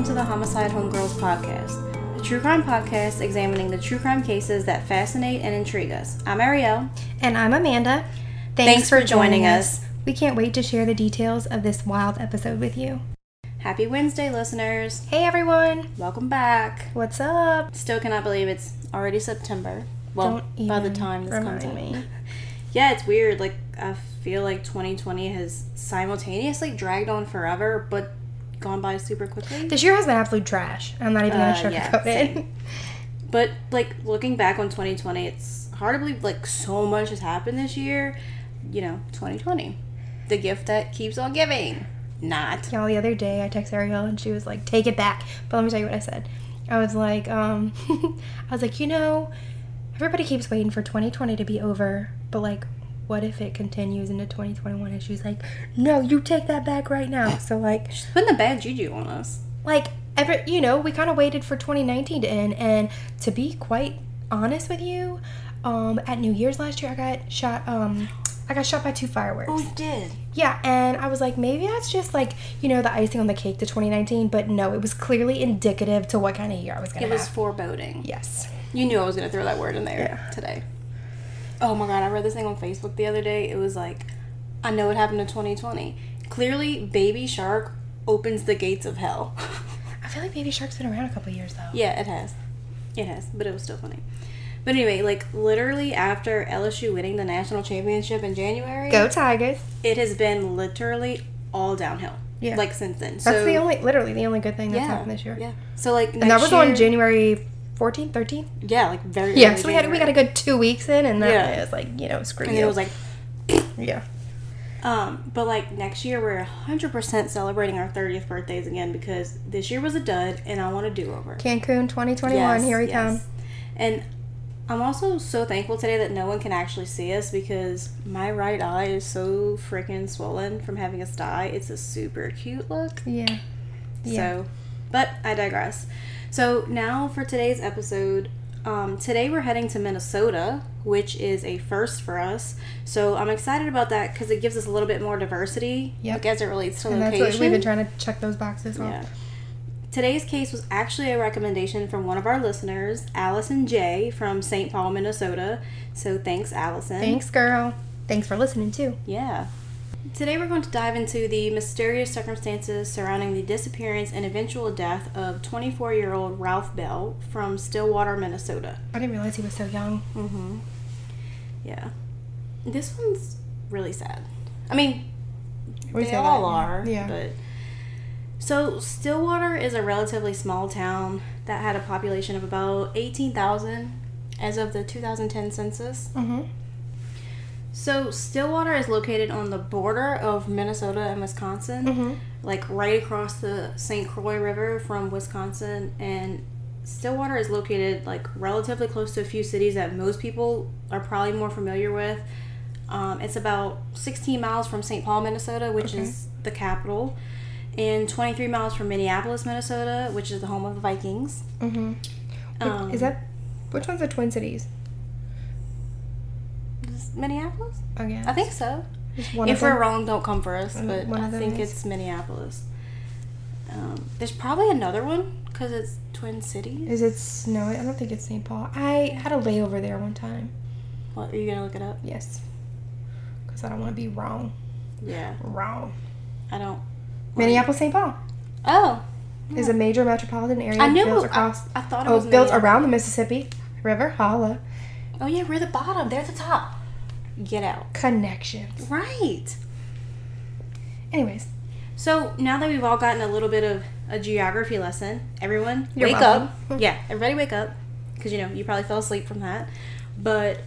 Hey everyone, and welcome to the Homicide Homegirls podcast, a true crime podcast examining the true crime cases that fascinate and intrigue us. I'm Ariel. And I'm Amanda. Thanks for joining us. We can't wait to share the details of this wild episode with you. Happy Wednesday, listeners. Hey everyone, Welcome back. what's up? Still cannot believe it's already September. Well, by the time this comes out. me. Yeah, it's weird. Like, I feel like 2020 has simultaneously dragged on forever, but gone by super quickly. This year has been absolute trash. I'm not even Uh, gonna yeah, sugarcoat it. But like looking back on 2020, it's hard to believe like so much has happened this year. You know, 2020, the gift that keeps on giving. Not. Y'all, the other day I texted Ariel and she was like, "Take it back." But let me tell you what I said. I was like, um, I was like, you know, everybody keeps waiting for 2020 to be over, but like, what if it continues into 2021? And she's like, no, you take that back right now. So like, She's putting the bad juju on us. like ever you know we kind of waited for 2019 to end and to be quite honest with you um at new year's last year i got shot um i got shot by two fireworks we did. yeah and i was like maybe that's just like you know the icing on the cake to 2019 but no it was clearly indicative to what kind of year i was gonna It was have foreboding. yes You knew I was gonna throw that word in there Yeah. today. Oh my god, I read this thing on Facebook the other day. It was like, I know what happened in 2020. Clearly, Baby Shark opens the gates of hell. i feel like baby shark's been around a couple years though Yeah, it has. It has, but it was still funny. But anyway, like literally after LSU winning the national championship in January, go tigers it has been literally all downhill. Yeah. Like since then. that's so, the only literally the only good thing that's yeah, happened this year Yeah. So like and that was on january 14th 13th Yeah, like very yeah early so we had we got a good two weeks in and that Yeah. was like you know screw and you it was like yeah um but like next year we're 100% celebrating our 30th birthdays again because this year was a dud and I want a do-over. Cancun 2021, Yes, here we yes. come. And I'm also so thankful today that no one can actually see us because my right eye is so freaking swollen from having a sty. It's a super cute look. Yeah. Yeah. So, but I digress. So now for today's episode, um, today we're heading to Minnesota, which is a first for us. So I'm excited about that because it gives us a little bit more diversity, Yep. like as it relates to And that's what we've been trying to check those boxes off. Yeah. Today's case was actually a recommendation from one of our listeners, Allison J. from St. Paul, Minnesota. So thanks, Allison. Thanks, girl. Thanks for listening too. Yeah. Today we're going to dive into the mysterious circumstances surrounding the disappearance and eventual death of 24 year old Ralph Bell from Stillwater, Minnesota. I didn't realize he was so young. Mm-hmm. Yeah. This one's really sad. I mean, We they all that, are. yeah. But so Stillwater is a relatively small town that had a population of about 18,000 as of the 2010 census. Mm-hmm. So Stillwater is located on the border of Minnesota and Wisconsin, Mm-hmm. like right across the St. Croix River from Wisconsin and Stillwater is located like relatively close to a few cities that most people are probably more familiar with. Um, it's about 16 miles from St. Paul, Minnesota, which Okay. is the capital, and 23 miles from Minneapolis, Minnesota, which is the home of the Vikings. Mm-hmm. Um, is that which one's the Twin Cities? Is Minneapolis? Oh yeah. I think so. If we're wrong, don't come for us. Uh, But I think is. it's Minneapolis. Um, there's probably another one because it's Twin Cities. Is it no? I don't think it's St. Paul. I had a layover there one time. What are you gonna look it up? Yes. Because I don't want to be wrong. Yeah, Wrong. I don't. Minneapolis, St. Paul Oh, is a major metropolitan area I knew. built It, across. I, I thought it oh, was built around the Mississippi River. Holla. Oh yeah, we're the bottom. They're the top. Get out. Connections. Right. Anyways, So now that we've all gotten a little bit of a geography lesson, everyone You're wake welcome. up. Yeah, everybody wake up because you know you probably fell asleep from that. But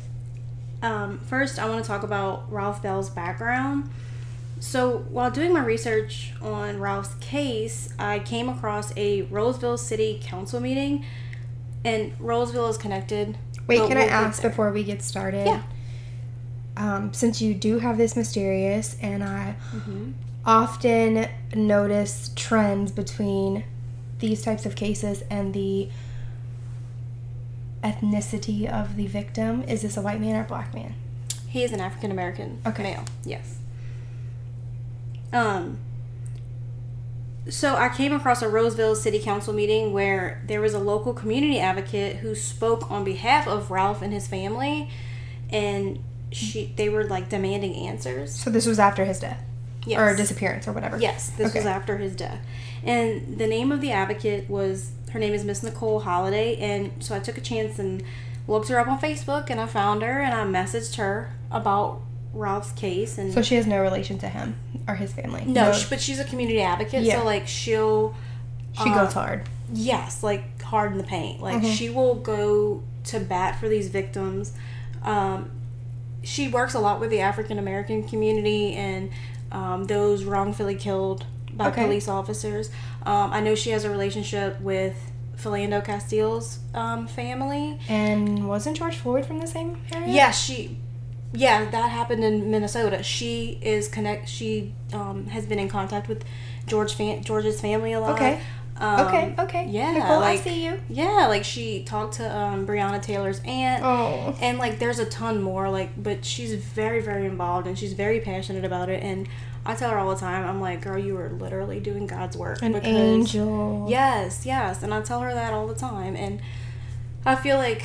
um, first, I want to talk about Ralph Bell's background. So while doing my research on Ralph's case, I came across a Roseville City Council meeting, and Roseville is connected. wait, can we'll I ask before we get started? Yeah. Um, since you do have this mysterious, and I Mhm. often notice trends between these types of cases and the ethnicity of the victim. Is this a white man or a black man? He is an African American Okay. male. Yes. Um. so I came across a Roseville City Council meeting where there was a local community advocate who spoke on behalf of Ralph and his family, and she they were like demanding answers. So this was after his death Yes. or disappearance or whatever. Yes, this was after his death. And the name of the advocate was her name is Miss Nicole Holiday, and so I took a chance and looked her up on Facebook, and I found her, and I messaged her about Ralph's case, and So she has no relation to him or his family. no, sh but she's a community advocate, Yeah. so like she'll she uh, goes hard. yes, like hard in the paint. Like Mhm. she will go to bat for these victims. Um, she works a lot with the African American community and um, those wrongfully killed by Okay. police officers. Um, I know she has a relationship with Philando Castile's um, family. And wasn't George Floyd from the same area? Yeah, she. Yeah, that happened in Minnesota. She is connect. She um, has been in contact with George George's family a lot. Okay. Um, okay. Okay. yeah, Nicole, like- I see you. Yeah, like she talked to um, Breonna Taylor's aunt, Oh. and like there's a ton more. Like, but she's very, very involved, and she's very passionate about it. And I tell her all the time, I'm like, girl, you are literally doing God's work. An because- angel. Yes, yes, and I tell her that all the time, and I feel like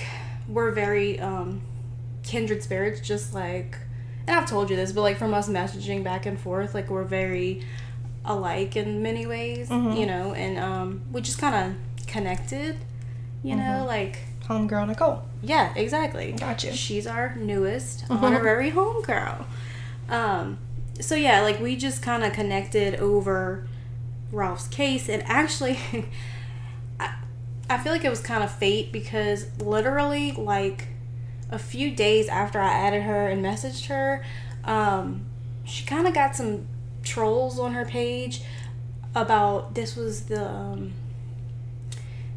we're very um, kindred spirits, just like. And I've told you this, but like from us messaging back and forth, like we're very alike in many ways, Mhm. you know, and um, we just kind of connected, you Mm-hmm. know, like Homegirl Nicole. yeah, exactly. Gotcha. She's our newest honorary homegirl. Um, so yeah, like we just kind of connected over Ralph's case, and actually, I, I feel like it was kind of fate because literally, like a few days after I added her and messaged her, um, she kind of got some trolls on her page about this was the um,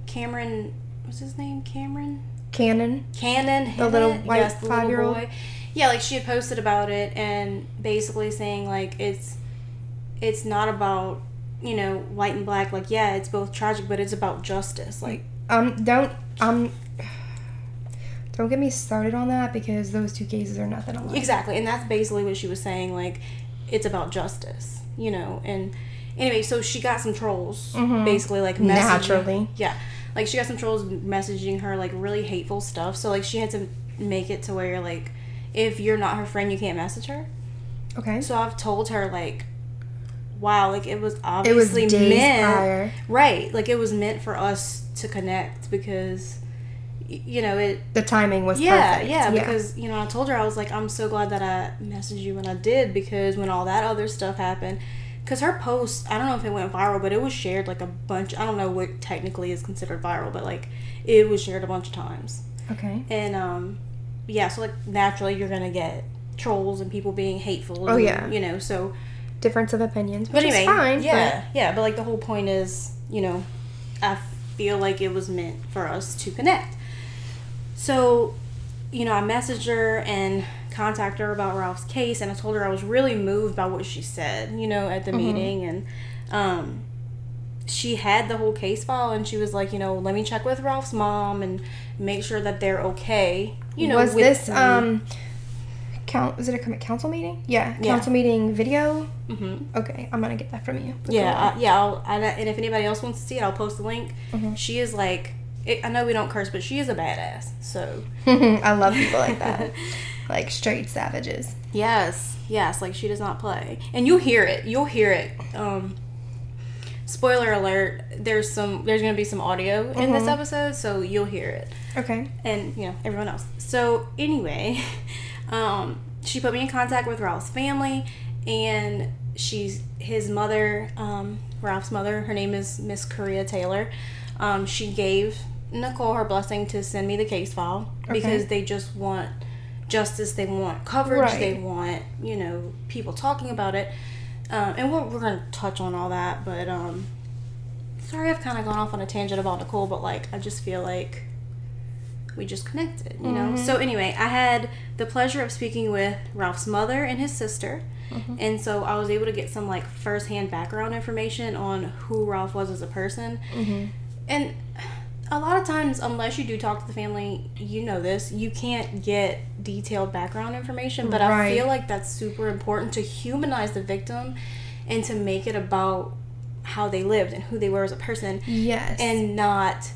Cameron. What's his name? Cameron. Cannon. Cannon, The little white yes, five-year-old? boy. Yeah, like she had posted about it and basically saying like it's it's not about you know white and black. Like yeah, it's both tragic, but it's about justice. Like Um, don't um, don't get me started on that because those two cases are nothing alike. exactly, and that's basically what she was saying. Like it's about justice, you know. And anyway, so she got some trolls Mhm. basically like messaging- Naturally. Yeah, like she got some trolls messaging her like really hateful stuff. So like she had to make it to where like if you're not her friend, you can't message her. Okay. So I've told her like, wow, like it was It was obviously meant, prior. right? Like it was meant for us to connect because, you know, it. The timing was Yeah, perfect. yeah, because you know, I told her I was like, I'm so glad that I messaged you when I did because when all that other stuff happened, because her post, I don't know if it went viral, but it was shared like a bunch. I don't know what technically is considered viral, but like it was shared a bunch of times. okay. And um, yeah, so like naturally you're gonna get trolls and people being hateful. Oh, and, yeah. you know. So, Difference of opinions, but anyway, fine. yeah, yeah. But like the whole point is, you know, I feel like it was meant for us to connect. So, you know, I messaged her and contacted her about Ralph's case, and I told her I was really moved by what she said, you know, at the meeting, and um, she had the whole case file, and she was like, you know, let me check with Ralph's mom and make sure that they're okay. You know, was this me. um, count? Was it a council meeting? Yeah, Yeah. council meeting video. Mhm. Okay, I'm gonna get that from you. Yeah, I, yeah, I'll, I, and if anybody else wants to see it, I'll post the link. Mhm. She is like, it, I know we don't curse, but she is a badass. So I love people like that, like straight savages. yes, yes, like she does not play, and you'll hear it. You'll hear it. Um, spoiler alert: there's some, there's gonna be some audio in this Mhm. episode, so you'll hear it, Okay. and you know everyone else. So anyway, um, she put me in contact with Ralph's family, and she's his mother, um, Ralph's mother. Her name is Miss Korea Taylor. Um, she gave Nicole her blessing to send me the case file because they just want justice. They want coverage. Right. They want you know people talking about it. Um, and we're, we're gonna touch on all that, but um, sorry I've kind of gone off on a tangent about Nicole, but like I just feel like we just connected, you know. So anyway, I had the pleasure of speaking with Ralph's mother and his sister, and so I was able to get some like firsthand background information on who Ralph was as a person, Mm-hmm. and a lot of times, unless you do talk to the family, you know this, you can't get detailed background information. But I feel like that's super important to humanize the victim and to make it about how they lived and who they were as a person Yes. and not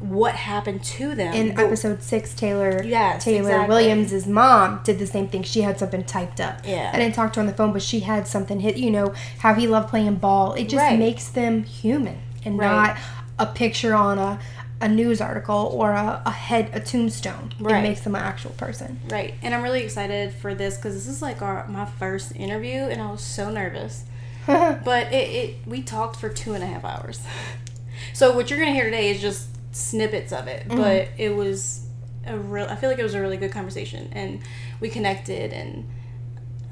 what happened to them. in But- episode six, Taylor Yes, Taylor exactly. Williams' mom did the same thing. She had something typed up. Yeah. I didn't talk to her on the phone, but she had something hit. You know how he loved playing ball. It just Right. makes them human and Right. not a picture on a a news article or a, a head a tombstone. Right. It makes them an actual person. Right, and I'm really excited for this because this is like our my first interview, and I was so nervous. But it, it we talked for two and a half hours. So what you're gonna hear today is just snippets of it, mm-hmm. but it was a real. I feel like it was a really good conversation, and we connected, and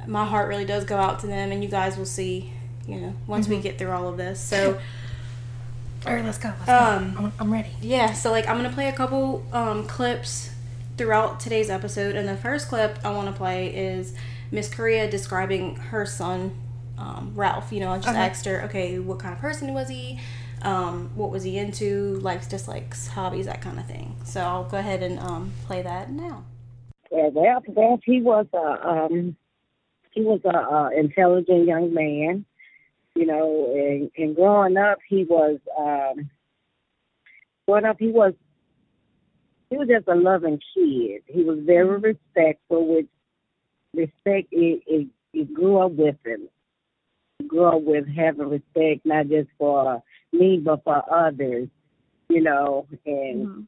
my heart really does go out to them, and you guys will see, you know, once we mm-hmm. get through all of this. So. All right, let's go. Let's Um, go. I'm, I'm ready. Yeah, so like I'm gonna play a couple um, clips throughout today's episode, and the first clip I want to play is Miss Korea describing her son um, Ralph. You know, I just Okay. asked her, okay, what kind of person was he? Um, what was he into? Likes, dislikes, hobbies, that kind of thing. So I'll go ahead and um, play that now. Yeah, Ralph, Ralph, he was a um, he was a, a intelligent young man, you know, and, and growing up, he was um, growing up, he was he was just a loving kid. He was very respectful, which respect it, it, it grew up with him. He grew up with having respect not just for me but for others, you know, and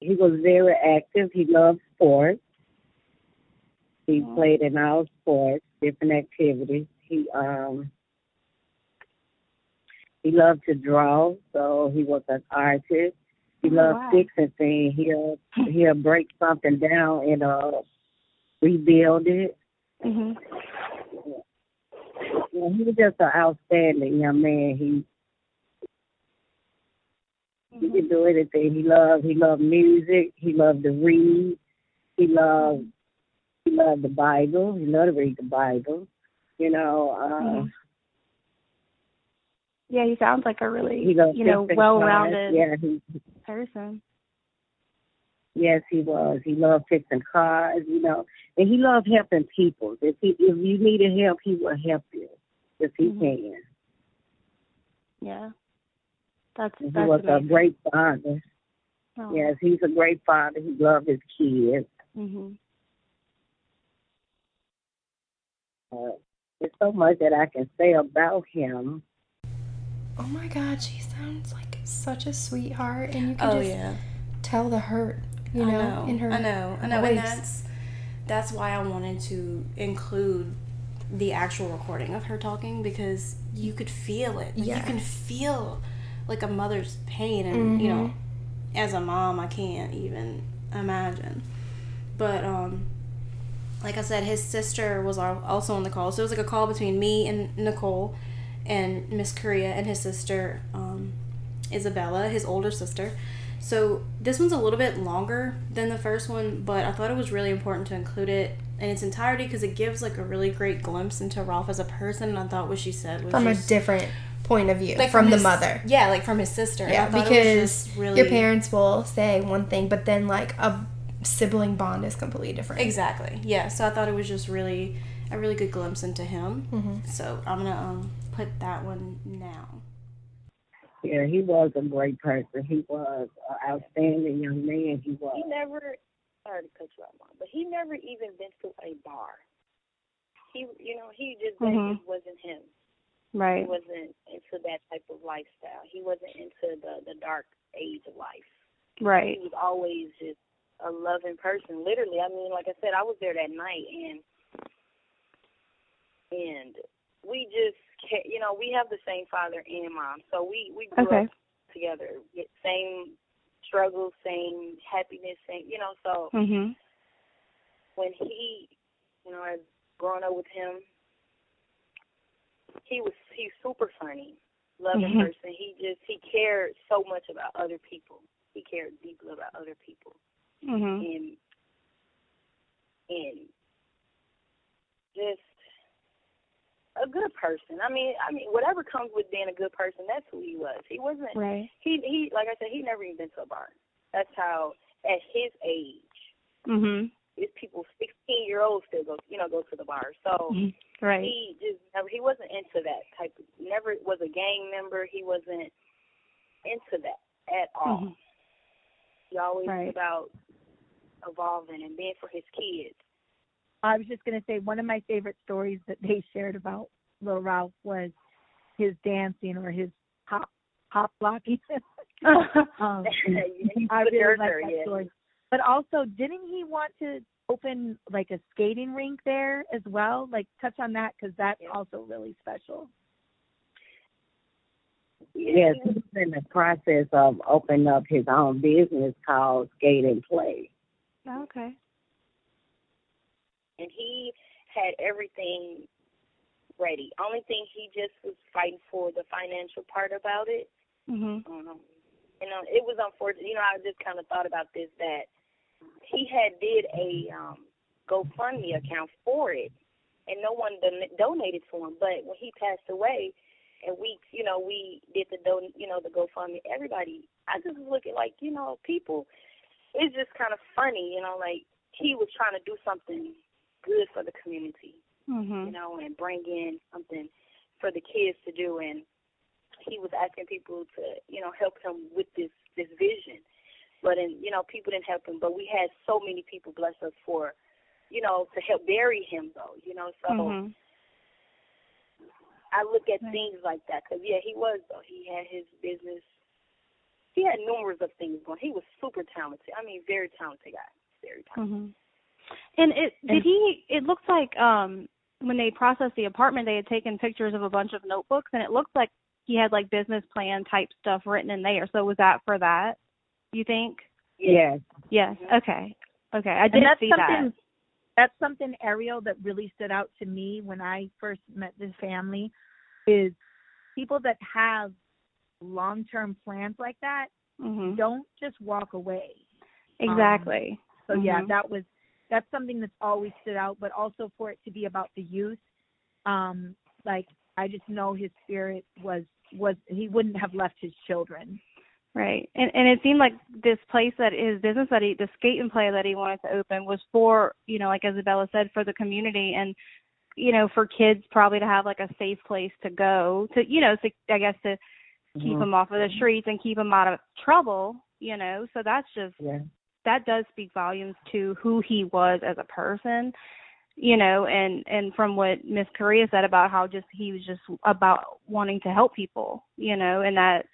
he was very active. He loved sports. He played in all sports, different activities. He um he loved to draw, so he was an artist. He loved wow. fixing things. He'll he'll break something down and uh rebuild it. Mhm. Yeah, he was just an outstanding young man. He he could do anything. He loved he loved music. He loved to read. He loved he loved the Bible. He loved to read the Bible. You know, uh Mhm. Yeah, he sounds like a really, loved you know, well-rounded. Yeah, he person. yes he was. He loved fixing cars, you know. And he loved helping people. If he if you needed help he will help you if he Mhm. can. Yeah. That's And he that's was a great father. Oh. Yes, he's a great father. He loved his kids. Mhm. Uh, there's so much that I can say about him. Oh my God, she sounds like such a sweetheart, and you can Oh just yeah. tell the hurt, you know, know, in her. I know, I know, and that's that's why I wanted to include the actual recording of her talking because you could feel it. Like, Yeah. You can feel like a mother's pain, and you know, as a mom, I can't even imagine. But um, like I said, his sister was also on the call, so it was like a call between me and Nicole, and Miss Korea and his sister um, Isabella, his older sister. So this one's a little bit longer than the first one, but I thought it was really important to include it in its entirety because it gives like a really great glimpse into Ralph as a person. And I thought what she said was from a different point of view, like from, the his- mother. Yeah, like from his sister. Yeah, thought it was because just really your parents will say one thing, but then like a sibling bond is completely different. Exactly. Yeah. So I thought it was just really a really good glimpse into him. Mhm. So I'm gonna um put that one now. Yeah, he was a great person. He was an outstanding young man. He was. he never sorry to cut you off, Mom, but he never even been to a bar. He, you know, he just that Mhm. just wasn't him. Right. He wasn't into that type of lifestyle. He wasn't into the the dark age of life. Right. He was always just a loving person. Literally, I mean, like I said, I was there that night, and and we just, ca- you know, we have the same father and mom, so we we grew Okay. up together, same struggles, same happiness, same, you know, so Mhm. when he, you know, as growing up with him, he was he's super funny, loving Mhm. person. He just he cared so much about other people. He cared deeply about other people, Mhm. and and just a good person. I mean, I mean, whatever comes with being a good person, that's who he was. He wasn't. Right. He he like I said, he never even been to a bar. That's how at his age Mhm. it's people sixteen year olds still go you know go to the bar. So Right. he just never he wasn't into that type of never was a gang member. He wasn't into that at all. Mhm. He always Right. was about evolving and being for his kids. I was just gonna say one of my favorite stories that they shared about Little Ralph was his dancing or his hop hop blocking. um, I really like that yeah. story. But also, didn't he want to open like a skating rink there as well? Like touch on that because that's Yeah. also really special. Yes, he's in the process of opening up his own business called Skate and Play. okay. And he had everything ready. Only thing he just was fighting for the financial part about it. Mhm. Um, you know, it was unfortunate. You know, I just kind of thought about this that he had did a um GoFundMe account for it, and no one don- donated to him. But when he passed away, and we, you know, we did the don, you know, the GoFundMe. Everybody, I just was looking like, you know, people. It's just kind of funny, you know, like he was trying to do something good for the community you Mhm. know, and bring in something for the kids to do. And he was asking people to, you know, help him with this this vision. But and you know, people didn't help him. But we had so many people bless us for, you know, to help bury him though. You know, so Mhm. I look at Right. things like that because yeah, he was though. He had his business. He had numerous of things going. He was super talented. I mean, very talented guy. Very talented. Mhm. And it did he? It looks like um when they processed the apartment, they had taken pictures of a bunch of notebooks, and it looks like he had like business plan type stuff written in there. So was that for that? You think? Yes. Yes. Okay. Okay. I did and see that. that's something Ariel that really stood out to me when I first met this family is people that have long term plans like that Mhm. don't just walk away. Exactly. So yeah, Mhm. that was that's something that's always stood out, but also for it to be about the youth. Um, like I just know his spirit was was he wouldn't have left his children. Right. And and it seemed like this place that his business that he the skate and play that he wanted to open was for, you know, like Isabella said, for the community and you know, for kids probably to have like a safe place to go to, you know, to, I guess to keep Mhm. them off of the streets and keep them out of trouble, you know. So that's just Yeah. That does speak volumes to who he was as a person you know and and from what miss korea said about how just he was just about wanting to help people you know and that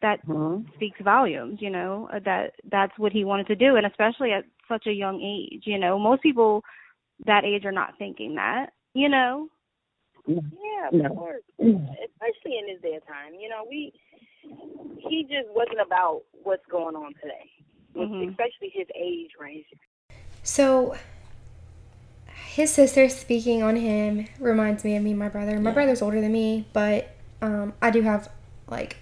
that Mhm. speaks volumes you know uh, that that's what he wanted to do and especially at such a young age you know most people that age are not thinking that you know Yeah, of No. course. Especially in this day of time. You know, we he just wasn't about what's going on today. Mhm. especially his age range. So, his sister speaking on him reminds me of me and my brother. My brother's older than me, but um, I do have like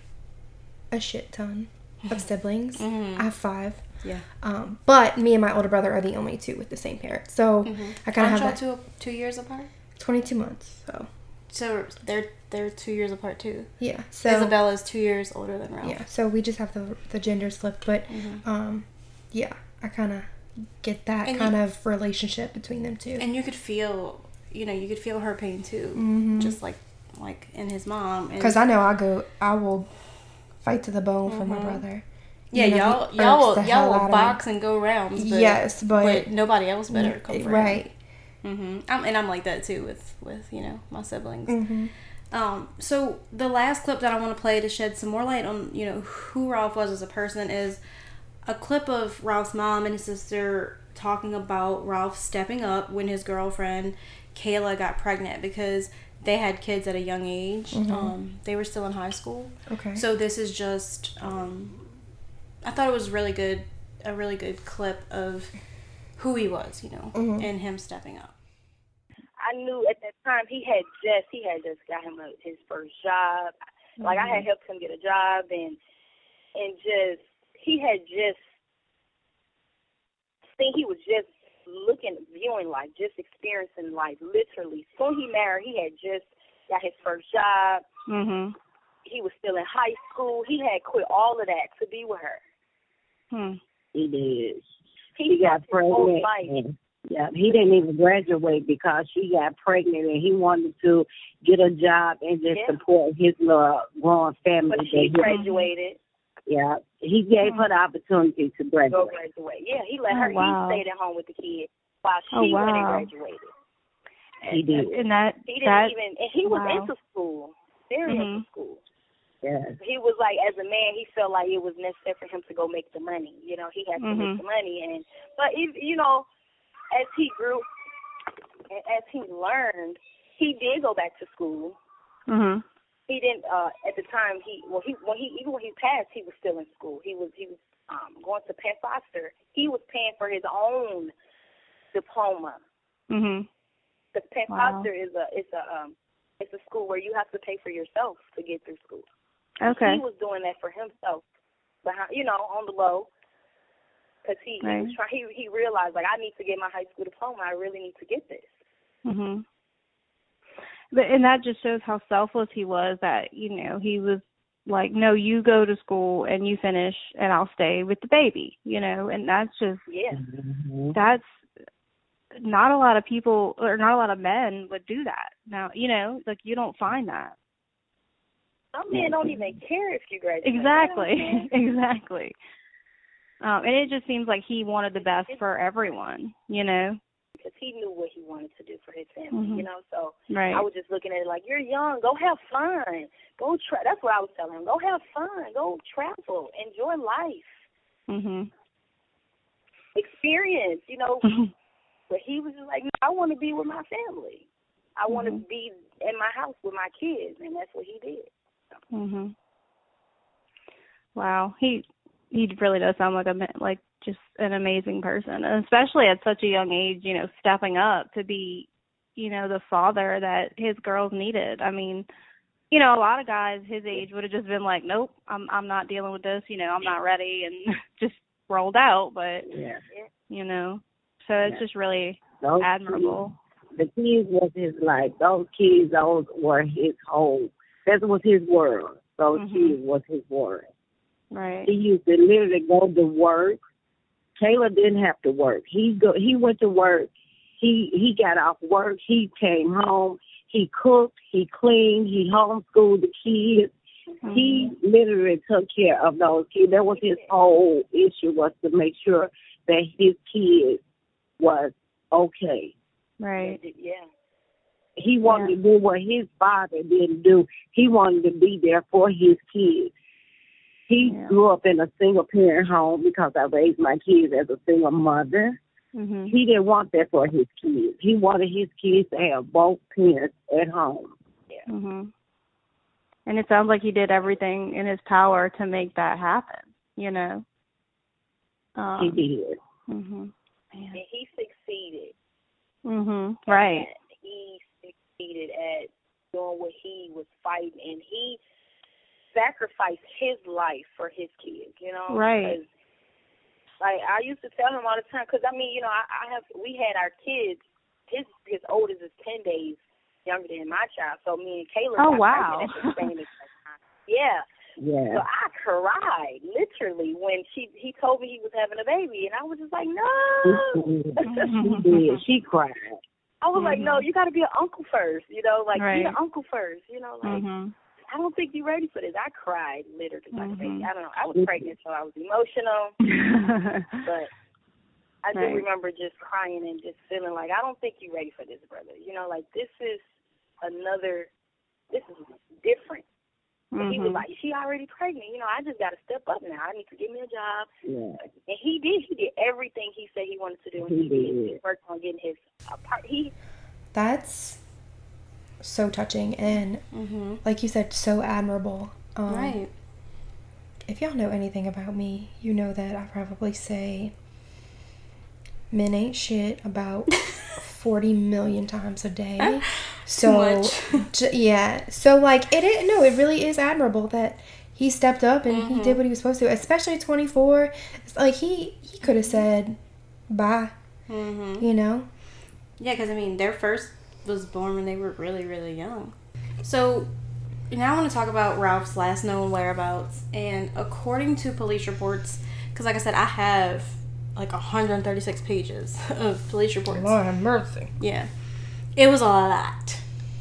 a shit ton of siblings. I have five. Yeah. Um, but me and my older brother are the only two with the same parents. So I kind of have that. two two years apart? 22 months. So So they're they're two years apart too. yeah. So Isabella's two years older than Ralph. yeah. So we just have the the genders flipped, but Mm-hmm. um, yeah. I kind of get that And kind you- of relationship between them two. And you could feel, you know, you could feel her pain too, Mhm. just like like in his mom. Because I know I go, I will fight to the bone for my brother. yeah, you know, y'all y'all will y'all will box and go rounds. But, yes, but, but nobody else better right. Hmm I'm, and I'm like that too with with you know my siblings. Mm-hmm. Um, so the last clip that I want to play to shed some more light on, you know, who Ralph was as a person is a clip of Ralph's mom and his sister talking about Ralph stepping up when his girlfriend Kayla got pregnant because they had kids at a young age. Um, they were still in high school. Okay. So this is just um, I thought it was really good a really good clip of who he was, you know, Mhm. and him stepping up. I knew at that time he had just he had just got him a, his first job. Like I had helped him get a job and and just he had just think he was just looking viewing life, just experiencing life literally. Soon he married, he had just got his first job. Mhm. He was still in high school. He had quit all of that to be with her. Hmm. He did. He got his whole pregnant. Life. And, yeah, he didn't even graduate because she got pregnant and he wanted to get a job and just Yeah. support his little growing family. But she he- graduated. yeah, he gave her the opportunity to Go graduate. graduate. Yeah, he let Oh, her. wow. He stayed at home with the kids while she Oh, went and wow. graduated. He did. And that He didn't that even. And he was wow. into school. Very Mhm. into school. Yes. he was like as a man he felt like it was necessary for him to go make the money you know he had to Mhm. make the money and but if you know as he grew and as he learned he did go back to school mhm. he didn't uh at the time he well he when he even when he passed he was still in school he was he was um going to penn foster he was paying for his own diploma Mhm. because penn Wow. foster is a it's a um it's a school where you have to pay for yourself to get through school Okay. he was doing that for himself, behind you know, on the low, because he he was Right. trying. He he realized like I need to get my high school diploma. I really need to get this. Mhm. But and that just shows how selfless he was. That you know he was like, no, you go to school and you finish, and I'll stay with the baby. You know, and that's just Yeah, Mhm. that's not a lot of people or not a lot of men would do that. Now, you know, like you don't find that. some men don't even care if you graduate. Exactly. exactly. Um and it just seems like he wanted the best for everyone, you know. because he knew what he wanted to do for his family. Mhm. You know, so Right. I was just looking at it like you're young. Go have fun. Go try. That's what I was telling him. Go have fun. Go travel. Enjoy life. mhm. Experience. You know, But he was just like, no, I want to be with my family. I want to be in my house with my kids, and that's what he did. Mhm. Wow, he he really does sound like a like just an amazing person, and especially at such a young age. You know, stepping up to be, you know, the father that his girls needed. I mean, you know, a lot of guys his age would have just been like, nope, I'm I'm not dealing with this. You know, I'm not ready, and just rolled out. But Yeah. you know, so it's Yeah. just really Those admirable. Kids, the kids was his life. Those kids, those were his home. That was his world. Those Mhm. kids was his world. Right. He used to literally go to work. Taylor didn't have to work. He go. He went to work. He he got off work. He came home. He cooked. He cleaned. He homeschooled the kids. He mm-hmm. literally took care of those kids. That was his whole issue was to make sure that his kids was okay. Right. Yeah. He wanted to do what his father didn't do. He wanted to be there for his kids. He Yeah. grew up in a single parent home because I raised my kids as a single mother. Mhm. He didn't want that for his kids. He wanted his kids to have both parents at home. Mhm. And it sounds like he did everything in his power to make that happen. You know. Um, he did. Mhm. And he succeeded. Mhm. Right. He succeeded at doing what he was fighting, and he sacrificed his life for his kids. You know, Right. 'Cause, Like I used to tell him all the time, because I mean, you know, I, I have we had our kids. His his oldest is ten days younger than my child, so me and Kayla. Oh, wow. pregnant at the same time. Yeah. So I cried literally when she he told me he was having a baby, and I was just like, no. she did. She cried. I was like, no, you got to be an uncle first, you know, like be Right. an uncle first, you know, like Mhm. I don't think you're ready for this. I cried literally like a baby. Mhm. I don't know. I was pregnant, so I was emotional, but I do Right. remember just crying and just feeling like I don't think you're ready for this, brother. You know, like this is another. This is different. And He was Mhm. like, she already pregnant. You know, I just got to step up now. I need to get me a job. Yeah. And he did. He did everything he said he wanted to do. And He he did. did. He worked on getting his apart. He That's so touching and Mm-hmm. like you said, so admirable. Um, Right. If y'all know anything about me, you know that I probably say men ain't shit about 40 million times a day. So, much. j- yeah. So, like, it is, no, it really is admirable that he stepped up and he did what he was supposed to, especially 24. It's like, he, he could have said bye, Mm-hmm. you know? Yeah, because I mean, their first was born when they were really, really young. So now I want to talk about Ralph's last known whereabouts. And according to police reports, because like I said, I have like 136 pages of police reports. Lord have mercy. Yeah. It was a lot.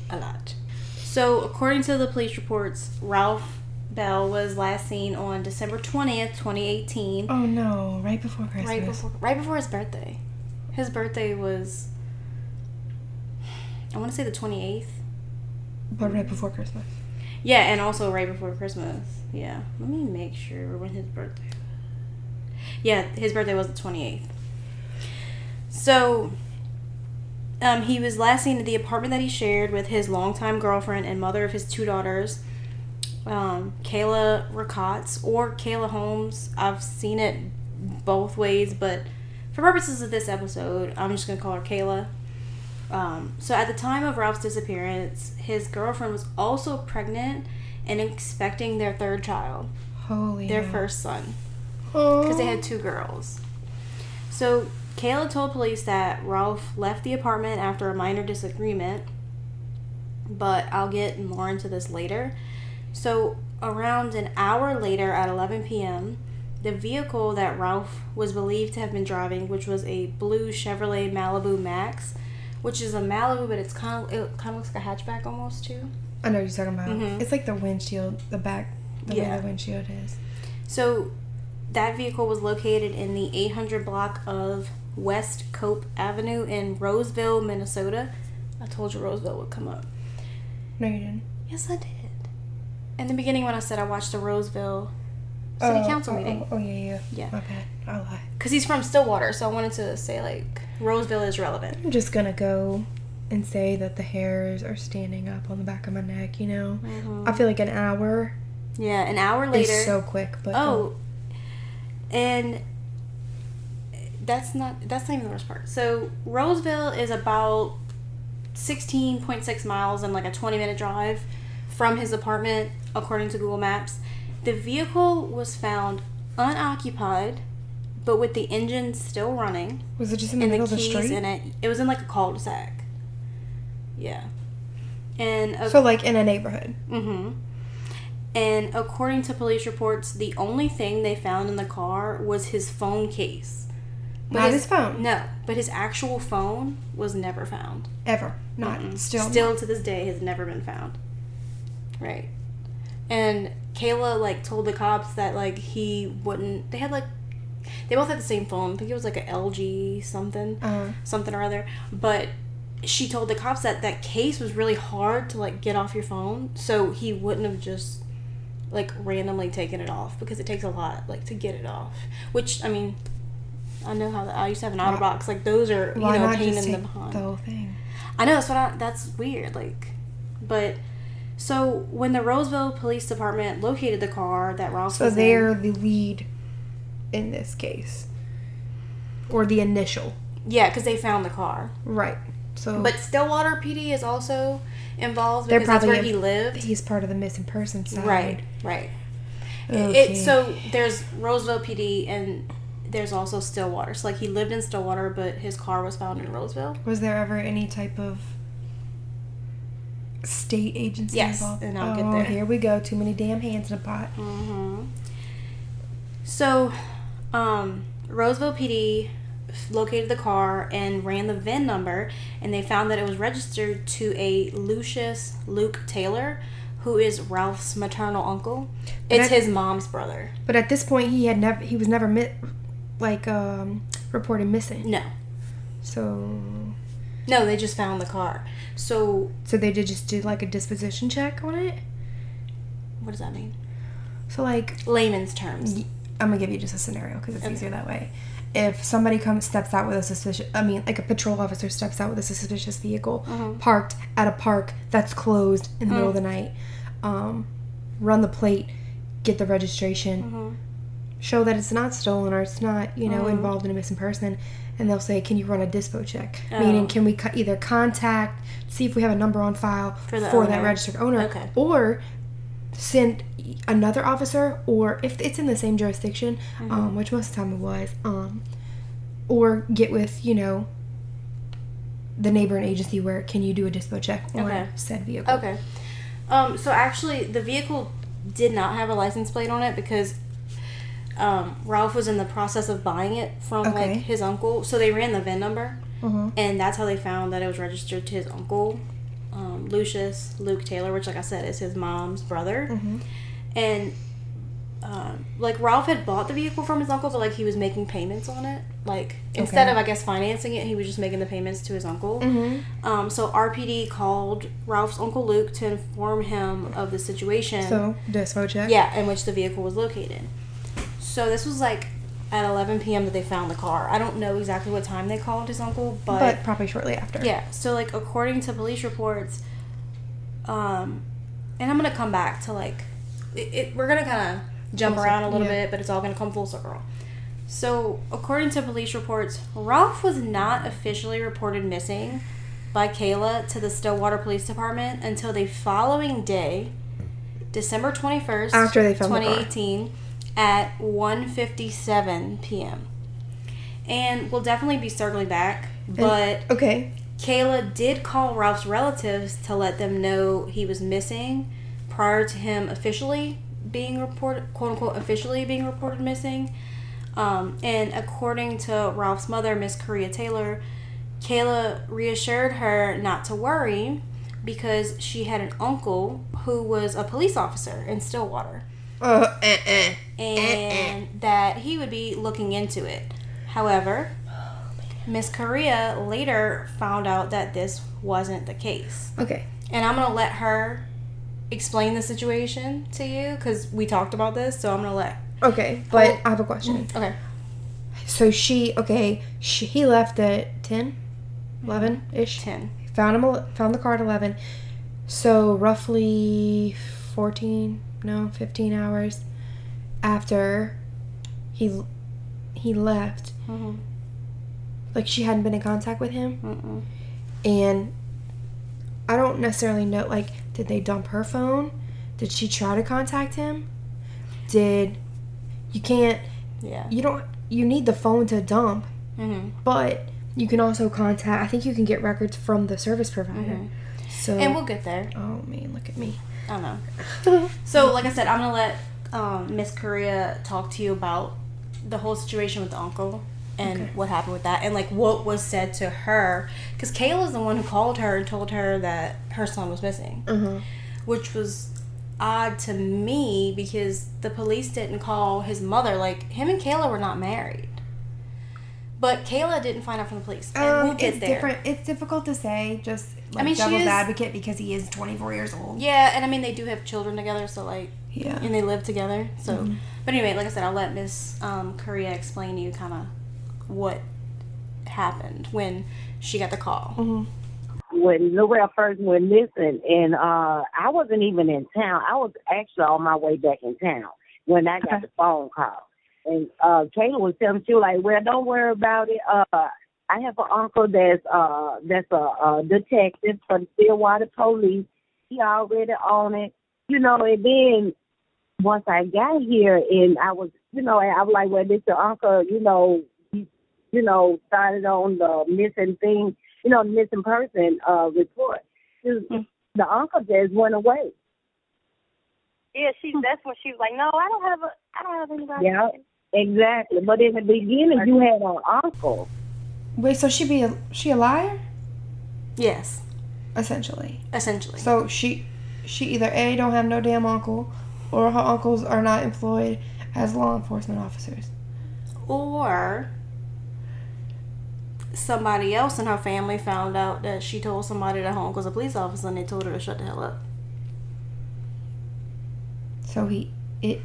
A lot. So, according to the police reports, Ralph Bell was last seen on December 20th, 2018. Oh no! Right before Christmas. Right before right before his birthday. His birthday was I want to say the 28th. But right before Christmas. Yeah, and also right before Christmas. Yeah. Let me make sure when his birthday. Yeah, his birthday was the 28th. So, um, he was last seen at the apartment that he shared with his longtime girlfriend and mother of his two daughters, um, Kayla Rickotts or Kayla Holmes. I've seen it both ways, but for purposes of this episode, I'm just going to call her Kayla. Um, so at the time of Ralph's disappearance, his girlfriend was also pregnant and expecting their third child, Holy. their hell. first son, because they had two girls. So Kayla told police that Ralph left the apartment after a minor disagreement, but I'll get more into this later. So around an hour later at 11 p.m., the vehicle that Ralph was believed to have been driving, which was a blue Chevrolet Malibu Max, which is a Malibu, but it's kind of it kind of looks like a hatchback almost too. I know what you're talking about. Mhm. It's like the windshield, the back, the Yeah. way the windshield is. So that vehicle was located in the 800 block of West Cope Avenue in Roseville, Minnesota. I told you Roseville would come up. No, you didn't. Yes, I did. In the beginning, when I said I watched the Roseville City Oh, Council oh, meeting, Oh, oh, yeah, yeah. Yeah. My bad. I lied. because he's from Stillwater, so I wanted to say like Roseville is relevant. I'm just gonna go and say that the hairs are standing up on the back of my neck. You know, mm-hmm. I feel like an hour Yeah, an hour later. is so quick, but oh, oh, and that's not that's not even the worst part. So Roseville is about sixteen point six miles and like a twenty minute drive from his apartment, according to Google Maps. The vehicle was found unoccupied, but with the engine still running was it just in the middle the of the street? in it. It was in like a cul-de-sac. Yeah, and a So like in a neighborhood. Mm-hmm. And according to police reports, the only thing they found in the car was his phone case. Not his phone. No, but his actual phone was never found. Ever. Not Mm-mm. still. Still to this day has never been found. Right. And Kayla like told the cops that like he wouldn't. They had like they both had the same phone. I think it was like an LG something Uh, something or other. But she told the cops that that case was really hard to like get off your phone, so he wouldn't have just like randomly taken it off because it takes a lot like to get it off. Which I mean, I know how the, I used to have an Why- OtterBox. Like those are you why know pain in the behind. the whole thing? I know that's what I, that's weird. Like, but so when the Roseville Police Department located the car that Ross So was they're in, the lead in this case, or the initial, yeah, because they found the car. right? So, But Stillwater PD is also involved because that's where he lived. he's part of the missing person side, Right, right. Okay. It, so there's Roseville PD and there's also Stillwater. So like he lived in Stillwater, but his car was found in Roseville. Was there ever any type of state agency Yes, involved? and I'll oh, get there. here we go. Too many damn hands in a pot. Mm-hmm. So, um, Roseville PD located the car and ran the VIN number, and they found that it was registered to a Lucius Luke Taylor, who is Ralph's maternal uncle. It's that- his mom's brother. But at this point, he had never. He was never mi- like um, reported missing. No, So, no, they just found the car. So, so they did just do like a disposition check on it. what does that mean? So like Layman's terms. Y- I'm gonna give you just a scenario because it's Okay. easier that way. If somebody comes steps out with a suspicious, I mean, like a patrol officer steps out with a suspicious vehicle Mhm. parked at a park that's closed in the middle of the night, um, run the plate, get the registration, Mhm. show that it's not stolen or it's not, you know, Mhm. involved in a missing person, and they'll say, "Can you run a dispo check?" Oh. Meaning, can we co- either contact, see if we have a number on file For the that registered owner, Okay. or send another officer, or if it's in the same jurisdiction, Mm-hmm. um, which most of the time it was, um, or get with you know the neighboring agency where can you do a dispo check on Okay. said vehicle? Okay. Um, so actually, the vehicle did not have a license plate on it because um, Ralph was in the process of buying it from Okay. like his uncle. So they ran the VIN number, Mhm. and that's how they found that it was registered to his uncle, um, Lucius Luke Taylor, which, like I said, is his mom's brother. Mhm. And um, like Ralph had bought the vehicle from his uncle, but like he was making payments on it. Like instead of I guess financing it, he was just making the payments to his uncle. Mhm. Um, so RPD called Ralph's uncle Luke to inform him of the situation. So dispo check. Yeah, in which the vehicle was located. So this was like at 11 p.m. that they found the car. I don't know exactly what time they called his uncle, but, but probably shortly after. yeah. So like according to police reports, um, and I'm gonna come back to like, it, it we're gonna kind of jump around a little yeah. bit, but it's all gonna come full circle. So according to police reports, Ralph was not officially reported missing by Kayla to the Stillwater Police Department until the following day, December 21st, After they found the car. 2018 at 1:57 p.m. And we'll definitely be circling back, but Okay. Kayla did call Ralph's relatives to let them know he was missing prior to him officially being reported, quote unquote, officially being reported missing. Um, and according to Ralph's mother, Miss Korea Taylor, Kayla reassured her not to worry because she had an uncle who was a police officer in Stillwater Uh, eh, eh. and that he would be looking into it. However, Miss Korea later found out that this wasn't the case. Okay. And I'm going to let her explain the situation to you because we talked about this. So I'm going to let. Okay. But Oh. I have a question. Okay. So she, okay, she, he left at 10, 11 ish. 10. Found him, found the car at 11. So roughly 14, no, 15 hours after he he left, Mm-hmm. like she hadn't been in contact with him. Mm-mm. And I don't necessarily know, like, did they dump her phone? Did she try to contact him? Did you can't Yeah. you don't you need the phone to dump, Mm-hmm. but you can also contact. I think you can get records from the service provider. Mhm. So And we'll get there. oh man, look at me. I don't know. So, like I said, I'm gonna let um, Miss Korea talk to you about the whole situation with the uncle and Okay. what happened with that, and like what was said to her, because Kayla's the one who called her and told her that her son was missing, uh-huh. which was odd to me because the police didn't call his mother. Like him and Kayla were not married, but Kayla didn't find out from the police, and we'll get Um, it's there. different. It's difficult to say. Just like mean, she devil's is- advocate because he is 24 years old. Yeah, and I mean they do have children together, so like Yeah. and they live together. So, Mhm. but anyway, like I said, I'll let Miss um, Korea explain to you kind of what happened when she got the call. hmm when Lorel first went missing, and uh I wasn't even in town. I was actually on my way back in town when I got Okay. the phone call. And uh Kayla was telling me, she was like, Well, don't worry about it. Uh I have an uncle that's uh that's a, a detective for the Stillwater police. He already on it. You know, and then once I got here and I was you know, I was like, Well, this your uncle, you know, he, you know, started on the missing thing you know, missing person uh report. Just- Mm. The uncle just went away. Yeah, she. That's when she was like, "No, I don't have a. I don't have anybody." Yeah, exactly. But in the beginning, you had an uncle. Wait, so she be a, she a liar Yes, essentially? essentially. So she she either a don't have no damn uncle, or her uncles are not employed as law enforcement officers. or somebody else in her family found out that she told somebody that her uncle was a police officer, and they told her to shut the hell up. So he it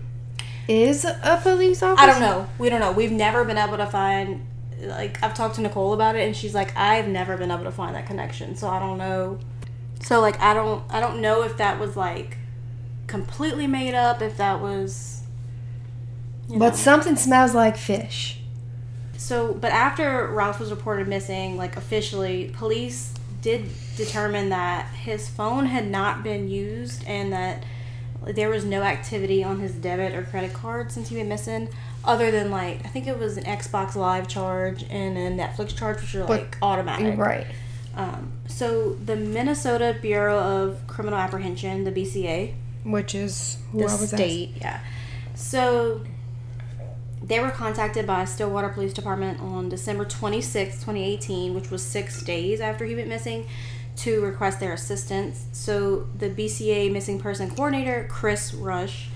is a police officer. I don't know. We don't know. We've never been able to find. Like I've talked to Nicole about it, and she's like, I've never been able to find that connection. So I don't know. So like I don't I don't know if that was like completely made up. If that was. you But something smells like fish. So, but after Ralph was reported missing, like officially, police did determine that his phone had not been used and that there was no activity on his debit or credit card since he went missing, other than like I think it was an Xbox Live charge and a Netflix charge, which are But- like automatic. Right. Um, so the Minnesota Bureau of Criminal Apprehension, the BCA, Which is the state, yeah. So they were contacted by Stillwater Police Department on December 26, 2018, which was six days after he went missing, to request their assistance. So the BCA missing person coordinator, Chris Rush,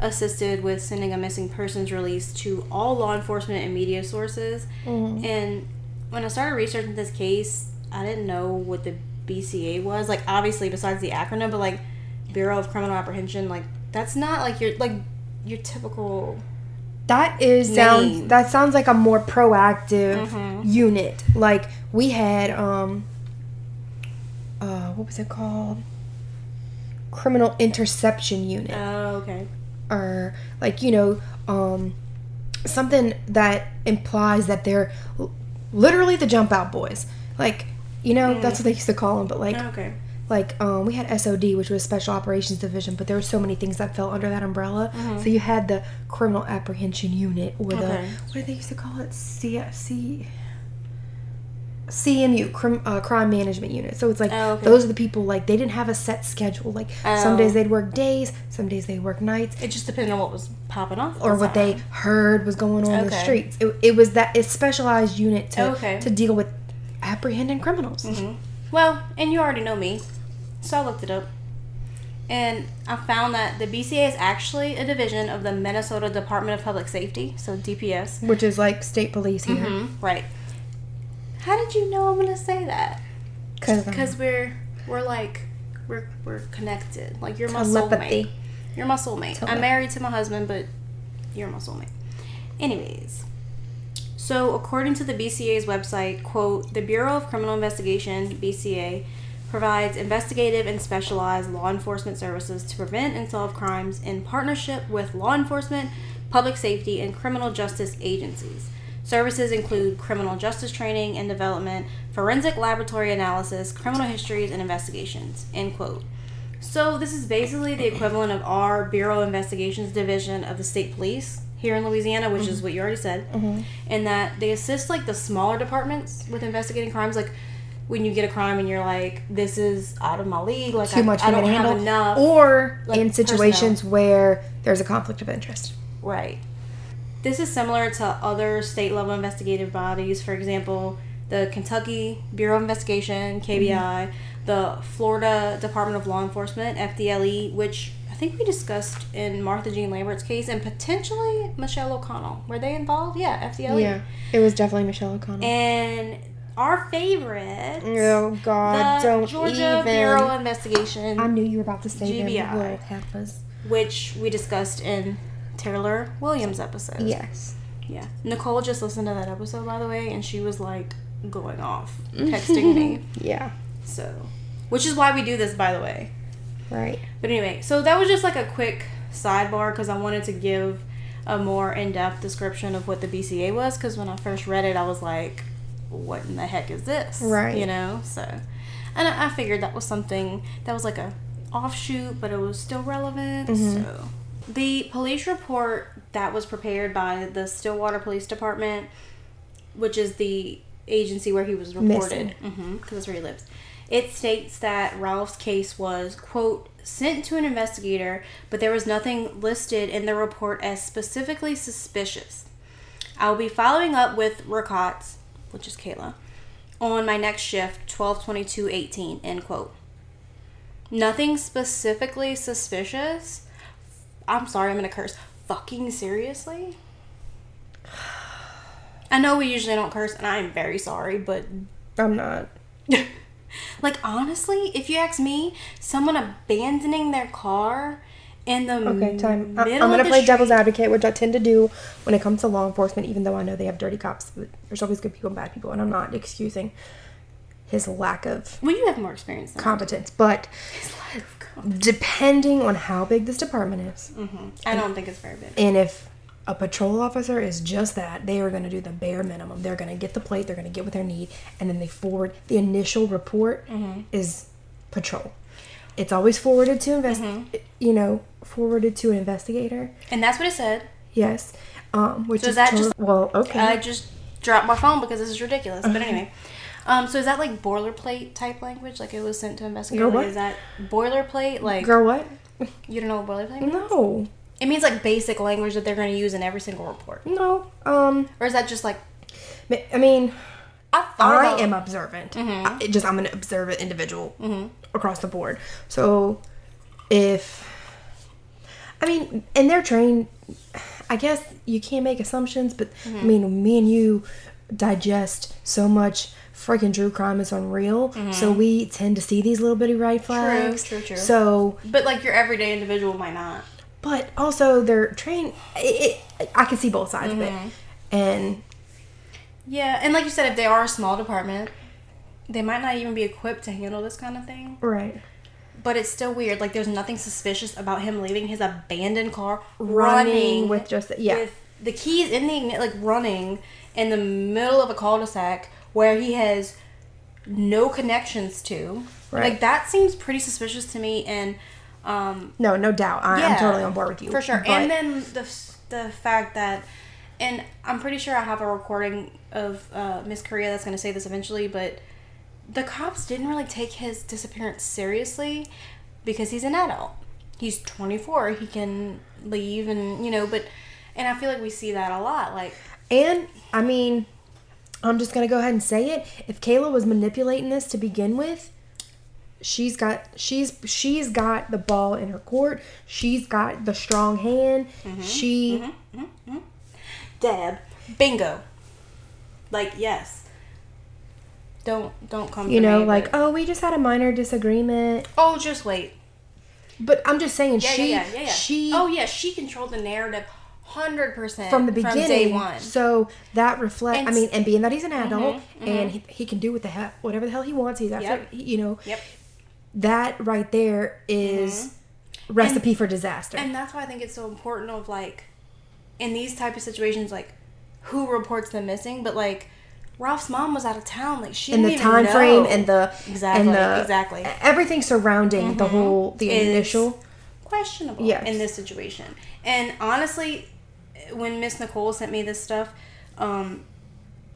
assisted with sending a missing persons release to all law enforcement and media sources. And when I started researching this case, I didn't know what the BCA was. Like, obviously, besides the acronym, but like Bureau of Criminal Apprehension, like that's not like your like your typical. That is sounds that sounds like a more proactive Mhm. unit. Like we had um uh what was it called? Criminal interception unit. Oh, okay. or like you know um something that implies that they're l- literally the jump out boys like you know that's what they used to call them but like Okay. like um, we had sod which was special operations division but there were so many things that fell under that umbrella so you had the criminal apprehension unit or the Okay. what do they used to call it CFC CMU, crim, uh, crime management unit. So it's like Oh, okay. those are the people like they didn't have a set schedule. Like some Oh. days they'd work days, some days they'd work nights It just depended on what was popping off. or what they heard was going on in the streets. It, it was that it's specialized unit to Okay. to deal with apprehending criminals. Well, and you already know me, so I looked it up, and I found that the BCA is actually a division of the Minnesota Department of Public Safety, so DPS. Which is like state police here. Mhm, Right. How did you know I'm gonna say that? Because Because we're we're like we're we're connected. Like you're my Telepathy. soulmate. You're my soulmate. Tele- I'm married to my husband, but you're my soulmate. Anyways, so according to the BCA's website, quote, the Bureau of Criminal Investigation (BCA) provides investigative and specialized law enforcement services to prevent and solve crimes in partnership with law enforcement, public safety, and criminal justice agencies. Services include criminal justice training and development, forensic laboratory analysis, criminal histories, and investigations. End quote. So this is basically the equivalent of our Bureau Investigations division of the state police here in Louisiana, which is mm-hmm. what you already said, mm-hmm. and that they assist like the smaller departments with investigating crimes, like when you get a crime and you're like, this is out of my league, like too I, much I don't have handle. enough. or like, in situations where there's a conflict of interest. Right. This is similar to other state level investigative bodies, for example, the Kentucky Bureau of Investigation, mm-hmm. KBI, the Florida Department of Law Enforcement, FDLE, which I think we discussed in Martha Jean Lambert's case, and potentially Michelle O'Connell. Were they involved? Yeah, FDLE. Yeah, it was definitely Michelle O'Connell. And our favorite, oh God, the don't Georgia even. Bureau of Investigation, I knew you were about to say GBI. them which we discussed in Taylor Williams' episode. Yes. Yeah. Nicole just listened to that episode, by the way, and she was like going off, texting me. Yeah. So, which is why we do this, by the way. Right. But anyway, so that was just like a quick sidebar because I wanted to give a more in depth description of what the BCA was because when I first read it, I was like, what in the heck is this? Right. You know? So, and I I figured that was something that was like a offshoot, but it was still relevant. Mm-hmm. So, the police report that was prepared by the Stillwater Police Department, which is the agency where he was reported, mm-hmm, because that's where he lives. It states that Ralph's case was, quote, sent to an investigator, but there was nothing listed in the report as specifically suspicious. I will be following up with Ricots, which is Kayla, on my next shift, 12 22 18, end quote. Nothing specifically suspicious. I'm sorry, I'm gonna curse. Fucking seriously? I know we usually don't curse, and I'm very sorry, but I'm not. like honestly, if you ask me, someone abandoning their car in the Okay, time. I- I'm gonna play devil's advocate, which I tend to do when it comes to law enforcement. Even though I know they have dirty cops, there's always good people and bad people, and I'm not excusing his lack of Well, you have more experience than competence. But depending on how big this department is, mm-hmm. I don't think it's very big. and if a patrol officer is just that, they are going to do the bare minimum. They're going to get the plate, they're going to get what they need, and then they forward. The initial report mm-hmm. is patrol. It's always forwarded to invest. Mm-hmm. You know, forwarded to an investigator. And that's what it said. Yes. Um, which So is that just- well, okay. I just dropped my phone because this is ridiculous. But anyway. Um, so is that like boilerplate type language? Like it was sent to investigate? Girl, Like, what? Is that boilerplate? Like Girl, what? you don't know what boilerplate? means? No. It means like basic language that they're going to use in every single report, No. Um. or is that just like I mean, I I am observant. I, it just I'm an observant individual across the board. So if I mean, and they're trained. I guess you can't make assumptions, but I mean, me and you digest so much freaking true crime is unreal. So mm-hmm. we tend to see these little bitty red flags. true, true. true. So, But like your everyday individual might not. but also they're trained. It, it, I can see both sides of it, mm-hmm. and Yeah, and like you said, if they are a small department, they might not even be equipped to handle this kind of thing. right. But it's still weird. Like there's nothing suspicious about him leaving his abandoned car, Running running, with just yeah. with the keys in the like running in the middle of a cul-de-sac where he has no connections to. Right. Like that seems pretty suspicious to me. And um, No, no doubt. I, I'm Yeah, totally on board with you for sure. but- and then the the fact that, and I'm pretty sure I have a recording of uh, Miss Korea that's going to say this eventually, but the cops didn't really take his disappearance seriously because he's an adult. He's 24. He can leave, and you know, but and I feel like we see that a lot. Like, And I mean, I'm just gonna go ahead and say it. If Kayla was manipulating this to begin with, she's got she's she's got the ball in her court. She's got the strong hand. Mm-hmm. She Deb, bingo. Like, yes. Don't don't come. you know me, like but- oh we just had a minor disagreement. oh, just wait. But I'm just saying Yeah, she yeah, yeah, yeah, yeah. she oh yeah, she controlled the narrative hundred percent from the beginning. from day one. So that reflects. I mean, and being that he's an adult Mhm, and he, he can do what the hell whatever the hell he wants. He's after Yep. you know Yep. that right there is recipe for disaster. And that's why I think it's so important of like in these type of situations, like who reports them missing, but like Ralph's mom was out of town. Like she and the time know. frame and the Exactly, and the exactly. Mm-hmm. everything surrounding the whole the initial questionable Yes. in this situation. And honestly, when Miss Nicole sent me this stuff, um,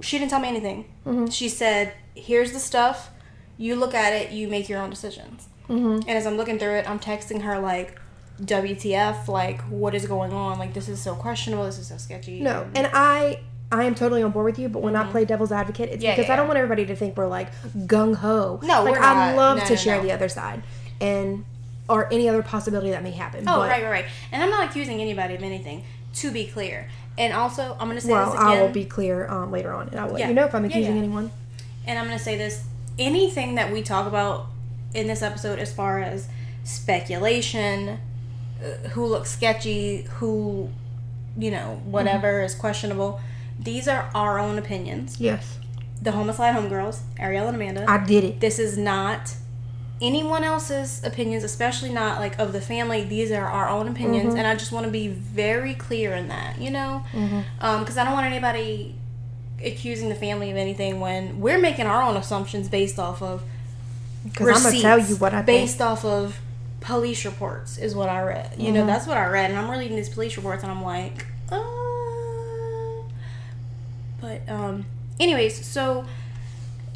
she didn't tell me anything. Mm-hmm. She said, "Here's the stuff. You look at it. You make your own decisions." Mm-hmm. And as I'm looking through it, I'm texting her like, "WTF? Like, what is going on? Like, this is so questionable. This is so sketchy." no and i i am totally on board with you but when i play devil's advocate it's Mm-hmm. Yeah, because yeah, i don't yeah. want everybody to think we're like gung-ho No, like we're i love No, to no, share no. the other side and or any other possibility that may happen Oh, but, right, right, right. And I'm not accusing anybody of anything. To be clear, and also I'm gonna say well this again. i will be clear um, later on and i'll let you know if i'm accusing yeah. anyone and I'm going to say this anything that we talk about in this episode as far as speculation, uh, who looks sketchy, who, you know, whatever Mm-hmm. is questionable, these are our own opinions. yes The Homicide Homegirls, Ariel and Amanda. i did it this is not anyone else's opinions, especially not like of the family. These are our own opinions, Mm-hmm. and I just want to be very clear in that, you know, because I don't want anybody accusing the family of anything when we're making our own assumptions based off of because i'm gonna tell you what i think based off of police reports is what I read. You know, that's what I read, and I'm reading these police reports, and I'm like, uh. But um, anyways, so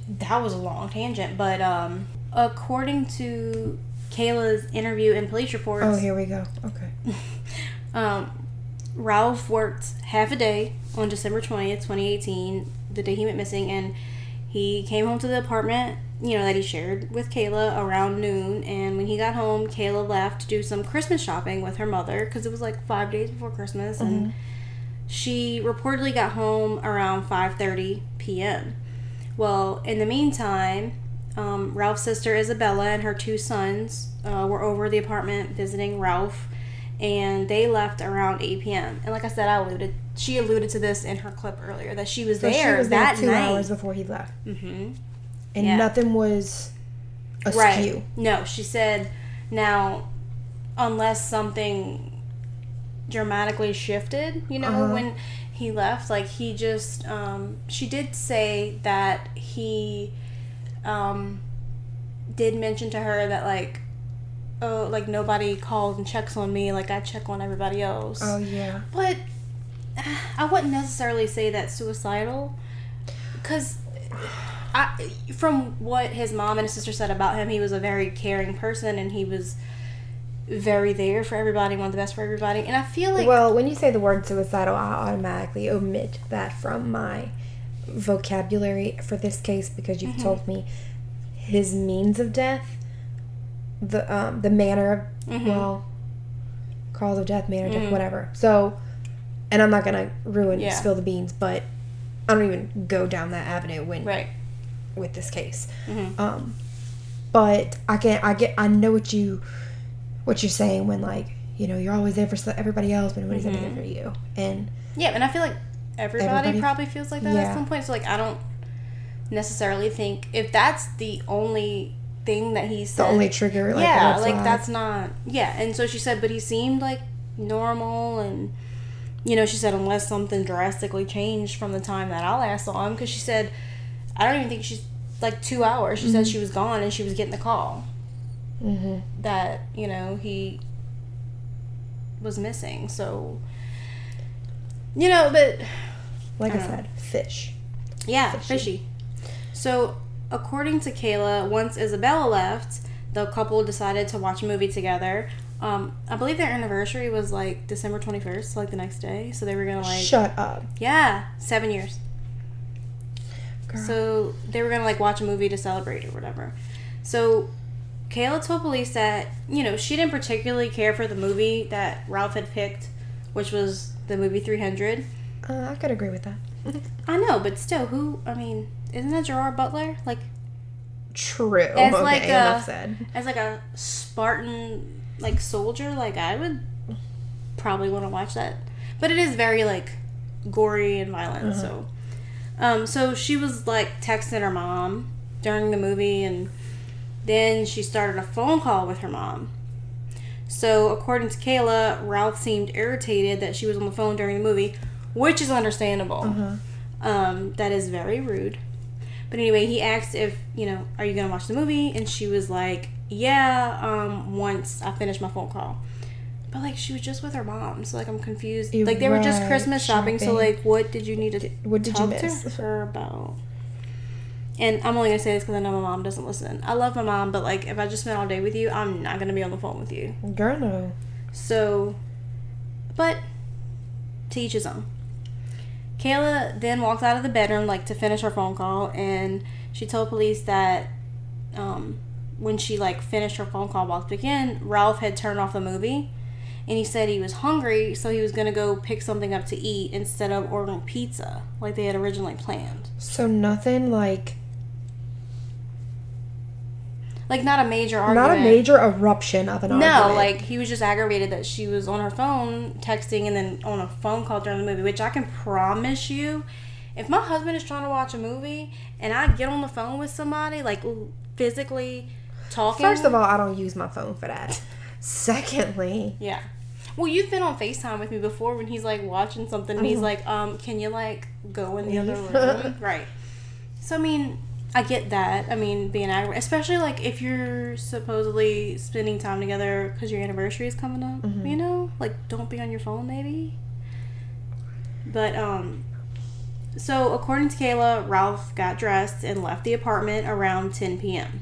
that was a long tangent, but um, according to Kayla's interview and police reports, oh here we go okay um, Ralph worked half a day on December 20th, 2018, the day he went missing, and he came home to the apartment, you know, that he shared with Kayla around noon. And when he got home, Kayla left to do some Christmas shopping with her mother because it was like five days before Christmas, and she reportedly got home around 5:30 p.m. Well, in the meantime, um, Ralph's sister Isabella and her two sons uh, were over the apartment visiting Ralph, and they left around 8 p.m. And like I said, I alluded, she alluded to this in her clip earlier that she was so there she was there that two night. hours before he left hmm and Yeah. nothing was askew Right? No, she said now, unless something dramatically shifted, you know, Uh-huh. when he left, like he just, um, she did say that he, um, did mention to her that like, oh, like nobody calls and checks on me, like I check on everybody else. oh yeah But I wouldn't necessarily say that's suicidal, because I, from what his mom and his sister said about him, he was a very caring person, and he was very there for everybody, want the best for everybody, and I feel like well, when you say the word suicidal, I automatically omit that from my vocabulary for this case because you've told me his means of death, the um, the manner of well, cause of death, manner of death, whatever. So, and I'm not gonna ruin Yeah. spill the beans, but I don't even go down that avenue when right, with this case. Mm-hmm. Um, but I can I get I know what you what you're saying when like you know you're always there for everybody else, but nobody's ever there for you. And yeah, and I feel like everybody, Everybody- probably feels like that Yeah. at some point. So like, I don't necessarily think if that's the only thing that he the only trigger, like, yeah, red like flag. that's not yeah. And so she said, but he seemed like normal and. You know, she said unless something drastically changed from the time that I last saw him, because she said, I don't even think she's like two hours. She Mm-hmm. said she was gone and she was getting the call hmm that you know he was missing. So, you know, but like I, I said, fish. yeah, Fishy. fishy. So, according to Kayla, once Isabella left, the couple decided to watch a movie together. Um, I believe their anniversary was like December twenty first, like the next day. So they were gonna like, Shut up, yeah, seven years. girl. So they were gonna like watch a movie to celebrate or whatever. So Kayla told police that you know she didn't particularly care for the movie that Ralph had picked, which was the movie Three Hundred. uh, I could agree with that. I know, but still, who? I mean, isn't that Gerard Butler? Like True. As okay, like enough a- said. as like a Spartan like soldier, like I would probably want to watch that. But it is very like gory and violent. So, um, so she was like texting her mom during the movie, and then she started a phone call with her mom. So, according to Kayla, Ralph seemed irritated that she was on the phone during the movie, which is understandable. Um, that is very rude. But anyway, he asked if, you know, are you going to watch the movie? And she was like, yeah, um, once I finish my phone call. But like, she was just with her mom. So like, I'm confused. You're like, they were just Christmas shopping. So like, what did you need to What did you talk miss? to her about? And I'm only going to say this because I know my mom doesn't listen. I love my mom, but like, if I just spent all day with you, I'm not going to be on the phone with you. Girl, no. So, but to each his own. Kayla then walked out of the bedroom like to finish her phone call, and she told police that um, when she like finished her phone call, walked back in, Ralph had turned off the movie, and he said he was hungry, so he was gonna go pick something up to eat instead of ordering pizza like they had originally planned. So nothing like Like not a major argument. not a major eruption of an No, argument. No, like he was just aggravated that she was on her phone texting and then on a phone call during the movie, which I can promise you, if my husband is trying to watch a movie and I get on the phone with somebody, like physically talking. First of all, I don't use my phone for that. Secondly, yeah. Well, you've been on FaceTime with me before when he's like watching something and he's like, um, can you like go in the other room? right. So, I mean, I get that. I mean, being aggravated, especially like if you're supposedly spending time together because your anniversary is coming up, Mm-hmm. you know? Like, don't be on your phone, maybe. But, um, so according to Kayla, Ralph got dressed and left the apartment around 10 p.m.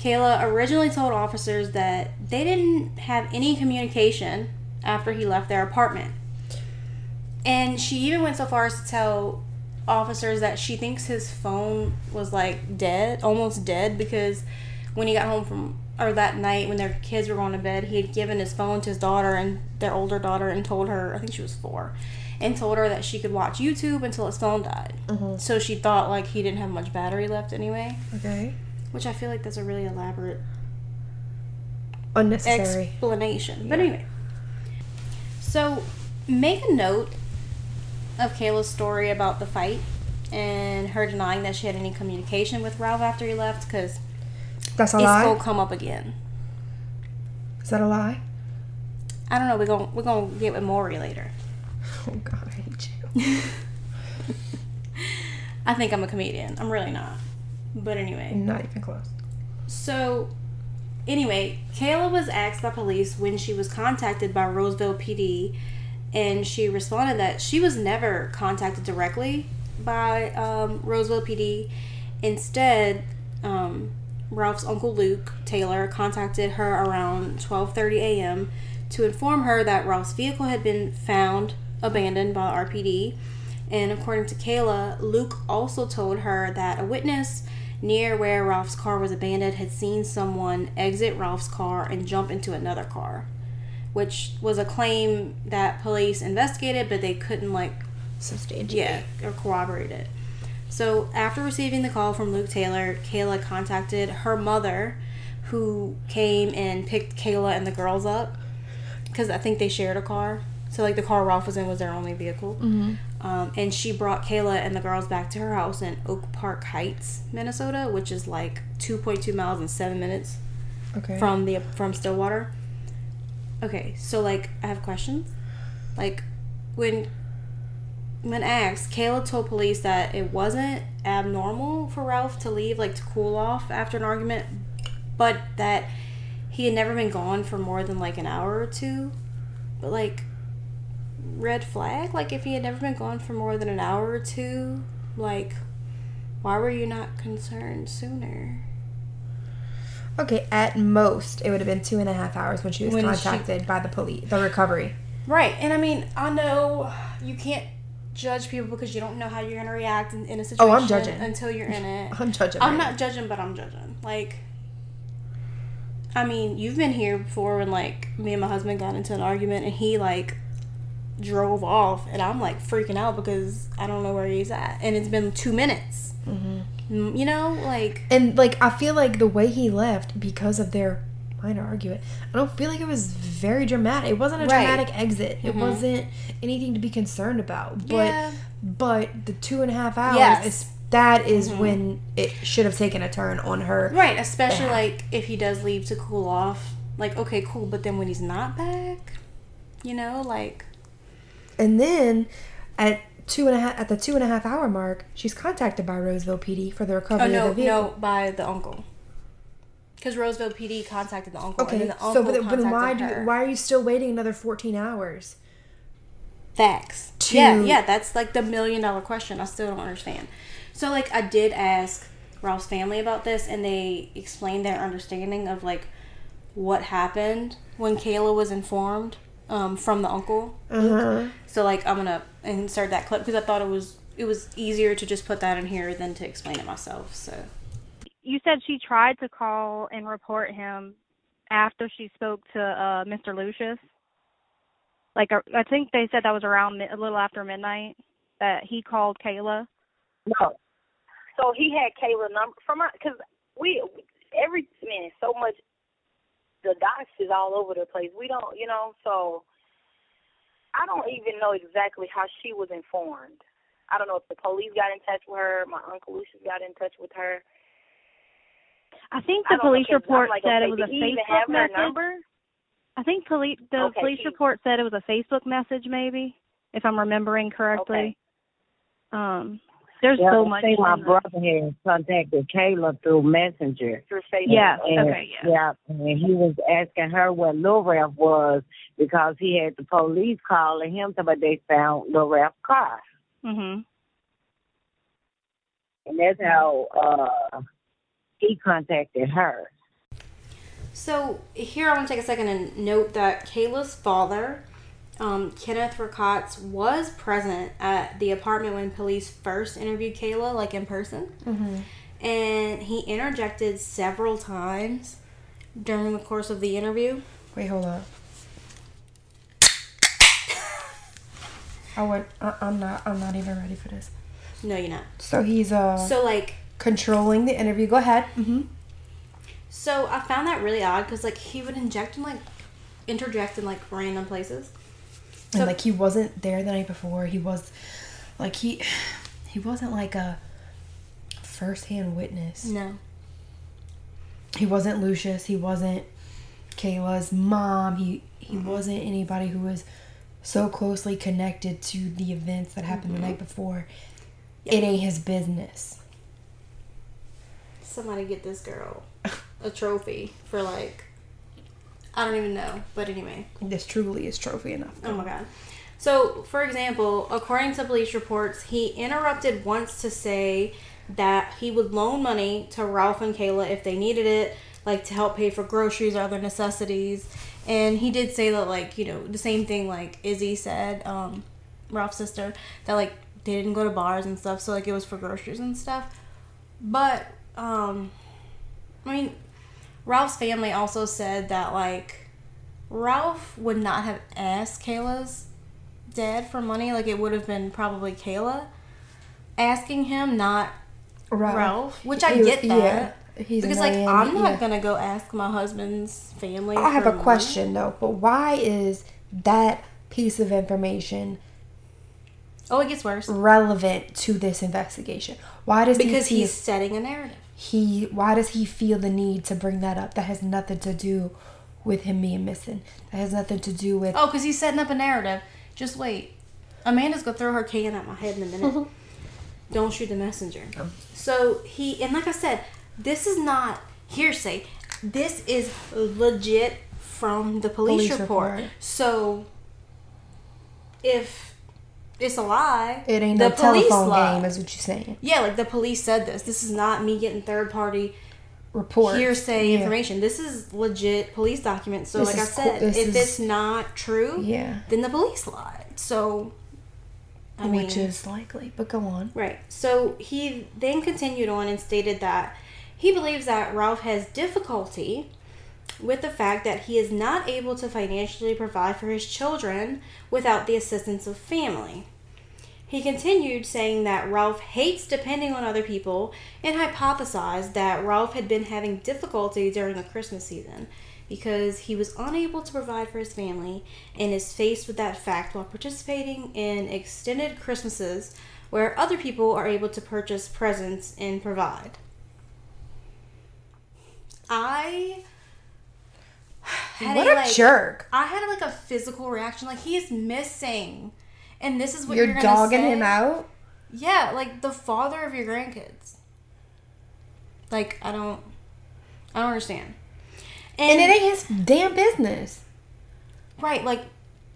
Kayla originally told officers that they didn't have any communication after he left their apartment. And she even went so far as to tell officers that she thinks his phone was like dead, almost dead, because when he got home from, or that night when their kids were going to bed, he had given his phone to his daughter and their older daughter and told her, I think she was four, and told her that she could watch YouTube until his phone died. Mm-hmm. So she thought like he didn't have much battery left anyway, okay, which I feel like that's a really elaborate unnecessary. explanation. But Yeah. anyway, so make a note of Kayla's story about the fight and her denying that she had any communication with Ralph after he left because That's a it's lie. gonna come up again. Is that a lie? I don't know. We're gonna we're gonna get with Maury later. Oh God, I hate you. I think I'm a comedian. I'm really not. But anyway. Not even close. So, anyway, Kayla was asked by police when she was contacted by Roseville PD, and she responded that she was never contacted directly by um, Roseville PD. Instead, um, Ralph's uncle Luke Taylor contacted her around 12:30 a.m. to inform her that Ralph's vehicle had been found abandoned by RPD. And according to Kayla, Luke also told her that a witness near where Ralph's car was abandoned had seen someone exit Ralph's car and jump into another car, which was a claim that police investigated, but they couldn't like Substantiate. yeah, or corroborate it. So after receiving the call from Luke Taylor, Kayla contacted her mother, who came and picked Kayla and the girls up because I think they shared a car. So like the car Ralph was in was their only vehicle, Mm-hmm. um, and she brought Kayla and the girls back to her house in Oak Park Heights, Minnesota, which is like 2.2 miles in seven minutes Okay. from the from Stillwater. Okay, so like I have questions. Like when when asked, Kayla told police that it wasn't abnormal for Ralph to leave like to cool off after an argument, but that he had never been gone for more than like an hour or two. But like red flag, like if he had never been gone for more than an hour or two, like why were you not concerned sooner? Okay, at most it would have been two and a half hours when she was When she- contacted by the police, the recovery. Right, and I mean, I know you can't judge people because you don't know how you're gonna react in, in a situation. Oh, I'm judging. until you're in it. I'm judging. I'm right not judging, but I'm judging. Like, I mean, you've been here before when like me and my husband got into an argument and he like drove off, and I'm like freaking out because I don't know where he's at, and it's been two minutes. Mm, You know, like And like I feel like the way he left because of their minor argument, I don't feel like it was very dramatic. It wasn't a Right. dramatic exit. It Mhm. wasn't anything to be concerned about. But yeah, but the two and a half hours Yes. is that is Mhm. when it should have taken a turn on her. right. Especially like if he does leave to cool off. Like, okay, cool, but then when he's not back, you know, like And then at two and a half at the two and a half hour mark, she's contacted by Roseville PD for the recovery Oh no, of the vehicle. no, by the uncle. Because Roseville PD contacted the uncle, and Okay, the uncle so but, but why do her. why are you still waiting another fourteen hours? Facts. To- Yeah, yeah, that's like the million dollar question. I still don't understand. So like, I did ask Ralph's family about this, and they explained their understanding of like what happened when Kayla was informed um, from the uncle. Uh-huh. So like, I'm gonna insert that clip because I thought it was it was easier to just put that in here than to explain it myself. So You said she tried to call and report him after she spoke to uh Mr. Lucius. Like uh, I think they said that was around a little after midnight that he called Kayla. No. So he had Kayla number from her because we every man so much. The docs is all over the place. We don't, you know. So I don't even know exactly how she was informed. I don't know if the police got in touch with her. My uncle Lucius got in touch with her. I think the know, police I'm report like, said okay, it was a did he even Facebook message. number? I think police the Okay, police she- report said it was a Facebook message, maybe if I'm remembering correctly. Um, there's Yeah, so I much. think my brother had contacted Kayla through Messenger. Through Facebook. Yeah. And, Okay, yeah. and he was asking her where Lil Ralph was because he had the police calling him, but they found Lil Ralph's car. Mhm. And that's how uh he contacted her. So here I want to take a second and note that Kayla's father, um, Kenneth Rickotts, was present at the apartment when police first interviewed Kayla, like in person, Mm-hmm. and he interjected several times during the course of the interview. Wait, hold up. I would. I, I'm not. I'm not even ready for this. No, you're not. So he's uh So like, controlling the interview. Go ahead. Mm-hmm. so I found that really odd because like he would inject and like interject in like random places. So- and like he wasn't there the night before. He was like he he wasn't like a first-hand witness. No. He wasn't Lucius. He wasn't Kayla's mom. He he mm-hmm. wasn't anybody who was so closely connected to the events that happened the mm-hmm. night before. It ain't his business. Somebody get this girl a trophy for like, I don't even know, but anyway. This truly is trophy enough. Oh my god. So, for example, according to police reports, he interrupted once to say that he would loan money to Ralph and Kayla if they needed it, like to help pay for groceries or other necessities. And he did say that, like, you know, the same thing like Izzy said, um, Ralph's sister, that like they didn't go to bars and stuff, so like it was for groceries and stuff. But, um, I mean, Ralph's family also said that like Ralph would not have asked Kayla's dad for money. Like it would have been probably Kayla asking him, not Ralph. Which I He- get that. yeah, he's because like annoying, I'm not yeah. gonna go ask my husband's family. I have a money. question though, but why is that piece of information Oh, it gets worse relevant to this investigation? Why does because he he's setting a narrative. He why does he feel the need to bring that up? That has nothing to do with him being missing. That has nothing to do with Oh, because he's setting up a narrative. Just wait. Amanda's gonna throw her can at my head in a minute. Don't shoot the messenger. So he and like I said, this is not hearsay. This is legit from the police, Police report. report. So if it's a lie, it ain't the no police telephone lie. game, is what you're saying. Yeah, like the police said this. This is not me getting third party Report hearsay Yeah. information. This is legit police documents. So, This like I is co- said, if is- it's not true, Yeah. then the police lied. So, I mean, Which is likely, but go on. right. So he then continued on and stated that he believes that Ralph has difficulty with the fact that he is not able to financially provide for his children without the assistance of family. He continued saying that Ralph hates depending on other people and hypothesized that Ralph had been having difficulty during the Christmas season because he was unable to provide for his family and is faced with that fact while participating in extended Christmases where other people are able to purchase presents and provide. I had what a, a like, jerk. I had like a physical reaction, like he is missing, and this is what You're, you're, dogging say? him out? Yeah, like the father of your grandkids. Like I don't, I don't understand. And it ain't his damn business. right, like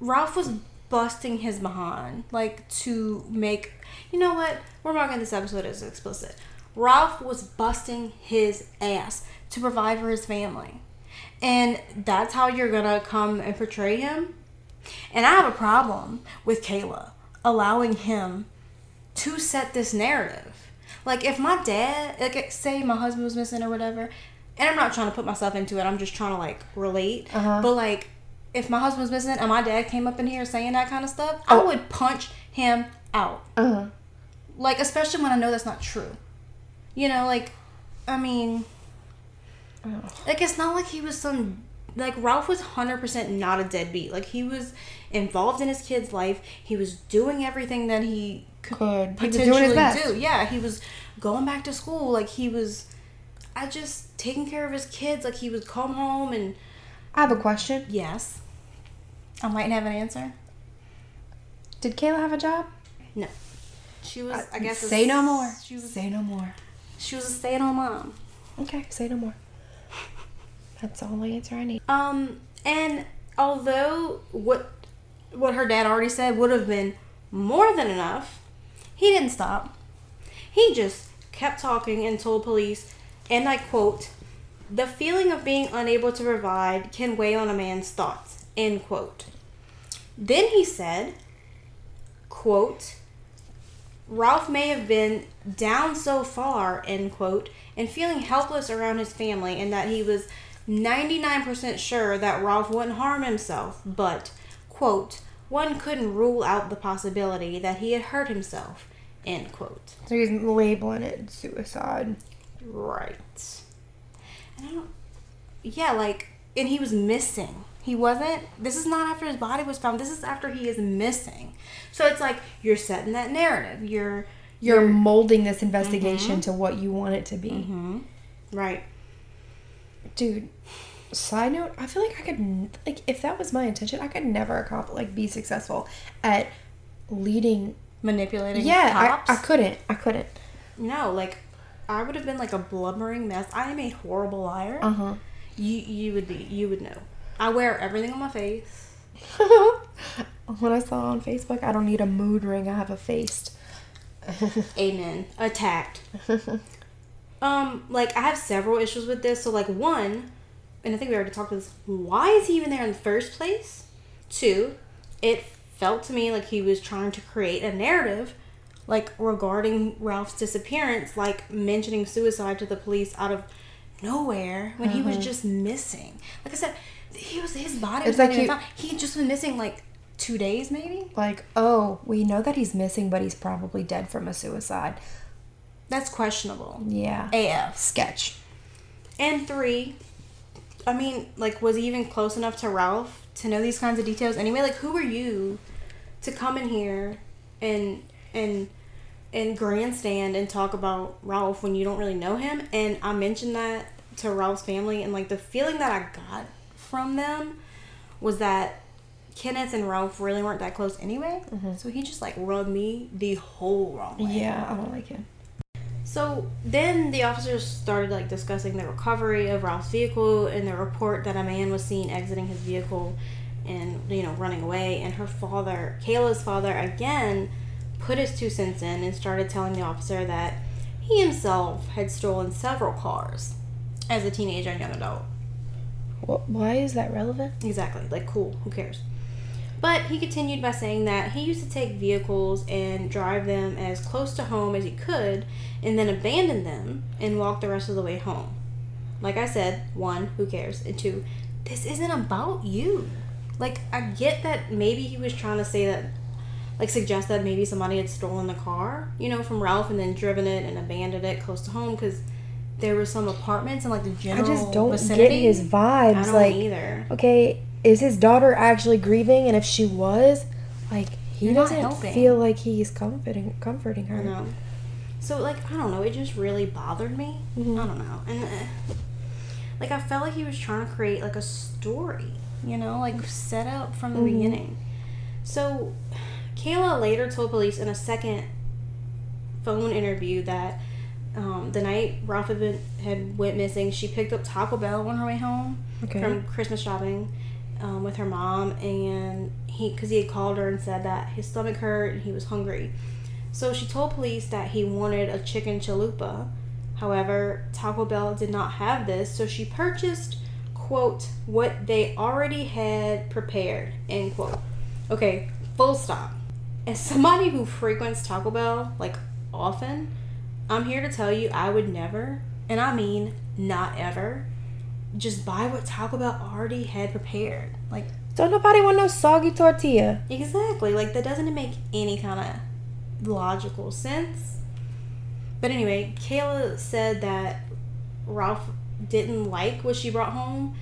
Ralph was busting his behind, like to make. You know what? We're marking this episode as explicit. Ralph was busting his ass to provide for his family, and that's how you're gonna come and portray him. And I have a problem with Kayla allowing him to set this narrative. Like if my dad, like say my husband was missing or whatever, and I'm not trying to put myself into it. I'm just trying to like relate. Uh-huh. But like if my husband was missing and my dad came up in here saying that kind of stuff, I Oh. would punch him out. Uh-huh. Like especially when I know that's not true. You know, like I mean, like it's not like he was some like Ralph was 100% not a deadbeat. Like he was involved in his kid's life. He was doing everything that he could. He potentially best. do. Yeah, he was going back to school. Like he was I just taking care of his kids. Like he would come home and I have a question. yes. I might have an answer. Did Kayla have a job? No. She was uh, I guess a- Say no more. She was Say no more. she was a stay-at-home mom. Okay, say no more. That's the only answer I need. Um, and although what what her dad already said would have been more than enough, he didn't stop. He just kept talking and told police, and I quote, "The feeling of being unable to provide can weigh on a man's thoughts." End quote. Then he said, quote, Ralph may have been down so far, end quote, and feeling helpless around his family, and that he was 99% sure that Ralph wouldn't harm himself, but, quote, one couldn't rule out the possibility that he had hurt himself, end quote. So he's labeling it suicide. Right. And I don't, yeah, like, and he was missing. He wasn't. This is not after his body was found. This is after he is missing. So it's like you're setting that narrative. You're You're molding this investigation to what you want it to be. hmm right. Dude, side note, I feel like I could, like, if that was my intention, I could never accomplish, like, be successful at leading. Manipulating. Yeah, cops. I, I couldn't. I couldn't. no, like I would have been like a blubbering mess. I am a horrible liar. Uh huh. You you would be. You would know. I wear everything on my face. when I saw on Facebook, I don't need a mood ring. I have a face. Amen. Attacked. um, like I have several issues with this. So like one, and I think we already talked about this. Why is he even there in the first place? Two, it felt to me like he was trying to create a narrative, like regarding Ralph's disappearance, like mentioning suicide to the police out of nowhere when he was just missing. Like I said, he was his body was Mm-hmm. Like he- found. He just been missing like two days maybe. Like, oh, we know that he's missing, but he's probably dead from a suicide. That's questionable. Yeah. AF. Sketch. And three, I mean, like, was he even close enough to Ralph to know these kinds of details anyway? Like, who are you to come in here and and and grandstand and talk about Ralph when you don't really know him? And I mentioned that to Ralph's family, and like the feeling that I got from them was that Kenneth and Ralph really weren't that close anyway. Mm-hmm. So he just like rubbed me the whole wrong way. Yeah, I don't like him. So then the officers started like discussing the recovery of Ralph's vehicle and the report that a man was seen exiting his vehicle and you know running away and her father, Kayla's father again put his two cents in and started telling the officer that he himself had stolen several cars as a teenager and young adult. Wh- Why is that relevant? Exactly. Like, cool. Who cares? But he continued by saying that he used to take vehicles and drive them as close to home as he could and then abandon them and walk the rest of the way home. Like I said, one, who cares? And two, this isn't about you. Like, I get that maybe he was trying to say that, like, suggest that maybe somebody had stolen the car, you know, from Ralph and then driven it and abandoned it close to home because there were some apartments in, like, the general. I just don't vicinity. get his vibes. Like, either. okay, is his daughter actually grieving? And if she was, like, he You're doesn't feel like he's comforting comforting her. Know. So like I don't know, it just really bothered me. Mhm. I don't know, and uh, like I felt like he was trying to create like a story, you know, like set up from the Mhm. beginning. So Kayla later told police in a second phone interview that um, the night Ralph had, been, had went missing, she picked up Taco Bell on her way home Okay. from Christmas shopping um, with her mom, and he because he had called her and said that his stomach hurt and he was hungry. So she told police that he wanted a chicken chalupa. However, Taco Bell did not have this, so she purchased quote what they already had prepared end quote. Okay, full stop. As somebody who frequents Taco Bell like often, I'm here to tell you I would never, and I mean not ever, just buy what Taco Bell already had prepared. Like Don't nobody want no soggy tortilla. exactly, like that doesn't make any kind of logical sense. But anyway, Kayla said that Ralph didn't like what she brought home,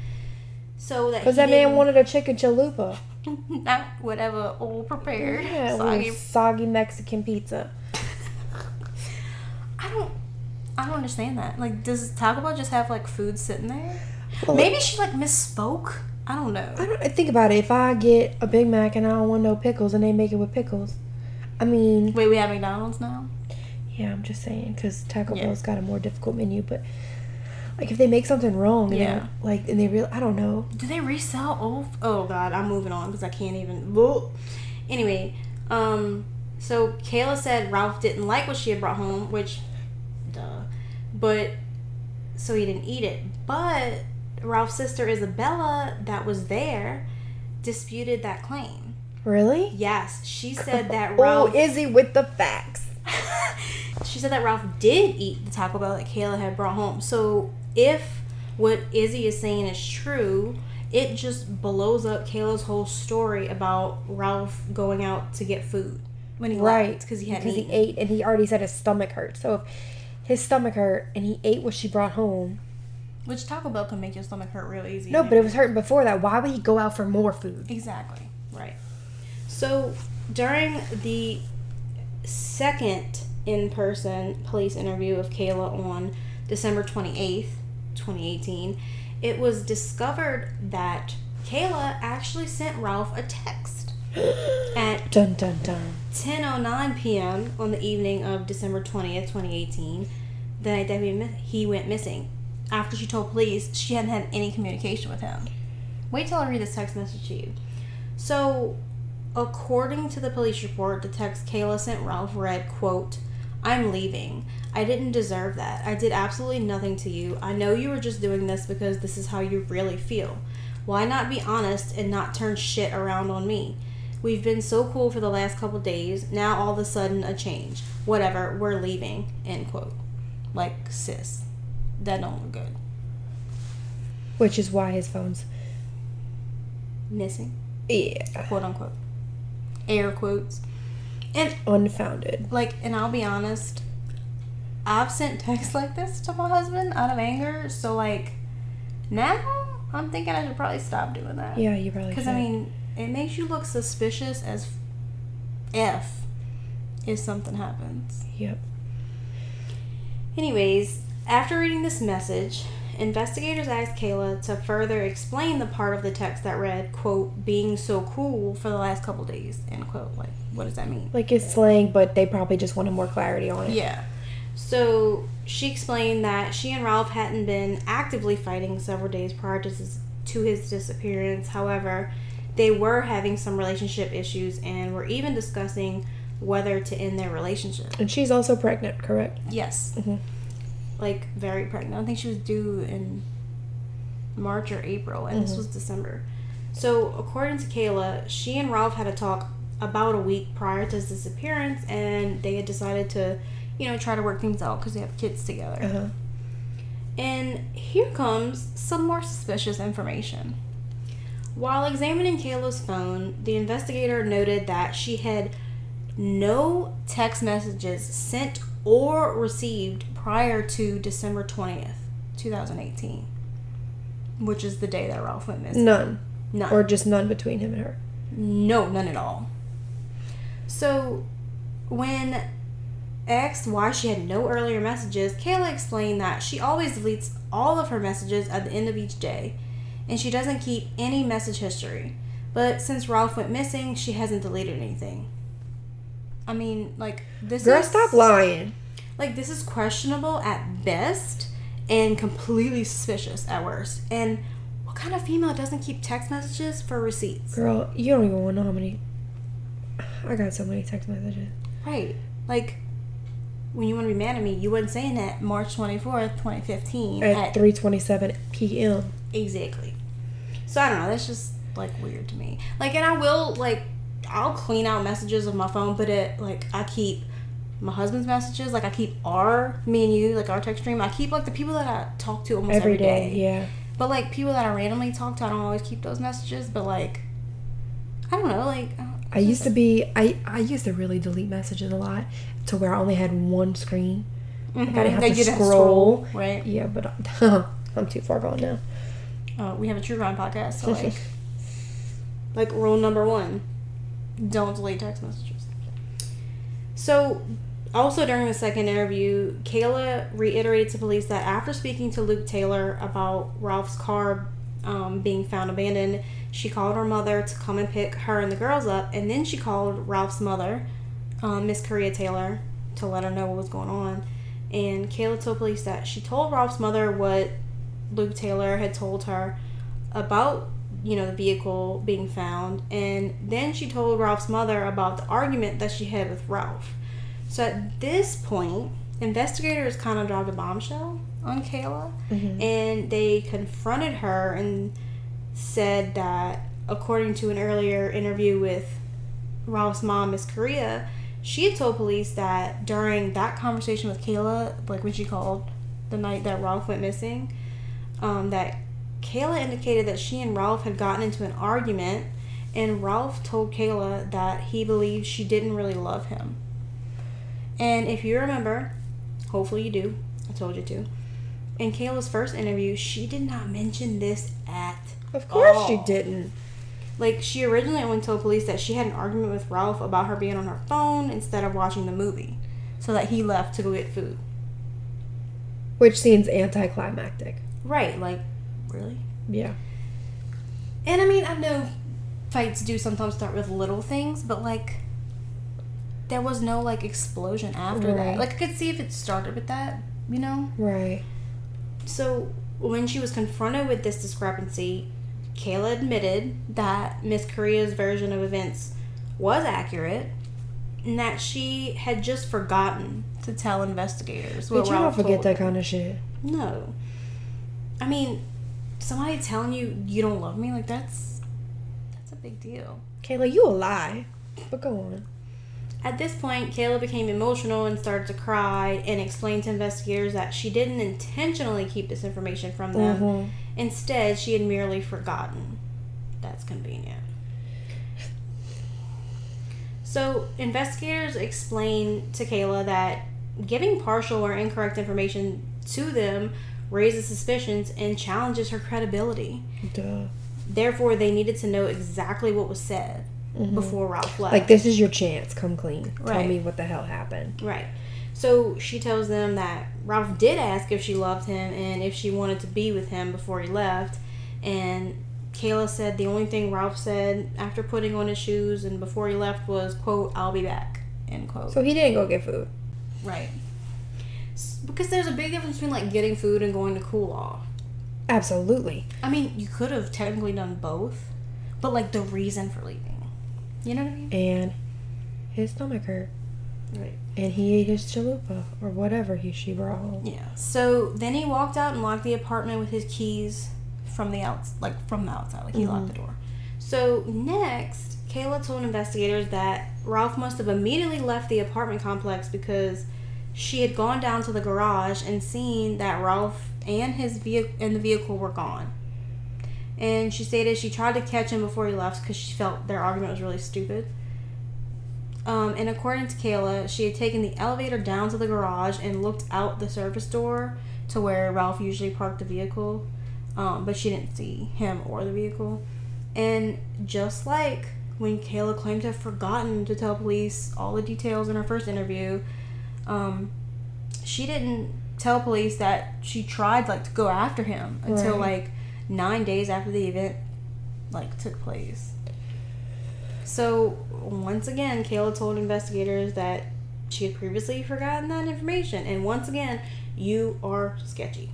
so that Because that man wanted a chicken chalupa. not whatever old prepared Yeah, soggy. soggy Mexican pizza. I don't I don't understand that. Like does Taco Bell just have like food sitting there? Well, Maybe she like misspoke. I don't know. I don't think about it. If I get a Big Mac and I don't want no pickles, and they make it with pickles, I mean, Wait, we have McDonald's now? yeah, I'm just saying because Taco Yeah. Bell's got a more difficult menu. But like, if they make something wrong, yeah, like, and they real, I don't know. Do they resell old? Oh God, I'm moving on because I can't even. Whoa. Anyway, um, so Kayla said Ralph didn't like what she had brought home, which, duh, but so he didn't eat it. But Ralph's sister Isabella, that was there, disputed that claim. Really? Yes, she said that Oh, Ralph. Izzy with the facts. she said that Ralph did eat the Taco Bell that Kayla had brought home. So if what Izzy is saying is true, it just blows up Kayla's whole story about Ralph going out to get food when he Right, because he hadn't because he ate, and he already said his stomach hurt. So if his stomach hurt and he ate what she brought home, Which Taco Bell can make your stomach hurt real easy. no, but it was hurting before that. Why would he go out for more food? Exactly. Right. So during the second in person police interview of Kayla on December 28th, 2018, it was discovered that Kayla actually sent Ralph a text at Dun dun dun. 10:09 p.m. on the evening of December 20th, 2018, the night that he went he went missing. After she told police she hadn't had any communication with him. Wait till I read this text message to you. So, according to the police report, the text Kayla sent Ralph read, quote, I'm leaving. I didn't deserve that. I did absolutely nothing to you. I know you were just doing this because this is how you really feel. Why not be honest and not turn shit around on me? We've been so cool for the last couple days. Now all of a sudden a change. Whatever, we're leaving. End quote. Like sis. That don't look good. Which is why his phone's Missing. yeah Quote unquote. Air quotes. And unfounded. like and I'll be honest, I've sent texts like this to my husband out of anger. So like now I'm thinking I should probably stop doing that. Yeah, you probably. Because. I mean, it makes you look suspicious as f if something happens. Yep. Anyways, after reading this message, investigators asked Kayla to further explain the part of the text that read, quote, being so cool for the last couple days, end quote. Like, what does that mean? Like it's slang, but they probably just wanted more clarity on it. Yeah. So she explained that she and Ralph hadn't been actively fighting several days prior to his, to his disappearance. However, they were having some relationship issues and were even discussing whether to end their relationship. And she's also pregnant, correct? Yes. Mhm. Like very pregnant. I think she was due in March or April, and this was December. So, according to Kayla, she and Ralph had a talk about a week prior to his disappearance, and they had decided to, you know, try to work things out because they have kids together. Uh huh. And here comes some more suspicious information. While examining Kayla's phone, the investigator noted that she had no text messages sent or received prior to December 20th, 2018, which is the day that Ralph went missing. None, None. or just none between him and her. No, none at all. So, when asked why she had no earlier messages, Kayla explained that she always deletes all of her messages at the end of each day, and she doesn't keep any message history. But since Ralph went missing, she hasn't deleted anything. I mean, like this is Girl, is stop lying. Like this is questionable at best and completely suspicious at worst. And what kind of female doesn't keep text messages for receipts? Girl, you don't even want to know how many. I got so many text messages. Right. Like, when you want to be mad at me, you wasn't saying that March 24th, 2015. At At, 3:27 p.m. exactly. So, I don't know. That's just, like, weird to me. Like, and I will, like, I'll clean out messages of my phone, but it, like, I keep my husband's messages. Like, I keep our, me and you, like, our text stream. I keep, like, the people that I talk to almost every day. Yeah. But, like, people that I randomly talk to, I don't always keep those messages. But, like, I don't know. Like, I used to be. I I used to really delete messages a lot to where I only had one screen. Mhm. I didn't have Like, to have scroll. right? Yeah, but I'm too far gone now. Uh, we have a true crime podcast, so like, like rule number one, don't delete text messages. So, also during the second interview, Kayla reiterated to police that after speaking to Luke Taylor about Ralph's car um, being found abandoned, she called her mother to come and pick her and the girls up, and then she called Ralph's mother, um, Miss Korea Taylor, to let her know what was going on. And Kayla told police that she told Ralph's mother what Luke Taylor had told her about, you know, the vehicle being found, and then she told Ralph's mother about the argument that she had with Ralph. So at this point, investigators kind of dropped a bombshell on Kayla, and they confronted her and said that, according to an earlier interview with Ralph's mom, Miss Korea, she had told police that during that conversation with Kayla, like when she called the night that Ralph went missing, um, that Kayla indicated that she and Ralph had gotten into an argument, and Ralph told Kayla that he believed she didn't really love him. And if you remember, hopefully you do, I told you to, in Kayla's first interview, she did not mention this at Of course she didn't. Like, she originally only told police that she had an argument with Ralph about her being on her phone instead of watching the movie, so that he left to go get food. Which seems anticlimactic. Right, like, really? Yeah. And I mean, I know fights do sometimes start with little things, but like, there was no like explosion after Right. that. Like, I could see if it started with that, you know? Right. So, when she was confronted with this discrepancy, Kayla admitted that Miss Korea's version of events was accurate, and that she had just forgotten to tell investigators. But you don't forget that kind of shit. No. I mean, somebody telling you you don't love me, like that's that's a big deal. Kayla, you a lie. But go on. At this point, Kayla became emotional and started to cry and explained to investigators that she didn't intentionally keep this information from them. Mhm. Instead, she had merely forgotten. That's convenient. So, investigators explained to Kayla that giving partial or incorrect information to them raises suspicions and challenges her credibility. Duh. Therefore, they needed to know exactly what was said mm-hmm. before Ralph left. Like this is your chance. Come clean. Tell me what the hell happened. Right. So she tells them that Ralph did ask if she loved him and if she wanted to be with him before he left. And Kayla said the only thing Ralph said after putting on his shoes and before he left was, quote, I'll be back, end quote. So he didn't go get food. right. Because there's a big difference between like getting food and going to cool off. Absolutely. I mean, you could have technically done both, but like the reason for leaving. You know what I mean? And his stomach hurt. Right. And he ate his chalupa or whatever he she brought home. Yeah. So then he walked out and locked the apartment with his keys from the outs like from the outside. Like he mm-hmm. locked the door. So next, Kayla told investigators that Ralph must have immediately left the apartment complex because she had gone down to the garage and seen that Ralph and his vehicle and the vehicle were gone. And she stated she tried to catch him before he left because she felt their argument was really stupid. Um, and according to Kayla, she had taken the elevator down to the garage and looked out the service door to where Ralph usually parked the vehicle, um, but she didn't see him or the vehicle. And just like when Kayla claimed to have forgotten to tell police all the details in her first interview, um, she didn't tell police that she tried like to go after him until Right. like nine days after the event like took place. So once again, Kayla told investigators that she had previously forgotten that information, and once again, you are sketchy.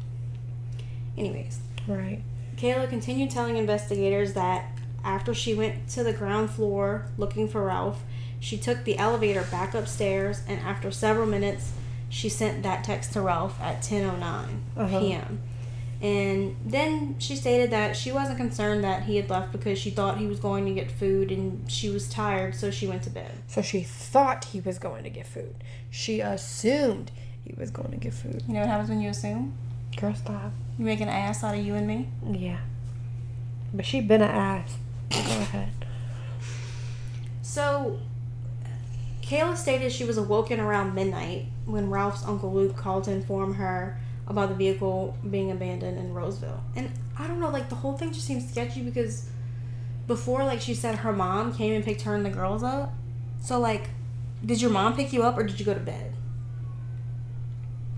Anyways, Right. Kayla continued telling investigators that after she went to the ground floor looking for Ralph, she took the elevator back upstairs, and after several minutes, she sent that text to Ralph at 10:09 Uh-huh. p.m. And then she stated that she wasn't concerned that he had left because she thought he was going to get food and she was tired, so she went to bed. So she thought he was going to get food. She assumed he was going to get food. You know what happens when you assume? Girl, stop. You make an ass out of you and me. Yeah. But she been an ass. Go ahead. So, Kayla stated she was awoken around midnight when Ralph's Uncle Luke called to inform her about the vehicle being abandoned in Roseville. And I don't know, like, the whole thing just seems sketchy because before, like, she said her mom came and picked her and the girls up. So, like, did your mom pick you up or did you go to bed?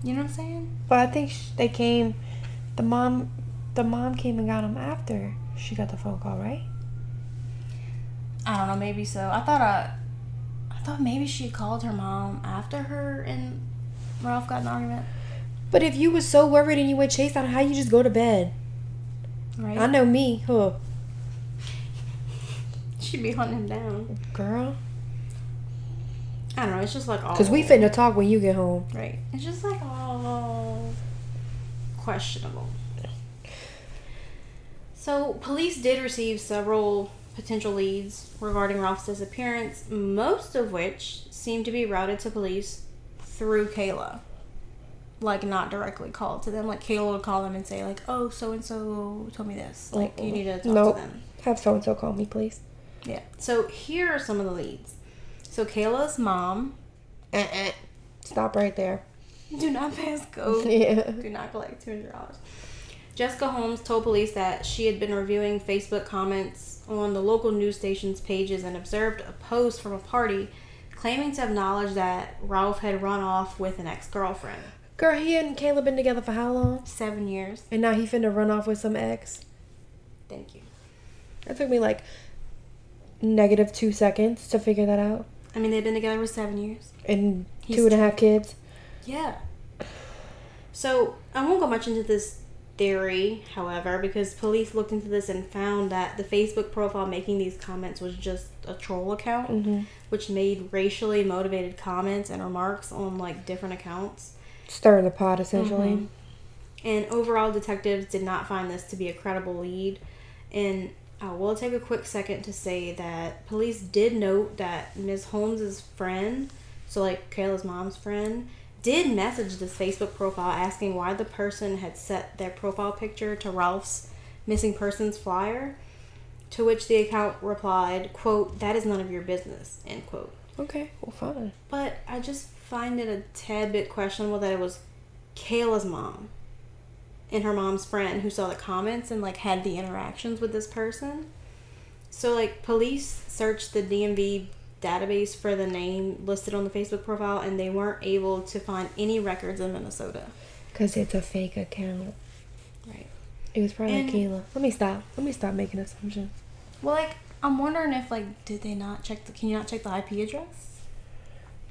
You know what I'm saying? But I think they came. The mom, the mom came and got them after she got the phone call, right? I don't know, maybe so. I thought uh, I thought maybe she called her mom after her and Ralph got an argument. But if you was so worried and you went chase out, how you just go to bed? Right? I know me, huh? She'd be hunting him down. Girl. I don't know. It's just like all Cause we finna talk when you get home. right. It's just like all questionable. So police did receive several potential leads regarding Ralph's disappearance, most of which seemed to be routed to police through Kayla. Like not directly called to them. Like Kayla would call them and say like, "Oh, so and so told me this. Like you need to talk Nope. to them." Have so and so call me, please. Yeah. So here are some of the leads. So Kayla's mom, Uh-uh. Stop right there. do not pass go. Yeah. do not collect two hundred dollars. Jessica Holmes told police that she had been reviewing Facebook comments on the local news station's pages and observed a post from a party claiming to have knowledge that Ralph had run off with an ex girlfriend. Girl, he and Kayla been together for how long? Seven years. And now he finna run off with some ex. Thank you. That took me like negative two seconds to figure that out. I mean, they've been together for seven years. And He's two and a half kids. Yeah. So I won't go much into this theory, however, because police looked into this and found that the Facebook profile making these comments was just a troll account, Mm-hmm. which made racially motivated comments and remarks on like different accounts. Stir the pot, essentially. Mhm. And overall, detectives did not find this to be a credible lead. And I will take a quick second to say that police did note that Ms. Holmes's friend, so like Kayla's mom's friend, did message this Facebook profile asking why the person had set their profile picture to Ralph's missing persons flyer. To which the account replied, "quote That is none of your business." End quote. Okay, well, fine. But I just find it a tad bit questionable that it was Kayla's mom and her mom's friend who saw the comments and like had the interactions with this person. So like police searched the DMV database for the name listed on the Facebook profile and they weren't able to find any records in Minnesota. Because it's a fake account. Right. It was probably And- Kayla. Let me stop. Let me stop making assumptions. Well like I'm wondering if like did they not check the can you not check the IP address?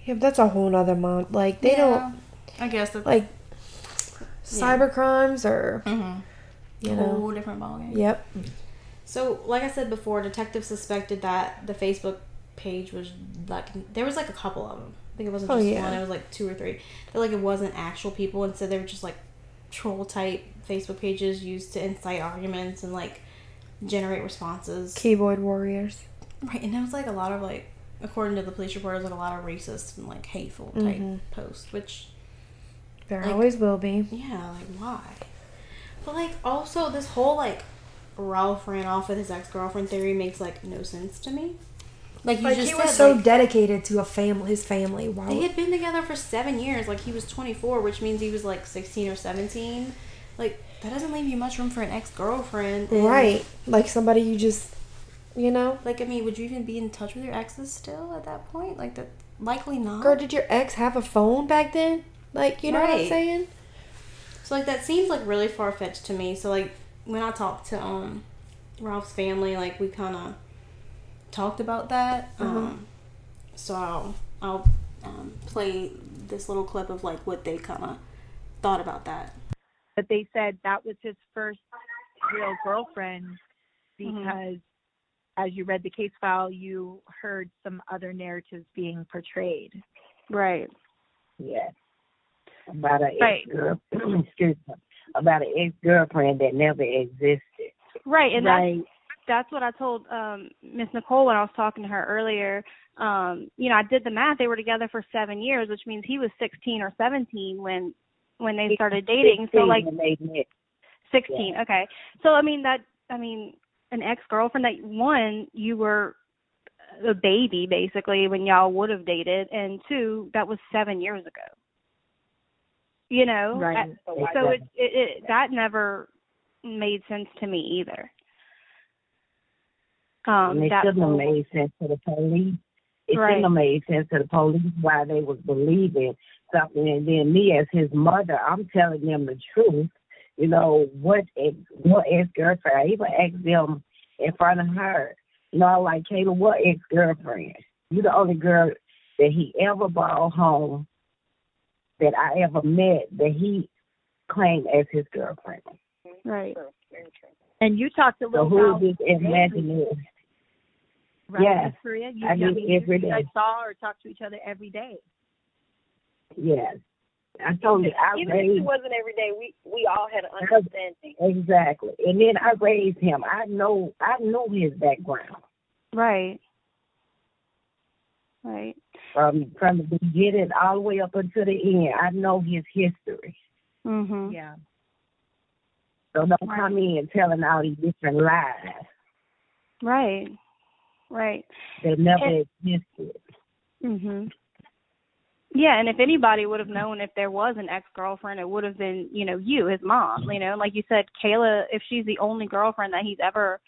Yeah, but that's a whole nother month. Like, they don't, I guess that's like, cyber crimes or, mm-hmm. you whole know. different ballgame. Yep. So, like I said before, detectives suspected that the Facebook page was like there was like a couple of them. I think it wasn't Oh, just yeah. one; it was like two or three. That like it wasn't actual people. Instead, they were just like troll type Facebook pages used to incite arguments and like generate responses. Keyboard warriors. Right, and there was like a lot of like, according to the police report, there was like a lot of racist and like hateful type Mhm. posts, which There Like- always will be. yeah, like why? But like also this whole like Ralph ran off with his ex girlfriend theory makes like no sense to me. Like you Like, just he said, was so like, dedicated to a family, his family. Why they had been together for seven years. Like he was twenty four, which means he was like sixteen or seventeen. Like that doesn't leave you much room for an ex girlfriend. Right. Like, somebody you just, you know. Like I mean, would you even be in touch with your exes still at that point? Like that likely not. Girl, did your ex have a phone back then? Like, you know what I'm saying? So like that seems like really far fetched to me. So like when I talked to um Ralph's family, like we kind of talked about that. Uh-huh. Um, so I'll I'll um, play this little clip of like what they kind of thought about that. But they said that was his first real girlfriend Mm-hmm. because as you read the case file, you heard some other narratives being portrayed. Right. Yes. About a Right. ex excuse me. About an ex girlfriend that never existed. Right, and right. that's what I told um Miss Nicole when I was talking to her earlier. Um, you know, I did the math. They were together for seven years, which means he was sixteen or seventeen when when they started dating. So like when they met. sixteen. Okay. So I mean that I mean an ex girlfriend that one, you were a baby basically when y'all would have dated and two, that was seven years ago. You know? Right. Uh, So it, it, it that never made sense to me either. Um, and it that shouldn't have made sense to the police. It Right. shouldn't have made sense to the police why they was believing something. And then me as his mother, I'm telling them the truth. You know what? Ex, what ex girlfriend? I even asked them in front of her. You know, I'm like Kayla, what ex girlfriend? You the only girl that he ever brought home that I ever met that he claimed as his girlfriend. right. And you talked a So little who about is this imaginary? Right, Yes. Miss Maria. You, I do mean, every you guys saw or talked to each other every day. Yes. I told you I Even if it wasn't every day, we we all had an understanding. exactly, and then I raised him. I know I know his background Right. Right. from from the beginning all the way up until the end. I know his history. Mhm. Yeah. So don't come in telling all these different lies Right. Right. that never And- existed. Mhm. Yeah, and if anybody would have known if there was an ex-girlfriend, it would have been, you know, you, his mom, you know, like you said, Kayla, if she's the only girlfriend that he's ever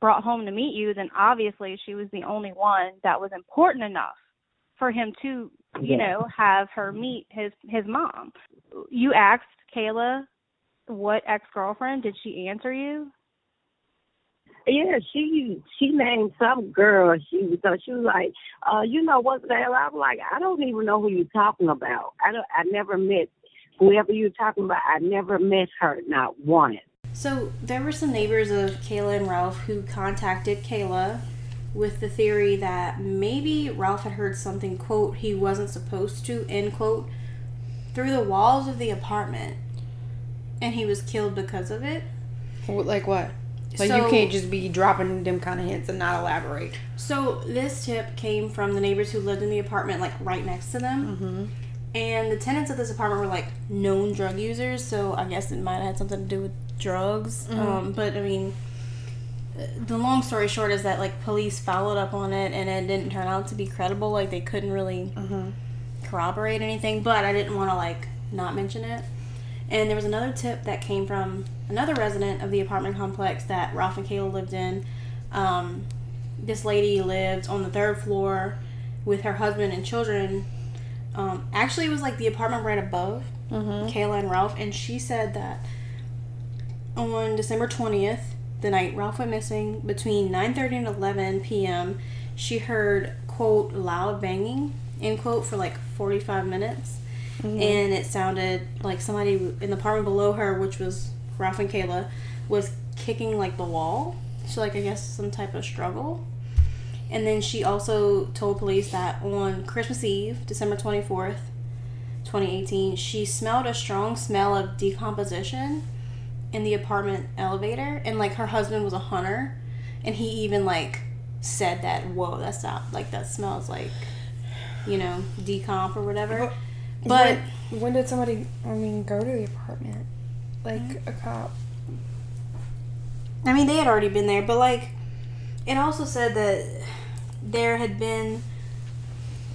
brought home to meet you, then obviously she was the only one that was important enough for him to, you Yeah. know, have her meet his his mom. You asked Kayla what ex-girlfriend, did she answer you? Yeah, she she named some girl. She was so she was like, uh, you know what's the hell? I'm like, I don't even know who you're talking about. I don't. I never met whoever you're talking about, I never met her, not once. So there were some neighbors of Kayla and Ralph who contacted Kayla with the theory that maybe Ralph had heard something, quote, he wasn't supposed to, end quote, through the walls of the apartment. And he was killed because of it. Like what? Like So- you can't just be dropping them kind of hints and not elaborate. So this tip came from the neighbors who lived in the apartment, like right next to them. Mm-hmm. And the tenants of this apartment were like known drug users, so I guess it might have had something to do with drugs. Um, but I mean, the long story short is that like police followed up on it, and it didn't turn out to be credible. Like they couldn't really corroborate anything. But I didn't want to like not mention it. And there was another tip that came from another resident of the apartment complex that Ralph and Kayla lived in. Um, this lady lived on the third floor with her husband and children. Um, actually, it was like the apartment right above Kayla and Ralph, and she said that on December twentieth, the night Ralph went missing, between nine thirty and eleven p.m., she heard quote loud banging end quote for like forty five minutes, Mm-hmm. and it sounded like somebody in the apartment below her, which was Ralph and Kayla, was kicking like the wall. So like I guess some type of struggle. And then she also told police that on Christmas Eve, December 24th, 2018, she smelled a strong smell of decomposition in the apartment elevator. And like her husband was a hunter. And he even like said that, whoa, that's not like that smells like, you know, decomp or whatever. But when, when did somebody? I mean, go to the apartment, like a cop. I mean, they had already been there, but like, it also said that there had been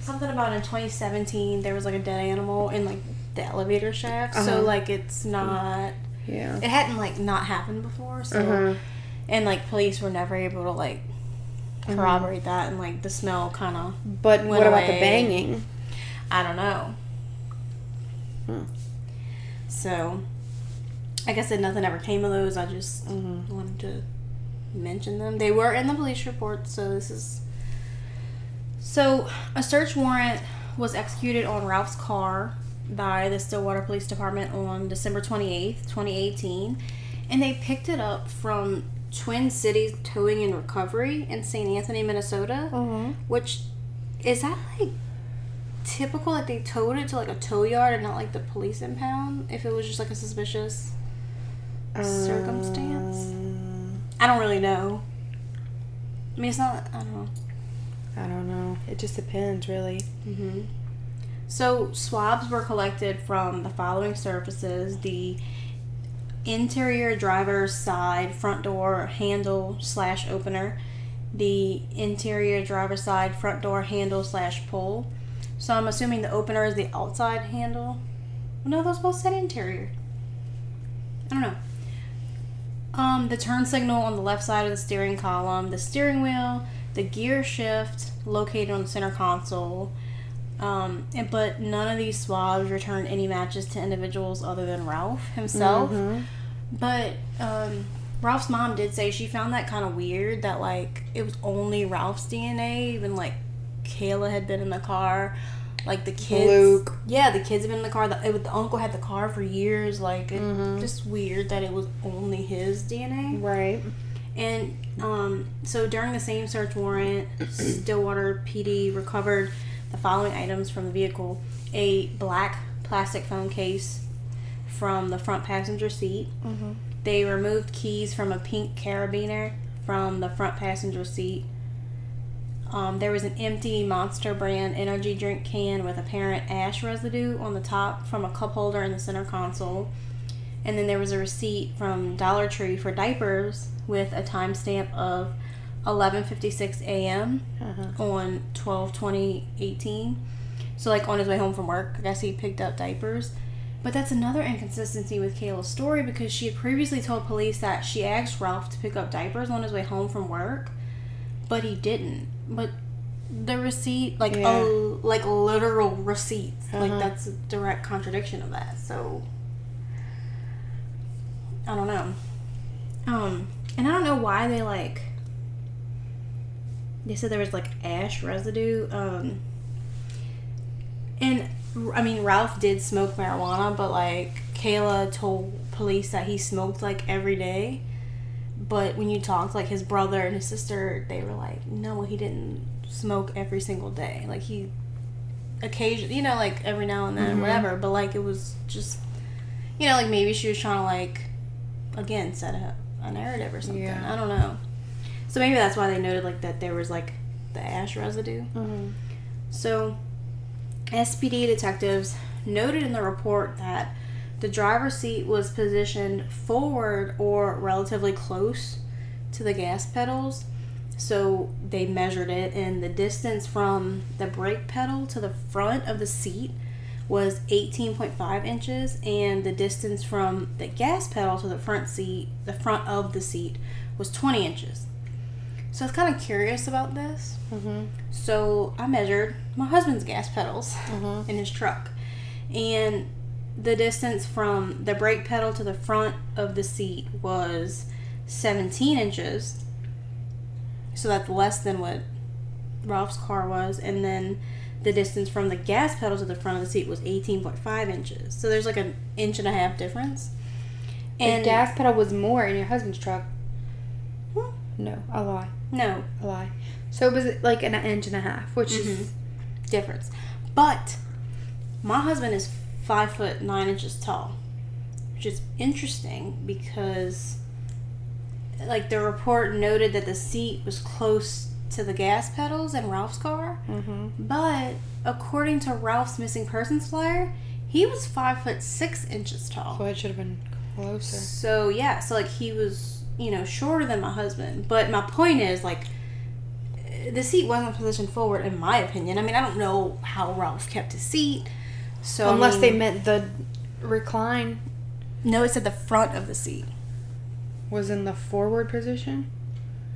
something about in 2017 there was like a dead animal in like the elevator shaft. So Uh-huh. like, it's not. Yeah. It hadn't like not happened before. So Uh-huh. and like police were never able to like corroborate that, and like the smell kind of. But what about the banging? I don't know. So, I guess that nothing ever came of those. I just Mhm. wanted to mention them. They were in the police report, so this is. So, a search warrant was executed on Ralph's car by the Stillwater Police Department on December 28th, 2018, and they picked it up from Twin Cities Towing and Recovery in St. Anthony, Minnesota Uh-huh. which is that like typical that they towed it to like a tow yard and not like the police impound if it was just like a suspicious circumstance? Um, i don't really know. I mean it's not i don't know. I don't know. It just depends, really. hmm so swabs were collected from the following surfaces. The interior driver's side front door handle slash opener. The interior driver's side front door handle slash pull so i'm assuming the opener is the outside handle no those both said interior i don't know um, the turn signal on the left side of the steering column the steering wheel the gear shift located on the center console um, and, but none of these swabs returned any matches to individuals other than Ralph himself. Mhm. But um, Ralph's mom did say she found that kind of weird that like it was only Ralph's DNA, even like Kayla had been in the car, like the kids. Luke. Yeah, the kids have been in the car. The, it, the uncle had the car for years. Like it, Mhm. just weird that it was only his DNA. Right. And um, so during the same search warrant, Stillwater PD recovered the following items from the vehicle a black plastic phone case from the front passenger seat. Mhm. They removed keys from a pink carabiner from the front passenger seat. Um, there was an empty Monster brand energy drink can with apparent ash residue on the top from a cup holder in the center console. And then there was a receipt from Dollar Tree for diapers with a timestamp of 11:56 a.m. Uh-huh. on 12/2018. So like on his way home from work, I guess he picked up diapers. But that's another inconsistency with Kayla's story because she had previously told police that she asked Ralph to pick up diapers on his way home from work, but he didn't. But the receipt, like Yeah. a like literal receipts, like Uh-huh. that's a direct contradiction of that. So I don't know. Um, and I don't know why they like. They said there was like ash residue. Um, and I mean, Ralph did smoke marijuana, but like Kayla told police that he smoked like every day. But when you talked like his brother and his sister, they were like, no, he didn't smoke every single day. Like he occasion, you know, like every now and then, whatever. But like it was just, you know, like maybe she was trying to like, again, set a, a narrative or something. Yeah. I don't know. So maybe that's why they noted like that there was like the ash residue. Mm-hmm. So, SPD detectives noted in the report that the driver's seat was positioned forward or relatively close to the gas pedals. So they measured it, and the distance from the brake pedal to the front of the seat was 18.5 inches, and the distance from the gas pedal to the front seat, the front of the seat, was 20 inches. So I was kind of curious about this. Mm-hmm. So I measured my husband's gas pedals in his truck. And the distance from the brake pedal to the front of the seat was 17 inches. So that's less than what Ralph's car was. And then the distance from the gas pedal to the front of the seat was 18.5 inches. So there's like an inch and a half difference. And the gas pedal was more in your husband's truck. No, a lie, No, a lie. So it was like an inch and a half, which mm-hmm. is difference. But my husband is five foot nine inches tall, which is interesting because, like, the report noted that the seat was close to the gas pedals in Ralph's car, mm-hmm. but according to Ralph's missing persons flyer, he was five foot six inches tall. so it should have been closer. So yeah, so like he was, you know, shorter than my husband. But my point is like the seat wasn't positioned forward in my opinion. I mean, I don't know how Ralph kept his seat. So I Unless they meant the recline No, it said the front of the seat. was in the forward position.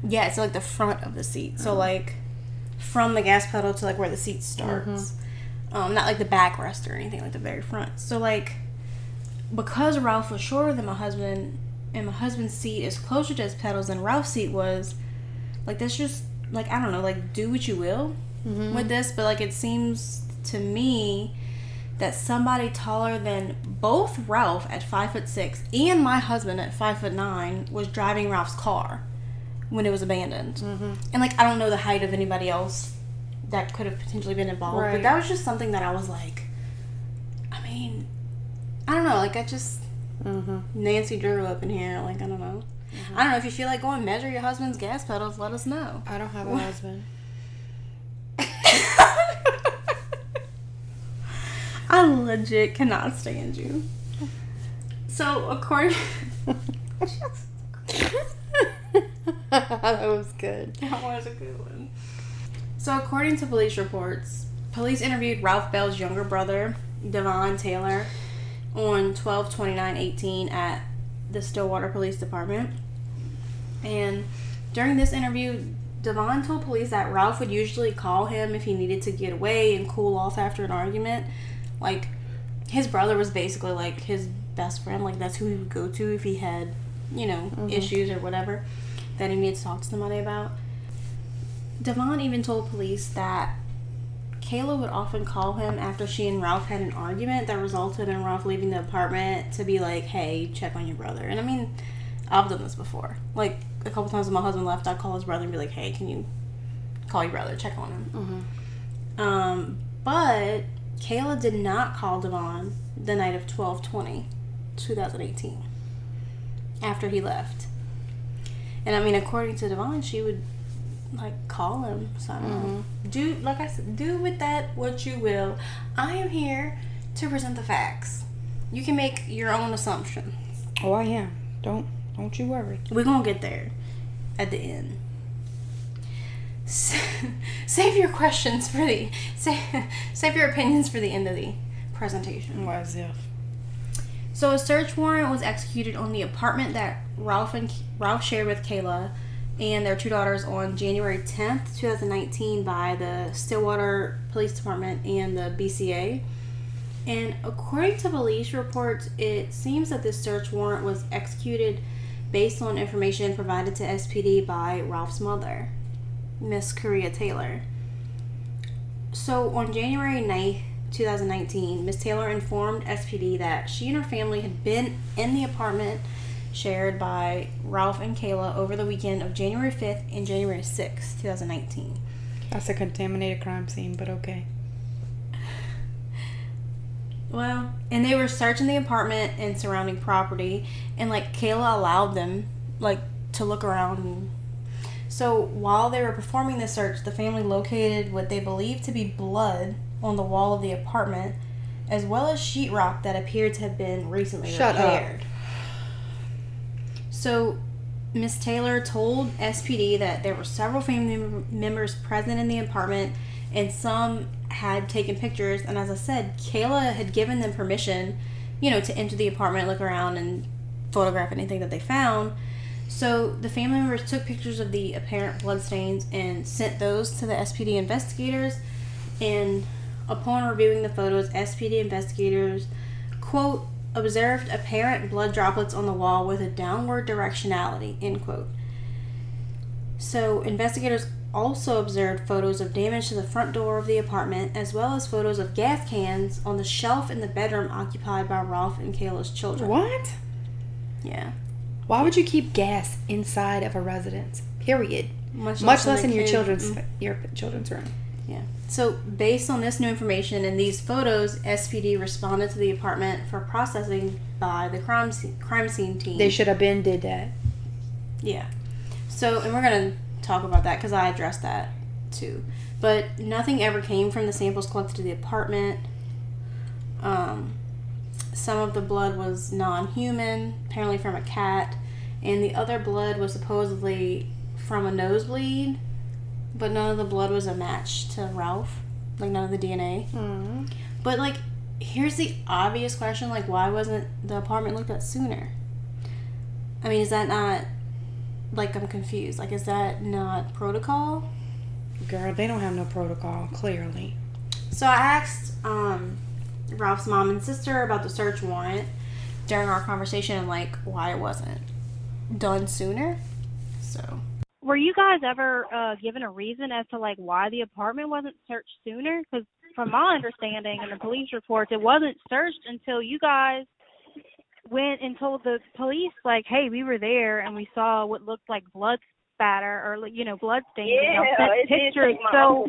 Yeah, it's like the front of the seat. So like from the gas pedal to like where the seat starts. Um, not like the backrest or anything, like the very front. So like because Ralph was shorter than my husband and my husband's seat is closer to his pedals than Ralph's seat was, like that's just like I don't know, like do what you will with this, but like it seems to me that somebody taller than both Ralph at five foot six and my husband at five foot nine was driving Ralph's car when it was abandoned. And like I don't know the height of anybody else that could have potentially been involved, but that was just something that I was like, I mean, I don't know, like I just Mm-hmm. Nancy Drew up in here, like I don't know. I don't know if you feel like going measure your husband's gas pedals, let us know. I don't have a husband. I legit cannot stand you. So according that was good. That was a good one. So, according to police reports, police interviewed Ralph Bell's younger brother, Devon Taylor, on 12 29 18 at the Stillwater Police Department. And during this interview, Devon told police that Ralph would usually call him if he needed to get away and cool off after an argument. Like, his brother was basically like his best friend. Like, that's who he would go to if he had, you know, issues or whatever that he needed to talk to somebody about. Devon even told police that Kayla would often call him after she and Ralph had an argument that resulted in Ralph leaving the apartment to be like, hey, check on your brother. And I mean, I've done this before. Like, a couple times when my husband left, I'd call his brother and be like, hey, can you call your brother, check on him? Um, but Kayla did not call Devon the night of 12 2018 after he left. And I mean, according to Devon, she would like call him. So I don't know. Mm-hmm. Do like I said, do with that what you will. I am here to present the facts. You can make your own assumption. Oh, I am. Don't don't you worry. We're gonna get there at the end. S- Save your questions for the save, save your opinions for the end of the presentation. As if. So a search warrant was executed on the apartment that Ralph and Ralph shared with Kayla and their two daughters on January 10th, 2019 by the Stillwater Police Department and the BCA. And according to police reports, it seems that this search warrant was executed based on information provided to SPD by Ralph's mother, Miss Korea Taylor. So on January 9th, 2019, Miss Taylor informed SPD that she and her family had been in the apartment shared by Ralph and Kayla over the weekend of January 5th and January 6th, 2019. That's a contaminated crime scene, but okay. Well, and they were searching the apartment and surrounding property, and like Kayla allowed them like to look around. And, so while they were performing the search, the family located what they believed to be blood on the wall of the apartment, as well as sheetrock that appeared to have been recently Shut up. So Miss Taylor told SPD that there were several family members present in the apartment and some had taken pictures. And as I said, Kayla had given them permission, you know, to enter the apartment, look around, and photograph anything that they found. So the family members took pictures of the apparent bloodstains and sent those to the SPD investigators. And upon reviewing the photos, SPD investigators, quote, observed apparent blood droplets on the wall with a downward directionality, end quote. So, investigators also observed photos of damage to the front door of the apartment, as well as photos of gas cans on the shelf in the bedroom occupied by Ralph and Kayla's children. What? Yeah. Why would you keep gas inside of a residence? Period. Much, Much less the in your kid- children's Mm. your children's room. Yeah. So, based on this new information and these photos, SPD responded to the apartment for processing by the crime scene, crime scene team. They should have been did that. Yeah. So, and we're going to talk about that because I addressed that too. But nothing ever came from the samples collected to the apartment. Um, some of the blood was non human, apparently from a cat, and the other blood was supposedly from a nosebleed, but none of the blood was a match to Ralph. Like, none of the DNA. Mm. But, like, here's the obvious question like, why wasn't the apartment looked at sooner? I mean, is that not like I'm confused? Like, is that not protocol? Girl, they don't have no protocol, clearly. So I asked um, Ralph's mom and sister about the search warrant during our conversation and like why it wasn't done sooner. So Were you guys ever uh, given a reason as to like why the apartment wasn't searched sooner? Because from my understanding in the police reports, it wasn't searched until you guys went and told the police like, "Hey, we were there and we saw what looked like blood spatter or you know blood stains." and y'all Yeah, sent it did pictures. take my So,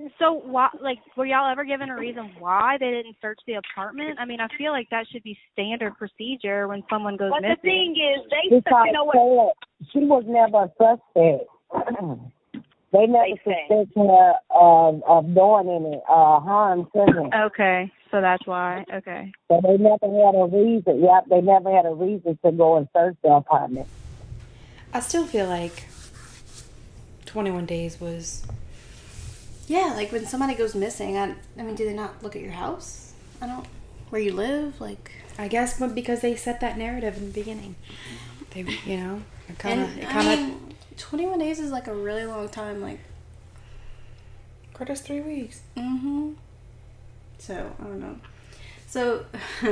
uncle them to say. so why like were y'all ever given a reason why they didn't search the apartment? I mean, I feel like that should be standard procedure when someone goes But the missing. thing is, they, Because you know what? Taylor, she was never a suspect. they never They say. suspected her of of doing any uh harm to him. Okay, so that's why. Okay. So they never had a reason. Yep, they never had a reason to go and search the apartment. I still feel like 21 days was. Yeah, like when somebody goes missing, I, I mean, do they not look at your house? I don't where you live, like. I guess, because they set that narrative in the beginning, they, you know, it kind of, it I kind of. mean, 21 days is like a really long time. Like, Curtis, three weeks. Mm-hmm. So I don't know. So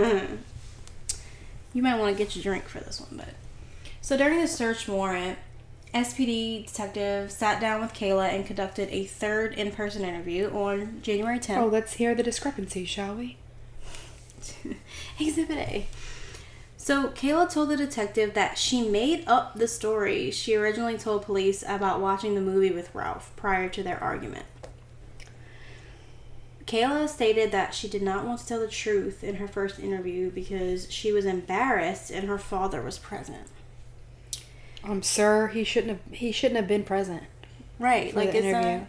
you might want to get your drink for this one, but so during the search warrant, SPD detective sat down with Kayla and conducted a third in-person interview on January 10th. Oh, let's hear the discrepancy, shall we? Exhibit A. So, Kayla told the detective that she made up the story she originally told police about watching the movie with Ralph prior to their argument. Kayla stated that she did not want to tell the truth in her first interview because she was embarrassed and her father was present. Um, sir, he shouldn't have. He shouldn't have been present Right, like the interview.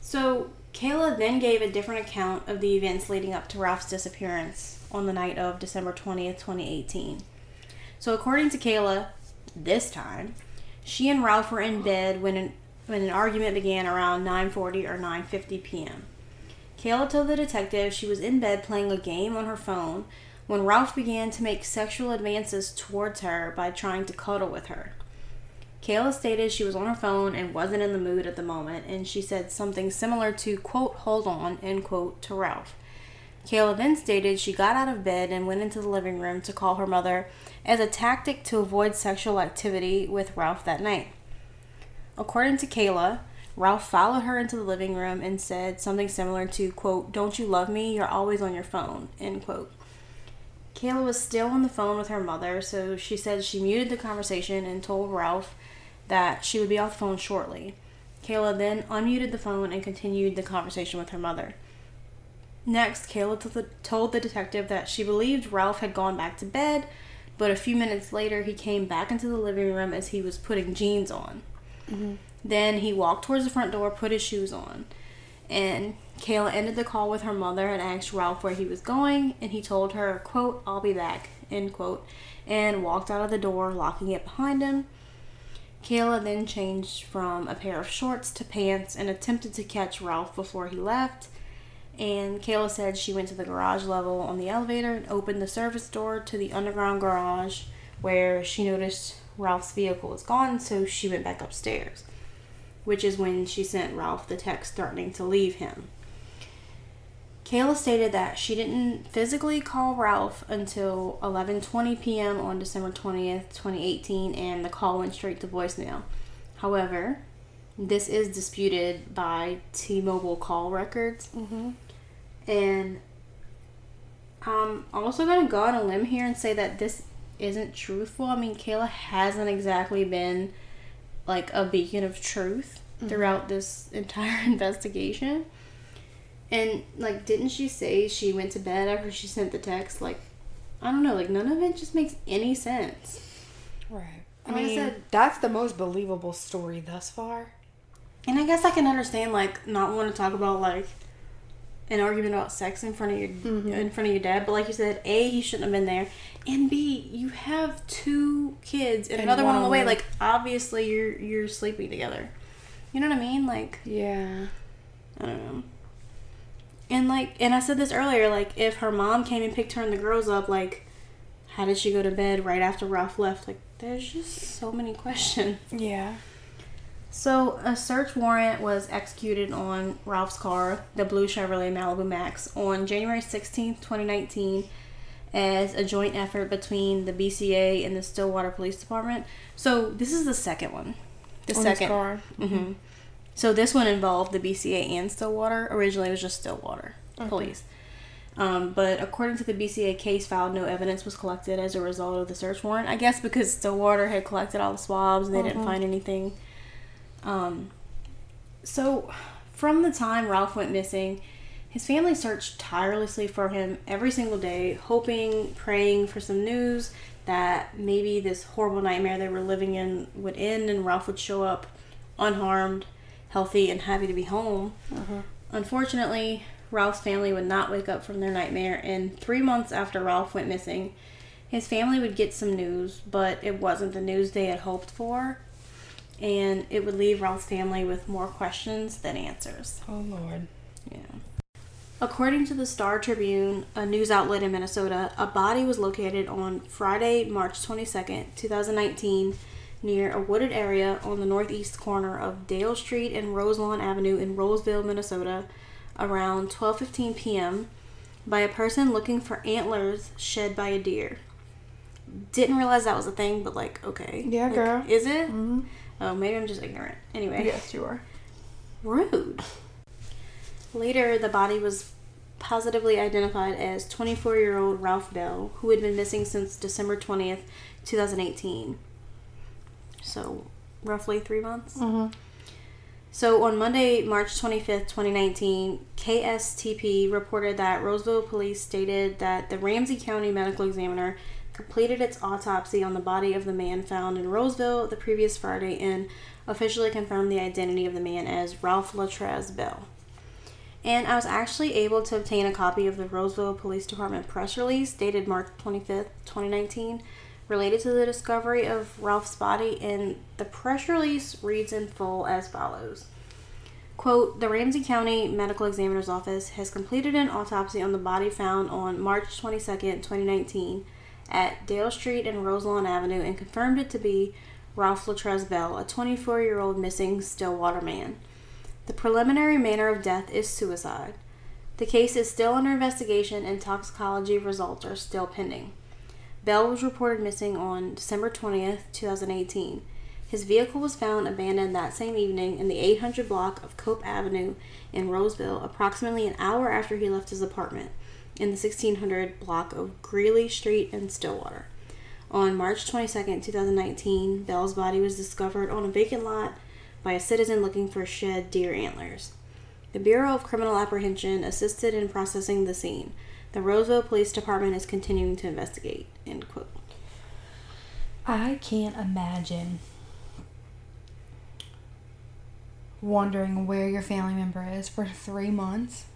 So, Kayla then gave a different account of the events leading up to Ralph's disappearance on the night of December 20th, 2018. So, according to Kayla, this time, she and Ralph were in bed when an, when an argument began around 9:40 or 9:50 p.m. Kayla told the detective she was in bed playing a game on her phone when Ralph began to make sexual advances towards her by trying to cuddle with her. Kayla stated she was on her phone and wasn't in the mood at the moment, and she said something similar to, quote, hold on, end quote, to Ralph. Kayla then stated she got out of bed and went into the living room to call her mother as a tactic to avoid sexual activity with Ralph that night. According to Kayla, Ralph followed her into the living room and said something similar to, quote, Don't you love me? You're always on your phone, end quote. Kayla was still on the phone with her mother, so she said she muted the conversation and told Ralph that she would be off the phone shortly. Kayla then unmuted the phone and continued the conversation with her mother. Next, Kayla t- told the detective that she believed Ralph had gone back to bed, but a few minutes later he came back into the living room as he was putting jeans on. Mm-hmm. Then he walked towards the front door, put his shoes on. And Kayla ended the call with her mother and asked Ralph where he was going, and he told her, quote, I'll be back, end quote, and walked out of the door, locking it behind him. Kayla then changed from a pair of shorts to pants and attempted to catch Ralph before he left. And Kayla said she went to the garage level on the elevator and opened the service door to the underground garage where she noticed Ralph's vehicle was gone, so she went back upstairs, which is when she sent Ralph the text threatening to leave him. Kayla stated that she didn't physically call Ralph until 11:20 p.m. on December 20th, 2018, and the call went straight to voicemail. However, this is disputed by T-Mobile call records, mm-hmm. and I'm also gonna go on a limb here and say that this isn't truthful. I mean, Kayla hasn't exactly been like a beacon of truth mm-hmm. throughout this entire investigation. And like, didn't she say she went to bed after she sent the text? Like, I don't know. Like, none of it just makes any sense. Right. I Like I mean, said- that's the most believable story thus far. And I guess I can understand like not want to talk about like an argument about sex in front of your mm-hmm. in front of your dad, but like you said, a he shouldn't have been there, and b you have two kids and, And another one one on the way. Like obviously you're you're sleeping together. You know what I mean? Like Yeah. I don't know. And like, and I said this earlier, like if her mom came and picked her and the girls up, like, how did she go to bed right after Ralph left? Like, there's just so many questions. Yeah. So a search warrant was executed on Ralph's car, the blue Chevrolet Malibu Maxx, on January 16th, 2019, as a joint effort between the BCA and the Stillwater Police Department. So this is the second one. The On his second car. hmm So this one involved the BCA and Stillwater. Originally, it was just Stillwater Police. Um, but according to the BCA case file, no evidence was collected as a result of the search warrant. I guess because Stillwater had collected all the swabs and they didn't find anything. Um, so, from the time Ralph went missing, his family searched tirelessly for him every single day, hoping, praying for some news that maybe this horrible nightmare they were living in would end and Ralph would show up unharmed, healthy, and happy to be home. Uh-huh. Unfortunately, Ralph's family would not wake up from their nightmare, and three months after Ralph went missing, his family would get some news, but it wasn't the news they had hoped for, and it would leave Ralph's family with more questions than answers. Oh Lord. Yeah. According to the Star Tribune, a news outlet in Minnesota, a body was located on Friday, March 22nd, 2019, near a wooded area on the northeast corner of Dale Street and Roselawn Avenue in Roseville, Minnesota, around 12:15 p.m. by a person looking for antlers shed by a deer. Didn't realize that was a thing, but like, okay. Yeah, Like, girl. Is it? Mm-hmm. Oh, maybe I'm just ignorant. Anyway. Yes, you are. Rude. Later, the body was positively identified as 24 year old Ralph Bell, who had been missing since December 20th, 2018. So, roughly three months. Mhm. So, on Monday, March 25th, 2019, KSTP reported that Roseville police stated that the Ramsey County Medical Examiner completed its autopsy on the body of the man found in Roseville the previous Friday and officially confirmed the identity of the man as Ralph Latrez Bell. And I was actually able to obtain a copy of the Roseville Police Department press release dated March 25th, 2019, related to the discovery of Ralph's body, and the press release reads in full as follows. Quote, the Ramsey County Medical Examiner's Office has completed an autopsy on the body found on March 22nd, 2019, at Dale Street and Roselawn Avenue and confirmed it to be Ralph Latrez Bell, a 24 year old missing Stillwater man. The preliminary manner of death is suicide. The case is still under investigation and toxicology results are still pending. Bell was reported missing on December 20th, 2018. His vehicle was found abandoned that same evening in the 800 block of Cope Avenue in Roseville, approximately an hour after he left his apartment in the 1600 block of Greeley Street in Stillwater. On March 22, 2019, Bell's body was discovered on a vacant lot by a citizen looking for shed deer antlers. The Bureau of Criminal Apprehension assisted in processing the scene. The Roseville Police Department is continuing to investigate. End quote. I can't imagine wondering where your family member is for three months.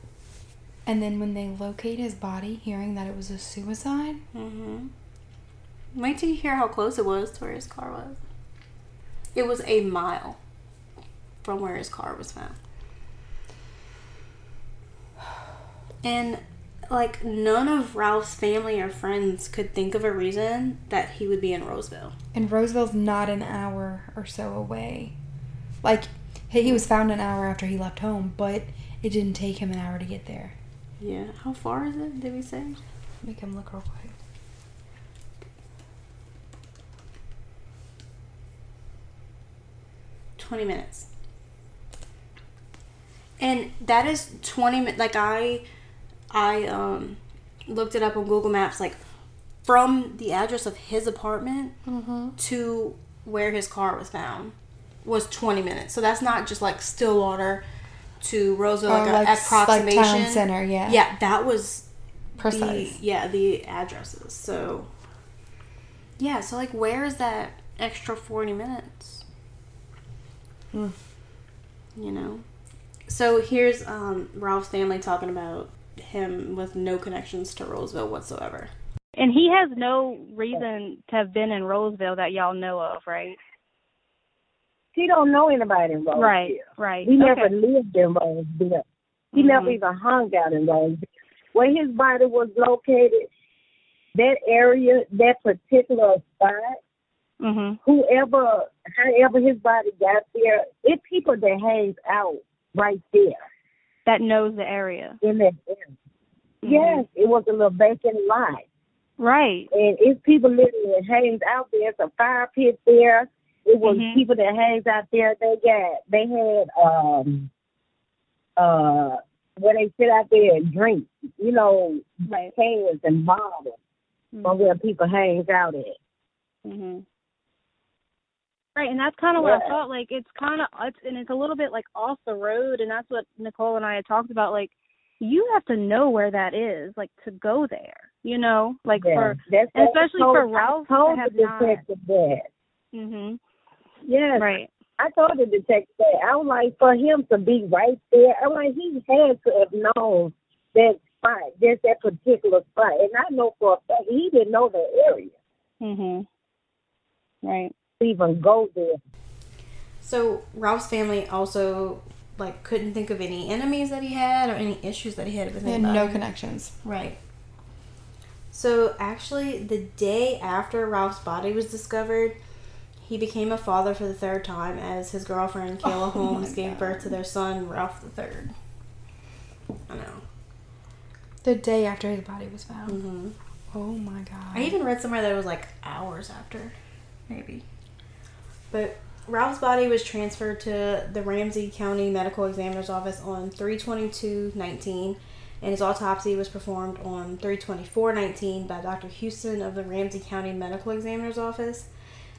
And then when they locate his body, hearing that it was a suicide. Mm-hmm. Wait till you hear how close it was to where his car was. It was a mile from where his car was found. And like none of Ralph's family or friends could think of a reason that he would be in Roseville. And Roseville's not an hour or so away. Like, he he was found an hour after he left home, but it didn't take him an hour to get there. Yeah. How far is it? Did we say? Make him look real quick. Twenty minutes. And that is twenty minutes. Like I, I um, looked it up on Google Maps. Like from the address of his apartment to where his car was found was 20 minutes. So that's not just like Stillwater to Roseville, like Oh, like like approximation. town center, yeah. Yeah, that was Precise. the yeah the addresses. So yeah, so like where is that extra 40 minutes? Hmm. You know. So here's um, Ralph's family talking about him with no connections to Roseville whatsoever. And he has no reason to have been in Roseville that y'all know of, right? He don't know anybody in Roseville. Right, right. He never Okay. lived in Roseville. He Mhm. never even hung out in Roseville. Where his body was located, that area, that particular spot, Mhm. whoever, however his body got there, it's people that hangs out right there That knows the area. in that area. Mhm. Yes, it was a little vacant lot. Right. and it's people living that hangs out there. It's a fire pit there. It was Mhm. people that hangs out there. They got they had um uh where they sit out there and drink, you know, Right. cans and bottles from where people hangs out at. Mhm. Right, and that's kind of what I Yeah. thought. Like, it's kind of, it's, and it's a little bit like off the road, and that's what Nicole and I had talked about. Like, you have to know where that is, like to go there. You know, like Yeah. for, That's especially told- for Ralph I told to have the not. detective that. Mhm. Yes, Right. I told the detective that. I was like, for him to be right there, I'm like, he had to have known that spot, just that particular spot. And I know for a fact he didn't know the area Mhm. Right. To even go there. So Ralph's family also like couldn't think of any enemies that he had or any issues that he had with He had no connections. Right. So actually, the day after Ralph's body was discovered, he became a father for the third time as his girlfriend Kayla Oh Holmes gave God. birth to their son Ralph the third. I know. The day after his body was found. hmm Oh my god. I even read somewhere that it was like hours after, maybe. But Ralph's body was transferred to the Ramsey County Medical Examiner's Office on 322-19, and his autopsy was performed on 324-19 by Dr. Houston of the Ramsey County Medical Examiner's Office.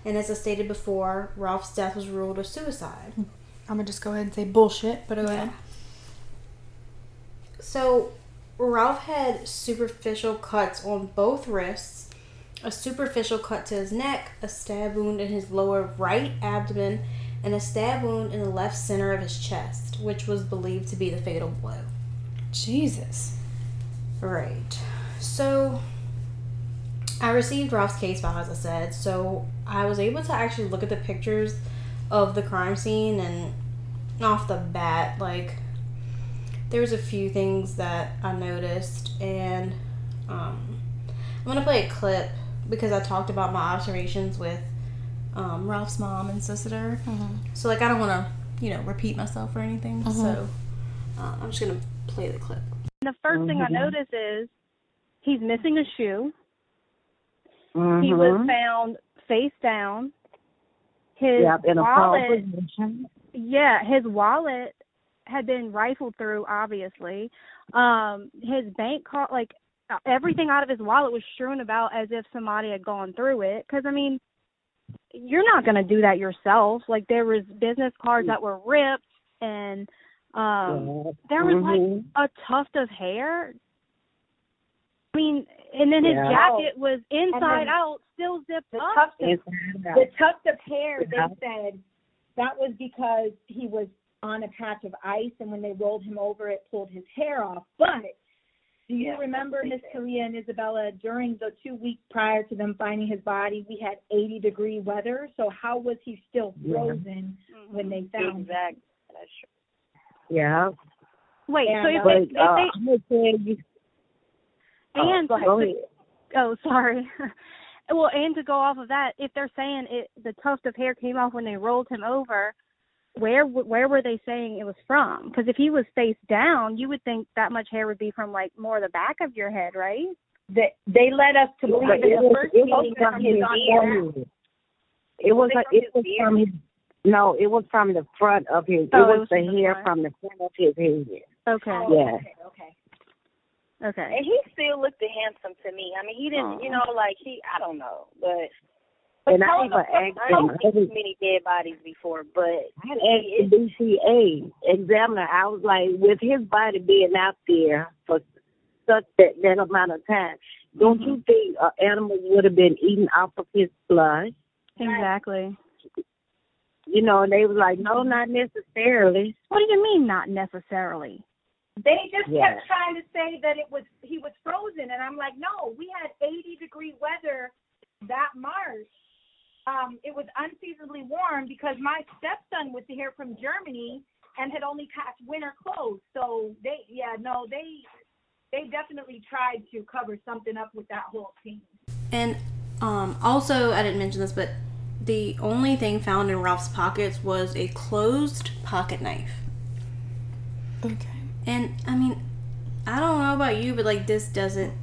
And as I stated before, Ralph's death was ruled a suicide. I'm gonna just go ahead and say bullshit, but go ahead. So, Ralph had superficial cuts on both wrists, a superficial cut to his neck, a stab wound in his lower right abdomen, and a stab wound in the left center of his chest, which was believed to be the fatal blow. Jesus. Right. So, I received Ralph's case file, as I said, so I was able to actually look at the pictures of the crime scene, and off the bat, like, there was a few things that I noticed, and um, I'm gonna play a clip because I talked about my observations with um, Ralph's mom and sister. So, like, I don't want to, you know, repeat myself or anything. So, uh, I'm just gonna play the clip. And the 1st thing I Mhm. notice is he's missing a shoe. Mm-hmm. He was found face down. his Yep, in a prone wallet position. yeah, his wallet had been rifled through obviously. Um his bank card like everything out of his wallet was strewn about as if somebody had gone through it cuz I mean you're not going to do that yourself. Like there was business cards that were ripped and um there was like Mhm. a tuft of hair. I mean, and then his Yeah. jacket was inside out, still zipped The up. tuft of the tuft of hair they said that was because he was on a patch of ice and when they rolled him over it pulled his hair off but do you Yeah, remember miss korea and isabella during the two weeks prior to them finding his body we had 80 degree weather so how was he still Yeah. frozen when they found him Exactly. That's true. Yeah. Wait, Yeah, so if no. they, But if uh, they I'm gonna tell you. oh, and go ahead. oh sorry. well, and to go off of that, if they're saying it the tuft of hair came off when they rolled him over, where where were they saying it was from? Because if he was face down, you would think that much hair would be from like more the back of your head, right? they they led us to believe But in it the was, first it was from his was on forehead. It was Was a, it it was from his no, it was from the front of his it Oh, it was, was the from the hair front. from the front of his head. Okay. Oh, Yeah. okay okay Okay. And he still looked handsome to me. I mean, he didn't, you know, like he, I don't know, but. And I tell even him- asked I him, ain't I seen was- many dead bodies before, but I had asked the BCA examiner, I was like, with his body being out there for such that, that amount of time, don't you think uh, animals would have been eaten off of his blood? Exactly. You know, and they was like, no, not necessarily. What do you mean not necessarily? They just Yeah. kept trying to say that it was he was frozen, and I'm like, no, we had 80 degree weather that March. Um, it was unseasonably warm because my stepson was here from Germany and had only packed winter clothes. So they, yeah, no, they they definitely tried to cover something up with that whole thing. And um, also, I didn't mention this, but the only thing found in Ralph's pockets was a closed pocket knife. Okay. And I mean, I don't know about you, but like this doesn't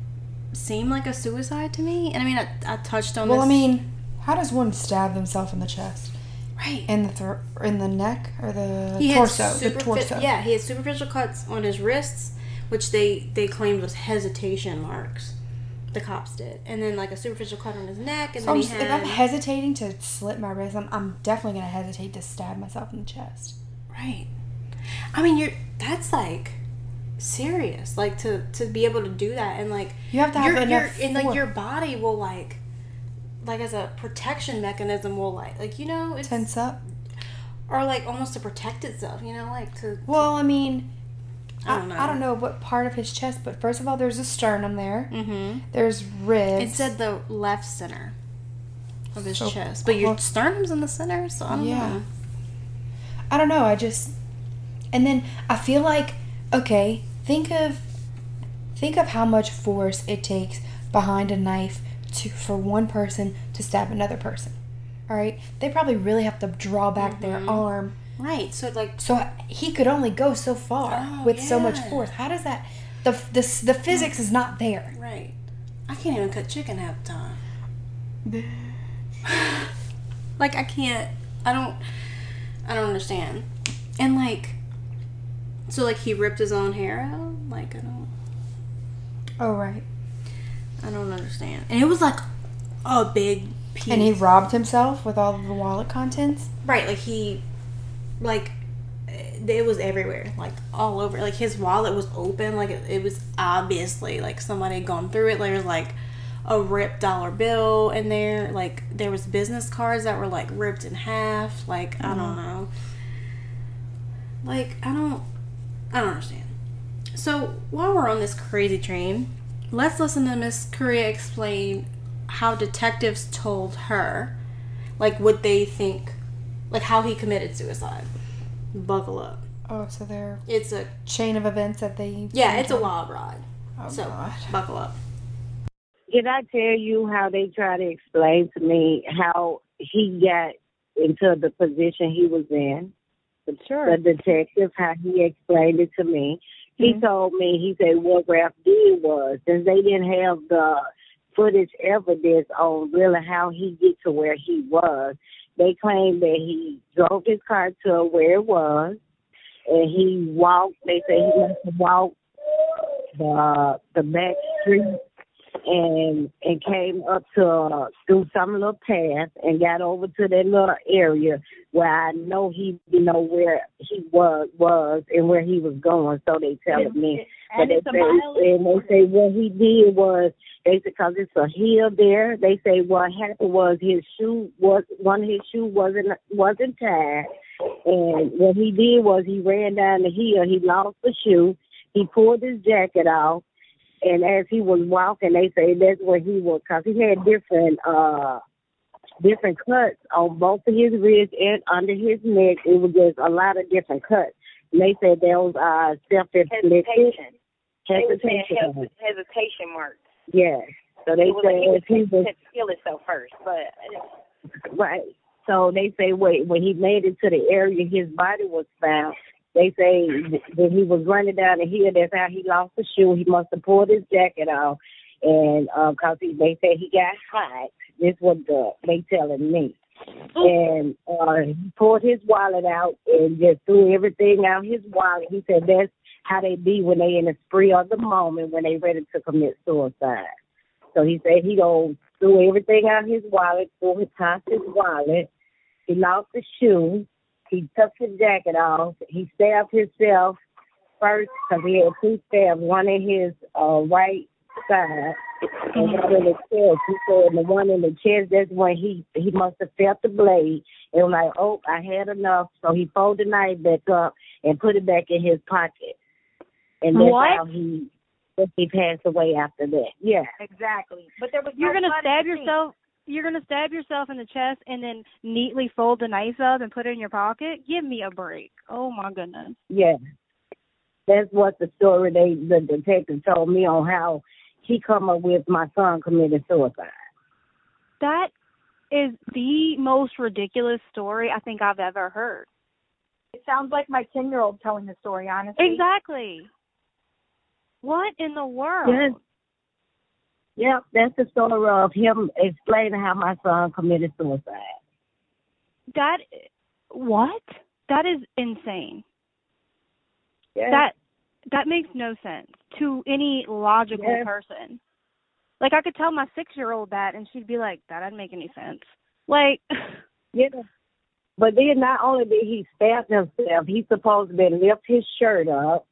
seem like a suicide to me. And I mean, I, I touched on Well, this. Well, I mean, how does one stab themselves in the chest, right? in the thro- in the neck, or the he torso? had The torso. Yeah, he had superficial cuts on his wrists, which they they claimed was hesitation marks. The cops did, and then like a superficial cut on his neck, and So then I'm, he just- if I'm hesitating to slit my wrist, I'm, I'm definitely gonna hesitate to stab myself in the chest. right. I mean, you're that's like serious, like to to be able to do that, and like You have to have your, your enough. and like your body will like like as a protection mechanism will like like you know it's tense up. or like almost to protect itself you know like to Well, I mean, I don't know I don't know what part of his chest, but first of all, there's a sternum there. mm-hmm. There's ribs. it said the left center of his So chest but your sternum's in the center so I don't Yeah. know I don't know. I just, and then I feel like, okay, think of, think of how much force it takes behind a knife to for one person to stab another person. All right, they probably really have to draw back their Mhm. arm, right so like so he could only go so far Oh, with so much force. How does that? The the the physics is not there. right I can't even cut chicken half the time like I can't I don't I don't understand and like so like he ripped his own hair out like I don't Oh right, I don't understand. And it was like a big piece. And he robbed himself with all of the wallet contents. right like he like it was everywhere like all over. Like his wallet was open like it, it was obviously like somebody had gone through it. There was like a ripped dollar bill in there. Like there was business cards that were like ripped in half. Like i don't mm-hmm. know. Like i don't i don't understand. So while we're on this crazy train let's listen to miss korea explain how detectives told her like what they think like how he committed suicide buckle up Oh, so they're it's a chain of events that they. yeah it's a wild ride Oh, so God. buckle up Did I tell you how they try to explain to me how he got into the position he was in? Sure. The detective, how he explained it to me. He Mm-hmm. told me, he said, what Ralph did was, since they didn't have the footage evidence on really how he get to where he was, they claim that he drove his car to where it was, and he walked. They say he walked the the back street and and came up to uh, through some little path and got over to that little area where I know he didn't know where he was was and where he was going. So they telling me, but And they say and they say what he did was they say because it's a hill there. They say what happened was his shoe was one of his shoe wasn't wasn't tied, and what he did was he ran down the hill. He lost the shoe. He pulled his jacket off and as he was walking, they say that's where he was, cause he had different, uh, different cuts on both of his wrists and under his neck. It was just a lot of different cuts. And they said those are self-inflicted Hesitation. They were saying hesitation. hes- hesitation marks. Yeah. So they was like he was if he was to kill himself first, but Right. So they say wait, when he made it to the area his body was found, they say when he was running down the hill, that's how he lost the shoe. He must have pulled his jacket off, and um, cause he, they say he got hot. This what the they telling me. And uh, he pulled his wallet out and just threw everything out his wallet. He said that's how they be when they in the spree of the moment when they ready to commit suicide. So he said he go threw everything out his wallet, threw his tossed his wallet. He lost the shoe. He took his jacket off. He stabbed himself first because he had two stabs, one in his uh, right side and one in the chest. He said the one in the chest, that's when he he must have felt the blade and was like, oh, I had enough. So he folded the knife back up and put it back in his pocket. And that's What? how he he passed away after that. Yeah. Exactly. But there was You're no gonna stab in the scene. yourself. You're gonna stab yourself in the chest and then neatly fold the knife up and put it in your pocket. Give me a break. Oh my goodness. Yeah. That's what the story they the detective told me on how he come up with my son committed suicide. That is the most ridiculous story I think I've ever heard. It sounds like my ten year old telling the story, honestly. Exactly. What in the world? Yes. Yep, that's the story of him explaining how my son committed suicide. That what? That is insane. Yeah. That that makes no sense to any logical Yeah. person. Like I could tell my six year old that and she'd be like, That doesn't make any sense. Like yeah. But then not only did he stab himself, he supposed to then lift his shirt up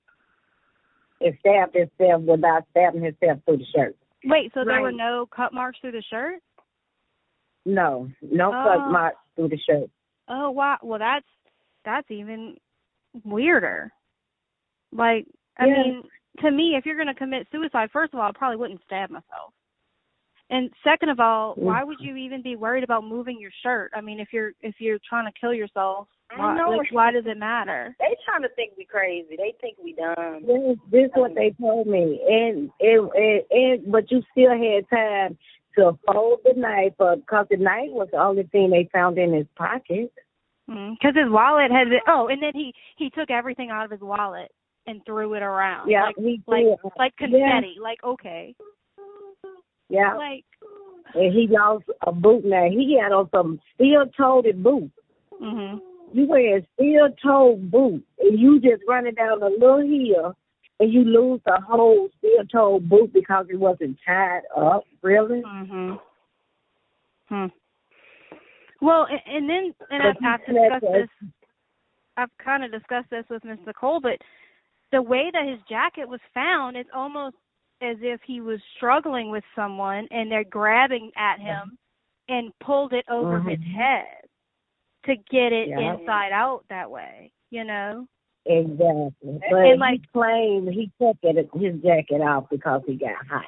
and stabbed himself without stabbing himself through the shirt. Wait, so there were no cut marks through the shirt? No, no Oh. cut marks through the shirt. Oh wow well that's that's even weirder. Like I Yeah. mean, to me, if you're gonna commit suicide, first of all, I probably wouldn't stab myself. And second of all, why would you even be worried about moving your shirt? I mean, if you're if you're trying to kill yourself, I why, know. like, why does it matter? they trying to think we crazy. They think we dumb. This, this is what they told me, and and, and and but you still had time to fold the knife up because the knife was the only thing they found in his pocket. Mm-hmm. Because his wallet had been. Oh, and then he he took everything out of his wallet and threw it around. Yeah, like he like did. like confetti. Like okay, Yeah, like and he lost a boot. Now he had on some steel-toed boots. mhm. You wear a steel-toed boot, and you just running down a little hill, and you lose the whole steel-toed boot because it wasn't tied up. Really? Mhm. Hmm. Well, and, and then and I've, I've discussed this. I've kind of discussed this with Miss Nicole, but the way that his jacket was found, it's almost as if he was struggling with someone and they're grabbing at him and pulled it over his Mhm. head to get it Yeah. inside out that way. You know. Exactly. But And, like- he claimed he took it, his jacket off because he got hot.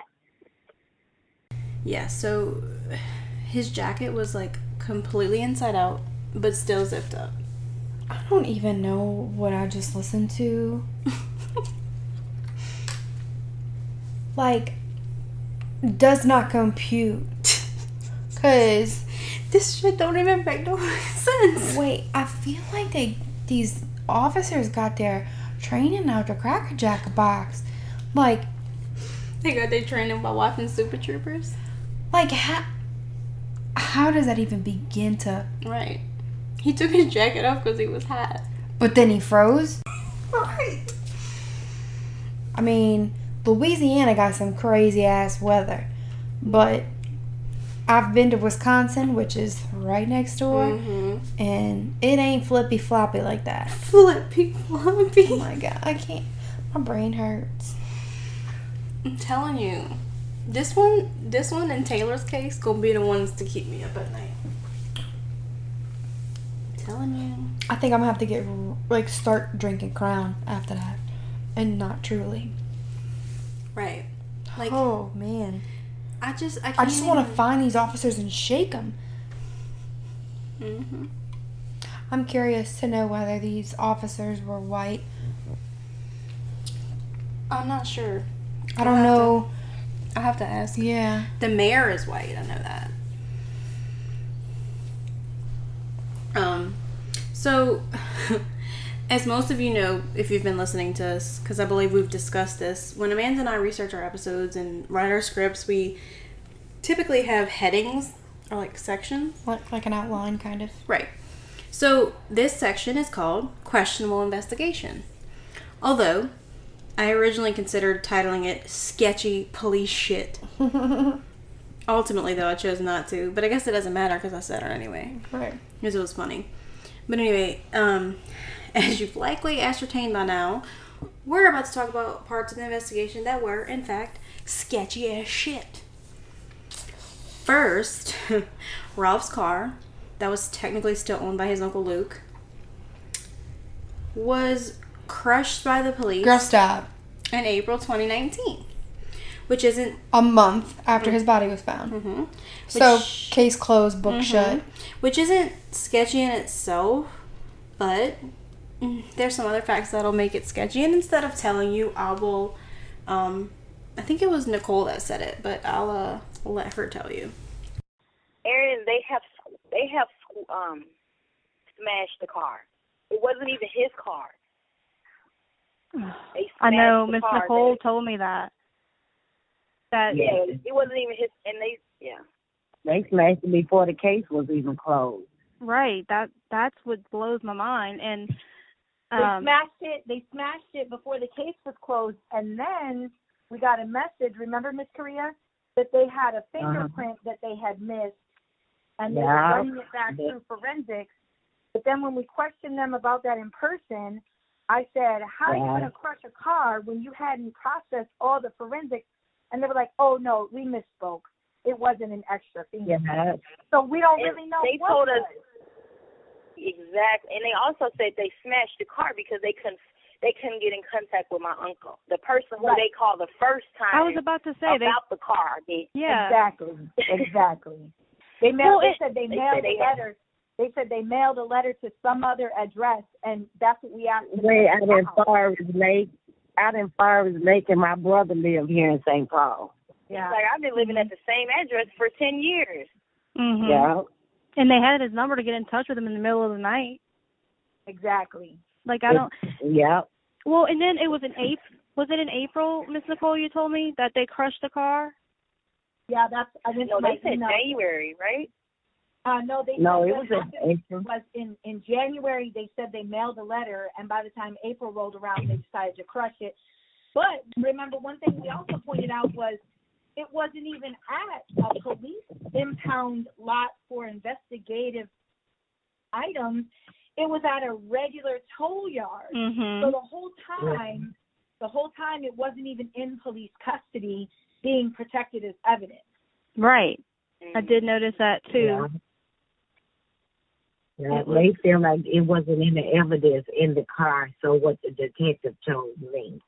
Yeah, so his jacket was like completely inside out, but still zipped up. I don't even know what I just listened to. like, does not compute. Cause This shit don't even make no sense. wait, I feel like they these officers got their training out the Cracker Jack box. Like, They got their training by watching Super Troopers. like ha- how does that even begin to? Right. He took his jacket off because he was hot. But then he froze. Right. I mean, Louisiana got some crazy ass weather, but I've been to Wisconsin, which is right next door, Mm-hmm. and it ain't flippy floppy like that. Flippy floppy. Oh my god, I can't. My brain hurts. I'm telling you, this one, this one in Taylor's case, gonna be the ones to keep me up at night. I'm telling you. I think I'm gonna have to get like start drinking Crown after that, and not truly. Right. Like oh man, I just, I. I just want to find these officers and shake them. Mm-hmm. I'm curious to know whether these officers were white. I'm not sure. I don't to- know. I have to ask. Yeah. The mayor is white. I know that. Um, so, as most of you know, if you've been listening to us, because I believe we've discussed this, when Amanda and I research our episodes and write our scripts, we typically have headings or like sections. Like, like an outline, kind of. Right. So this section is called Questionable Investigation. Although I originally considered titling it Sketchy Police Shit. Ultimately, though, I chose not to, but I guess it doesn't matter because I said it anyway Right. because it was funny. But anyway, um, as you've likely ascertained by now, we're about to talk about parts of the investigation that were, in fact, sketchy as shit. First, Ralph's car, that was technically still owned by his uncle Luke, was crushed by the police Girl, stop. in April 2019, which isn't A month after his body was found. hmm So, case closed, book shut. which isn't sketchy in itself, but there's some other facts that'll make it sketchy. And instead of telling you, I will. Um, I think it was Nicole that said it, but I'll uh, let her tell you. Aaron, they have they have um smashed the car. It wasn't even his car. I know Miss. Nicole They- told me that. That Yeah, it wasn't even his, and they yeah. They smashed it before the case was even closed. right. That that's what blows my mind. And They um smashed it. They smashed it before the case was closed, and then we got a message. Remember, Miss Korea, that they had a fingerprint that they had missed, and they were Yeah. running it back through forensics. But then when we questioned them about that in person, I said, "How are you going to crush a car when you hadn't processed all the forensics?" And they were like, "Oh no, we misspoke. It wasn't an extra finger." Yeah. So we don't And really know. they what told us was. Exactly, and they also said they smashed the car because they couldn't they couldn't get in contact with my uncle, the person who Right. they called the first time I was about to say they about the car. They, yeah. Exactly. Exactly. They mailed. Well, they said they they mailed said they a had- letter. They said they mailed a letter to some other address, and that's what we asked. them to Way out in find out. Forest Lake, out in Forest Lake, and my brother lived here in St. Paul. Yeah. Like I've been living at the same address for ten years. Mhm. Yeah. And they had his number to get in touch with him in the middle of the night. Exactly. Like I don't Yeah. Well, and then it was in April. Was it in April, Miss Nicole? You told me that they crushed the car. Yeah, that's. I didn't. No, they said no. January, right? Uh, no, they. No, it was in April. Was in in January. They said they mailed a letter, and by the time April rolled around, they decided to crush it. But remember, one thing we also pointed out was it wasn't even at a police impound lot for investigative items. It was at a regular tow yard. So Mhm. the whole time, the whole time, it wasn't even in police custody, being protected as evidence. Right. I Mm. did notice that too. Yeah, It was- they feel like it wasn't any evidence in the car, so what the detective told me.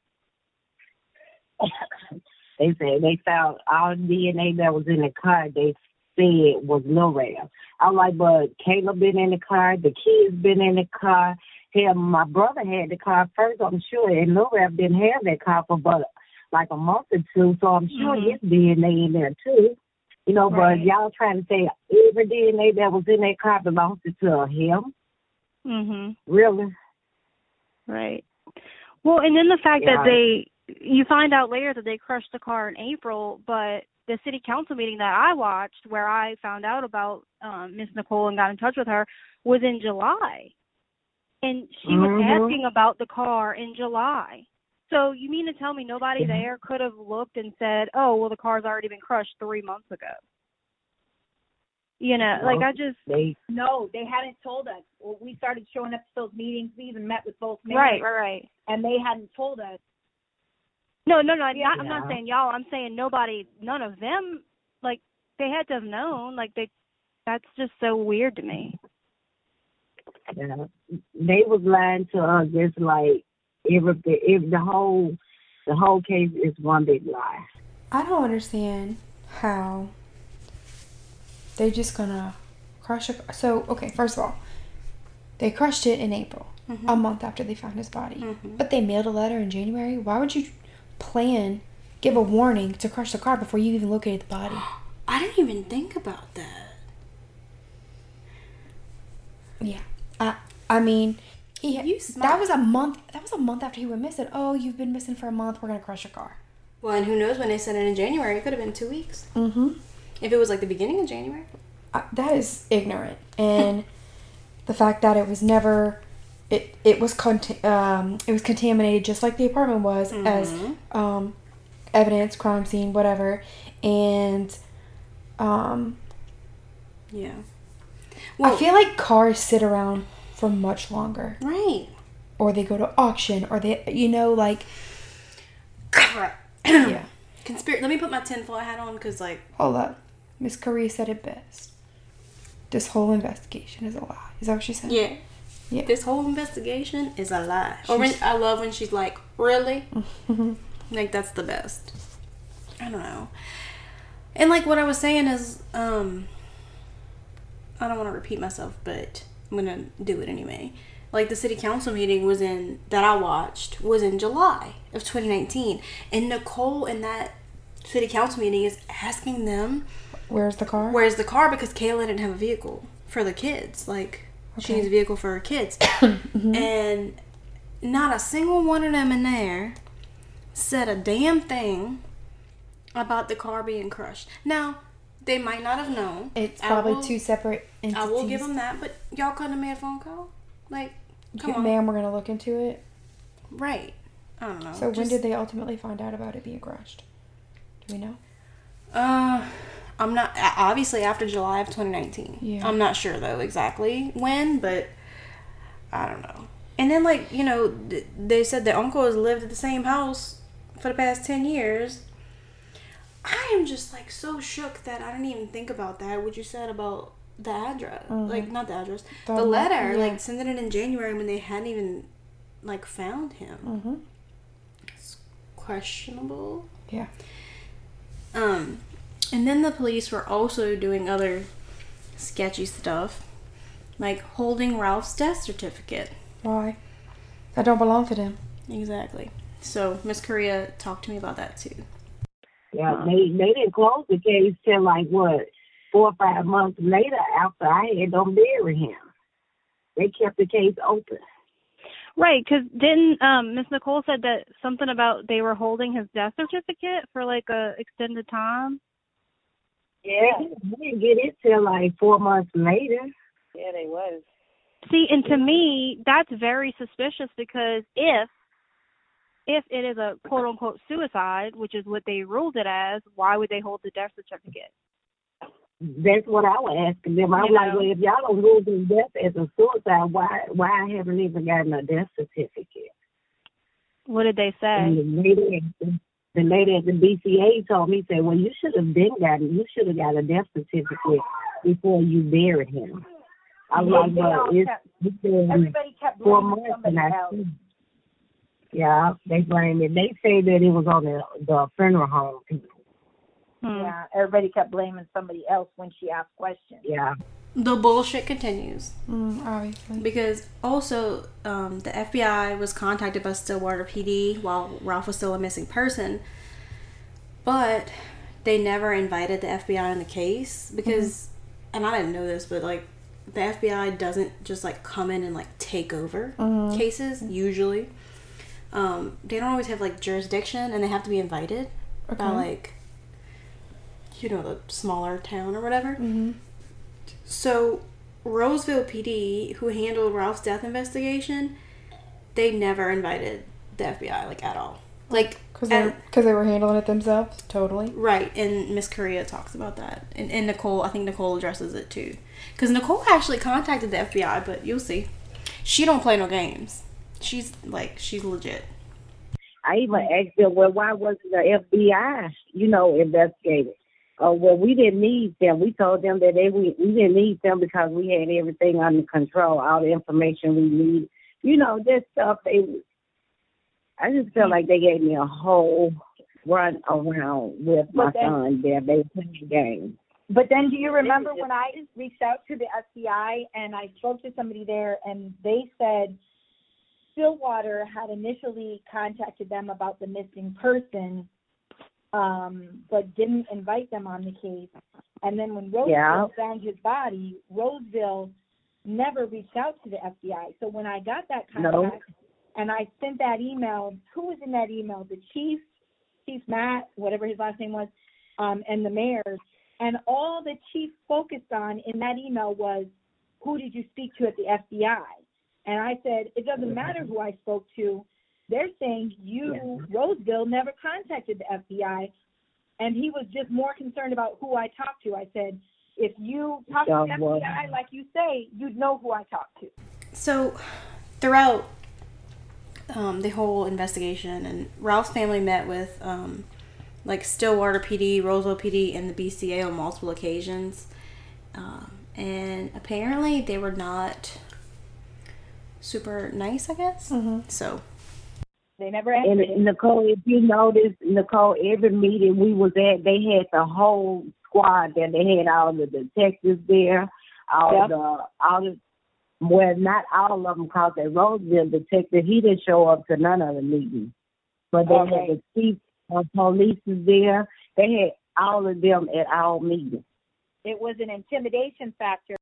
they said they found all DNA that was in the car. They said was Lorel. I'm like, but Kayla been in the car, the kids been in the car. Hell, my brother had the car first, I'm sure, and Lorel didn't have that car for but like a month or two, so I'm sure Mhm. his DNA in there too. You know, Right. but y'all trying to say every DNA that was in that car belongs to him? Mhm. Really? Right. Well, and then the fact Yeah. that they you find out later that they crushed the car in April, but the city council meeting that I watched, where I found out about um, Miss Nicole and got in touch with her, was in July, and she was Mhm. asking about the car in July. So you mean to tell me nobody there could have looked and said, "Oh, well, the car's already been crushed three months ago"? You know, like I just They No, they hadn't told us. Well, we started showing up to those meetings. We even met with both mayors, right, right, right. and they hadn't told us. No, no, no. I'm not, I'm not saying y'all. I'm saying nobody. None of them. Like they had to have known. Like they. That's just so weird to me. Yeah. They was lying to us just like if the if the whole the whole case is one big lie. I don't understand how they're just gonna crush a. So okay, first of all, they crushed it in April, mm-hmm. a month after they found his body. Mm-hmm. But they mailed a letter in January. Why would you plan, give a warning to crush the car before you even located the body? I didn't even think about that. Yeah, I I mean, he You that was a month. That was a month after he went missing. Oh, you've been missing for a month. We're gonna crush your car. Well, and who knows when they said it in January? It could have been two weeks. Mm-hmm. If it was like the beginning of January. I, that is ignorant and the fact that it was never it it was cont- um it was contaminated just like the apartment was as um evidence crime scene whatever and um Yeah. I feel like cars sit around for much longer right. or they go to auction or they you know like yeah Conspiracy. Let me put my tinfoil hat on because, like, hold up Miss Correa said it best this whole investigation is a lie is that what she said yeah. Yeah. This whole investigation is a lie. Or when, I love when she's like, really? like, that's the best. I don't know. And, like, what I was saying is, um, I don't want to repeat myself, but I'm going to do it anyway. Like, the city council meeting was in, that I watched, was in July of 2019. And Nicole in that city council meeting is asking them, where's the car Where's the car? Because Kayla didn't have a vehicle for the kids. Like she needs a vehicle for her kids, and not a single one of them in there said a damn thing about the car being crushed. Now they might not have known. it's I probably will- two separate entities I will give them that, but y'all couldn't have made a phone call. Like, come on, ma'am, we're gonna look into it. right? I don't know. So when did they ultimately find out about it being crushed? Do we know? Uh, I'm not obviously after July of 2019. Yeah. I'm not sure though exactly when, but I don't know. And then like you know th- they said the uncle has lived at the same house for the past 10 years. I am just like so shook that I didn't even think about that. What you said about the address, like not the address, The the, letter, yeah. like sending it in January when they hadn't even like found him. Mm-hmm. It's questionable. Yeah. Um, and then the police were also doing other sketchy stuff, like holding Ralph's death certificate. Why? That don't belong to them. Exactly. So Miss Korea talked to me about that too. Yeah, they they didn't close the case till like what four or five months later after I had them bury him. They kept the case open. Right, because didn't um Miss Nicole said that something about they were holding his death certificate for like a extended time? Yeah, we didn't get it till like four months later. Yeah, they was. See, and to me, that's very suspicious because if if it is a quote unquote suicide, which is what they ruled it as, why would they hold the death certificate? That's what I was asking them. I'm You like, know. well, if y'all don't rule his death as a suicide, why why I haven't even gotten a death certificate? What did they say? And the lady, at the, lady at the BCA told me, said, well, you should have been gotten, you should have got a death certificate before you buried him. I was like, well, it's, kept- it's been Everybody kept four months and I else. yeah, they blame it. They say that it was on the the funeral home people. Hmm. Yeah, everybody kept blaming somebody else when she asked questions. Yeah. The bullshit continues Mm, obviously. because also um, the FBI was contacted by Stillwater PD while Ralph was still a missing person, but they never invited the FBI in the case because, and I didn't know this, but like the FBI doesn't just like come in and like take over cases usually. Um, they don't always have like jurisdiction and they have to be invited by like you know, the smaller town or whatever. Mm-hmm. So, Roseville PD, who handled Ralph's death investigation, they never invited the FBI, like, at all. Like, Because at- they, cause they were handling it themselves. Totally. Right, and Miss Korea talks about that, and, and Nicole. I think Nicole addresses it too, because Nicole actually contacted the FBI, but you'll see, she don't play no games. She's like she's legit. I even asked them, well, why wasn't the FBI, you know, investigated? Oh, well, we didn't need them. We told them that they we, we didn't need them because we had everything under control, all the information we need. You know, this stuff. They, I just feel like they gave me a whole run around with my then- son there. They playing games. But then, do you remember when I reached out to the FBI and I spoke to somebody there, and they said Stillwater had initially contacted them about the missing person, um, but didn't invite them on the case. And then when Roseville Yeah. found his body, Roseville never reached out to the FBI. So when I got that No. contact, and I sent that email, who was in that email? The chief, Chief Matt, whatever his last name was, um, and the mayor. And all the chief focused on in that email was, who did you speak to at the FBI? And I said, it doesn't matter who I spoke to. They're saying you, Roseville, never contacted the FBI. And he was just more concerned about who I talked to. I said, if you talk to the FBI like you say, you'd know who I talked to. So, throughout um, the whole investigation, and Ralph's family met with um, like Stillwater PD, Roseville PD, and the BCA on multiple occasions, um, and apparently they were not super nice. I guess so. They never And answered it. Nicole, if you notice, Nicole, every meeting we was at, they had the whole squad there. They had all the detectives there, all Yep. the all the well, not all of them, because the Roseville detective he didn't show up to none of the meetings, but they Okay. had the chief of police was there. They had all of them at our meetings. It was an intimidation factor.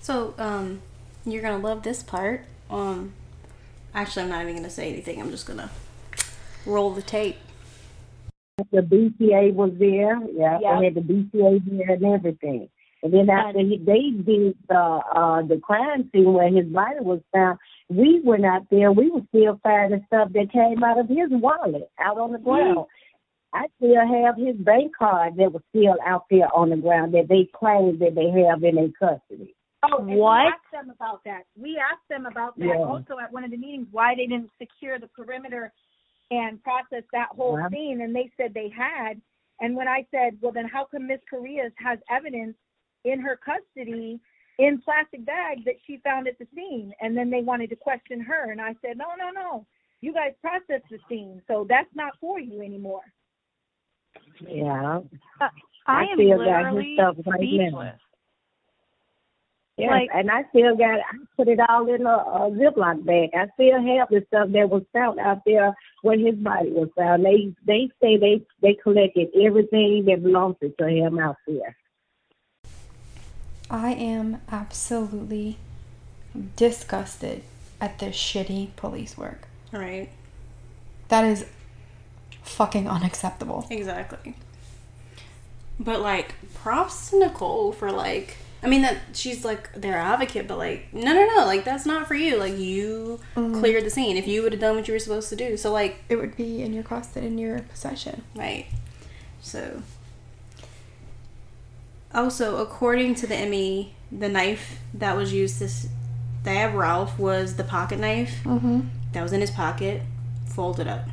So, um, you're gonna love this part. Um, actually, I'm not even gonna say anything. I'm just gonna roll the tape. The BCA was there. Yeah, Yeah. they had the BCA there and everything. And then after he, they did the uh, the crime scene where his body was found, we went out there. We were still finding stuff that came out of his wallet out on the ground. I still have his bank card that was still out there on the ground that they claim that they have in their custody. Oh, What? We asked them about that. We asked them about that Yeah. also at one of the meetings. Why they didn't secure the perimeter and process that whole Yeah. scene, and they said they had. And when I said, well, then how come Miss Correa's has evidence in her custody in plastic bags that she found at the scene? And then they wanted to question her, and I said, no, no, no. You guys processed the scene, so that's not for you anymore. Yeah. Uh, I I am still got his literally stuff right now. Speechless. Yes, Like- and I still got I put it all in a, a Ziploc bag. I still have the stuff that was found out there when his body was found. They they say they they collected everything that belongs to him out there. I am absolutely disgusted at this shitty police work. Right. That is fucking unacceptable. Exactly. But like, props to Nicole for like. I mean that she's like their advocate, but like, no, no, no, like that's not for you. Like you cleared the scene. If you would have done what you were supposed to do, so like, It would be in your custody, and in your possession. right. So. Also, according to the ME, the knife that was used to stab Ralph was the pocket knife Mm-hmm. that was in his pocket, folded up.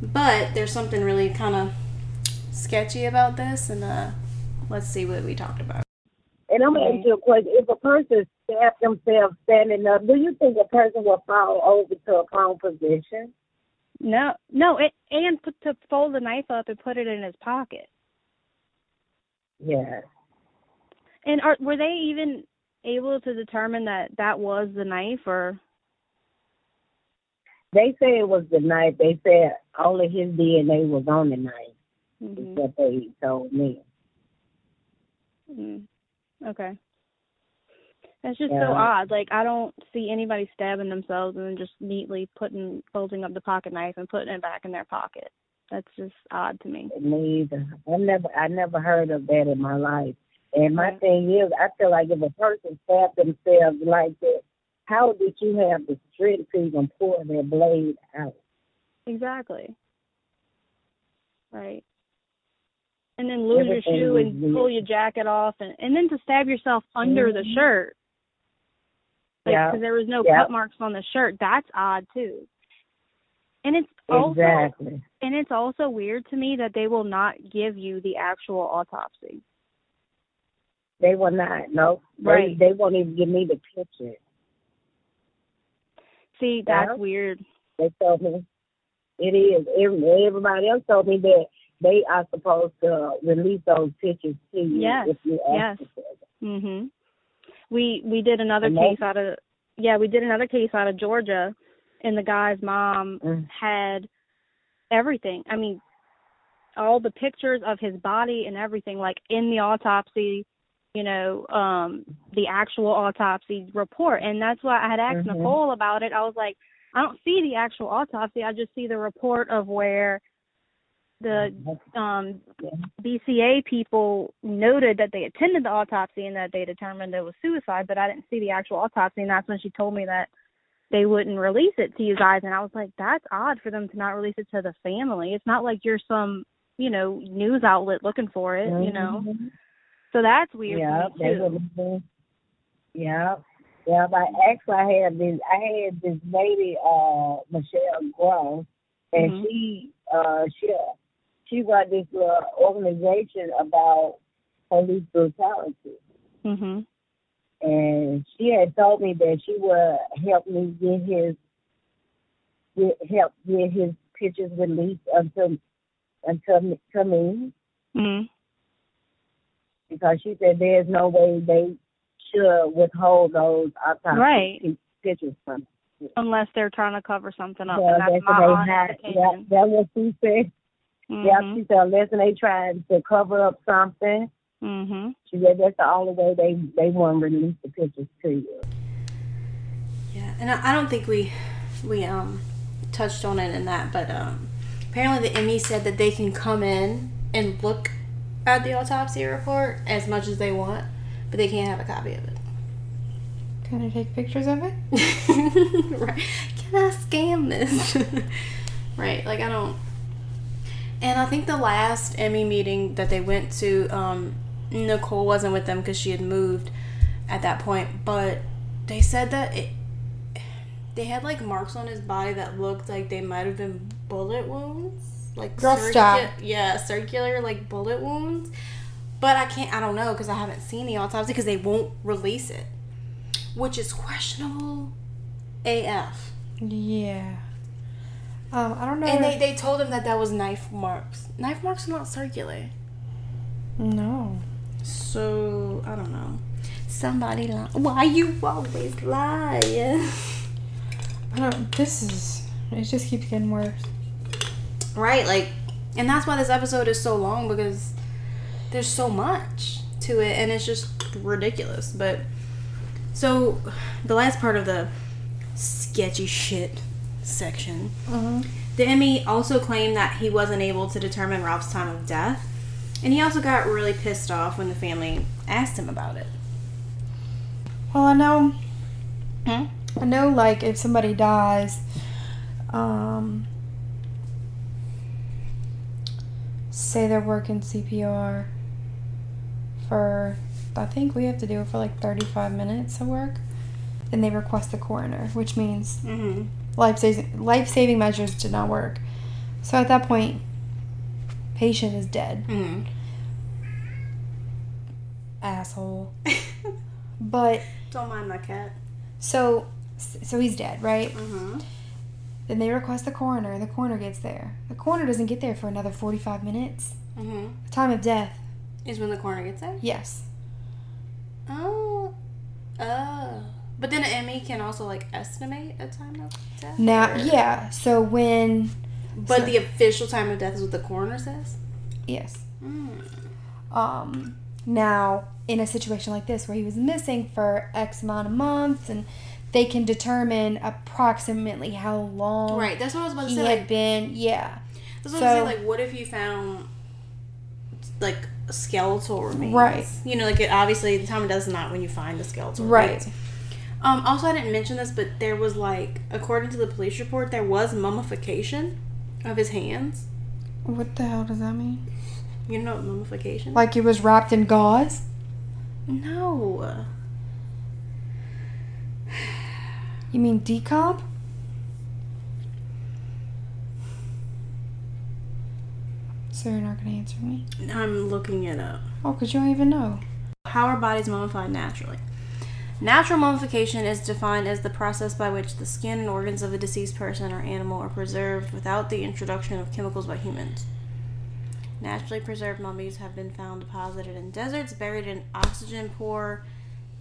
But there's something really kind of sketchy about this, and uh, let's see what we talked about. And I'm gonna ask you a question: If a person stabbed themselves standing up, do you think a person will fall over to a prone position? No, no, it and put to fold the knife up and put it in his pocket. Yes. And are were they even able to determine that that was the knife or? They say it was the knife. They said only his DNA was on the knife. Is Mhm. what they told me. Mm. Okay. That's just so odd. Like I don't see anybody stabbing themselves and then just neatly putting folding up the pocket knife and putting it back in their pocket. That's just odd to me. Me either. I never I never heard of that in my life. And my thing is, I feel like if a person stabbed themselves like that, how did you have the strength to even pull their blade out? Exactly. Right. And then lose your shoe and weird. pull your jacket off, and and then to stab yourself under the Mhm. shirt. Like, Yeah. because there was no Yeah. cut marks on the shirt. That's odd too. And it's also Exactly. and it's also weird to me that they will not give you the actual autopsy. They will not. No. They, Right. They won't even give me the picture. See, that's Yeah. weird. They told me it is. Everybody else told me that they are supposed to release those pictures to you Yes, if you ask yes. for them. Mhm. We we did another And case out of yeah, we did another case out of Georgia and the guy's mom Mm. had everything. I mean, all the pictures of his body and everything like in the autopsy, you know, um the actual autopsy report. And that's why I had asked Mhm. Nicole about it. I was like, I don't see the actual autopsy. I just see the report of where the um BCA people noted that they attended the autopsy and that they determined it was suicide, but I didn't see the actual autopsy, and that's when she told me that they wouldn't release it to you guys, and I was like, that's odd for them to not release it to the family. It's not like you're some, you know, news outlet looking for it, you know. Mhm. So that's weird Yeah, to they me too. Yeah, yeah. But actually, I had this. I had this lady, uh, Michelle Gross, and Mhm. she, uh, she, she run this little organization about police brutality, Mhm. and she had told me that she would help me get his, get, help get his pictures released until, until to me. Mhm. because she said there's no way they should withhold those autopsy Right. pi- pictures from. Unless they're trying to cover something up, Yeah, and that's that's my honest had. Opinion. that's what she said. Yeah, Mhm. she said unless they trying to cover up something, Mhm. she said that's the only way they they want to release the pictures to you. Yeah, and I, I don't think we we um touched on it in that, but um apparently the ME said that they can come in and look at the autopsy report as much as they want, but they can't have a copy of it. Can I take pictures of it? right? Can I scan this? right? Like I don't. And I think the last ME meeting that they went to, um, Nicole wasn't with them because she had moved at that point. But they said that it, they had like marks on his body that looked like they might have been bullet wounds, like Girl, stop. yeah, circular like bullet wounds. But I can't. I don't know because I haven't seen the autopsy because they won't release it, which is questionable AF. Yeah. Um, I don't know. And they, they told him that that was knife marks. Knife marks are not circular. no. So, I don't know. Somebody lie. Why you always lie? I don't. This is. It just keeps getting worse. right, like, and that's why this episode is so long because there's so much to it and it's just ridiculous. But, so, the last part of the sketchy shit section Uh-huh. The ME also claimed that he wasn't able to determine Ralph's time of death, and he also got really pissed off when the family asked him about it. Well, I know. Hmm? I know, like, if somebody dies, um, say they're working CPR for, I think we have to do it for like 35 minutes of work, then they request the coroner, which means Mm-hmm. Life saving life saving measures did not work. So at that point, patient is dead. Mm-hmm. Asshole. But Don't mind my cat. so so he's dead, right? Mm-hmm. Then they request the coroner. And the coroner gets there. The coroner doesn't get there for another 45 minutes. Mm-hmm. The time of death, Is when the coroner gets there? yes. Oh. Oh. But then an ME can also, like, estimate a time of death? Now, Or- yeah. So when But so- the official time of death is what the coroner says? yes. Mm. Um now in a situation like this where he was missing for X amount of months and they can determine approximately how long Right, that's what I was about to he say. had Like, been yeah. That's what I'm So- saying. Like, what if you found like skeletal remains? Right. You know, like it obviously the time does not when you find the skeletal Right. remains. Um. Also, I didn't mention this, but there was like, according to the police report, there was mummification of his hands. What the hell does that mean? You know what mummification? Like he was wrapped in gauze? no. You mean decomp? So you're not gonna answer me? I'm looking it up. Oh, cause you don't even know. How are bodies mummified naturally? Natural mummification is defined as the process by which the skin and organs of a deceased person or animal are preserved without the introduction of chemicals by humans. Naturally preserved mummies have been found deposited in deserts, buried in oxygen poor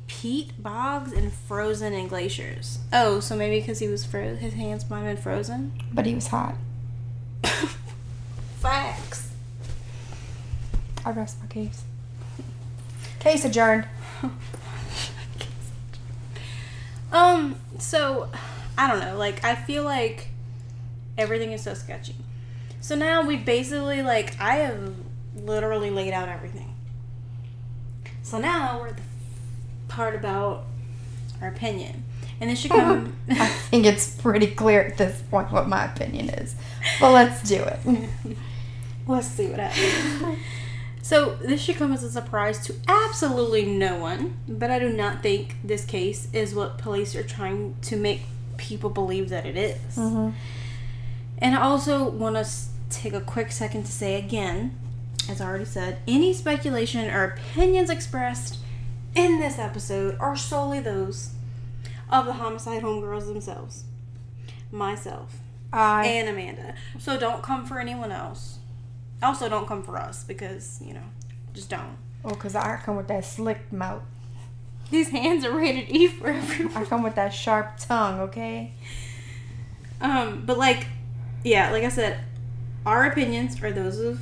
peat bogs, and frozen in glaciers. Oh, so maybe because he was frozen, his hands might have been frozen? But he was hot. Facts. I rest my case. Case adjourned. Um, so I don't know. Like I feel like everything is so sketchy. So now we basically like I have literally laid out everything. So now we're at the part about our opinion. And this should come I think it's pretty clear at this point what my opinion is. But let's do it. Let's see what happens. So this should come as a surprise to absolutely no one, but I do not think this case is what police are trying to make people believe that it is. Mhm. And I also want to take a quick second to say again, as I already said, any speculation or opinions expressed in this episode are solely those of the homicide homegirls themselves, myself, I and Amanda. So don't come for anyone else. Also, don't come for us because you know, just don't. oh, cause I come with that slick mouth. These hands are rated E for everyone. I come with that sharp tongue. Okay. Um, but like, yeah, like I said, our opinions are those of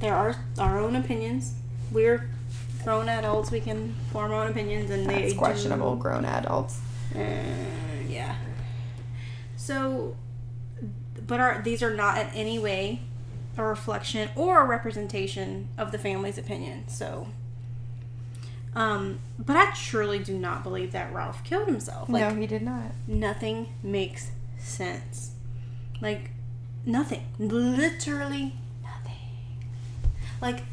there are our own opinions. We're grown adults. We can form our own opinions, and they That's do- questionable. Grown adults. Uh, yeah. So, but our these are not in any way a reflection or a representation of the family's opinion. So, um, but I truly do not believe that Ralph killed himself. Like, no, he did not. nothing makes sense. Like nothing. Literally nothing. Like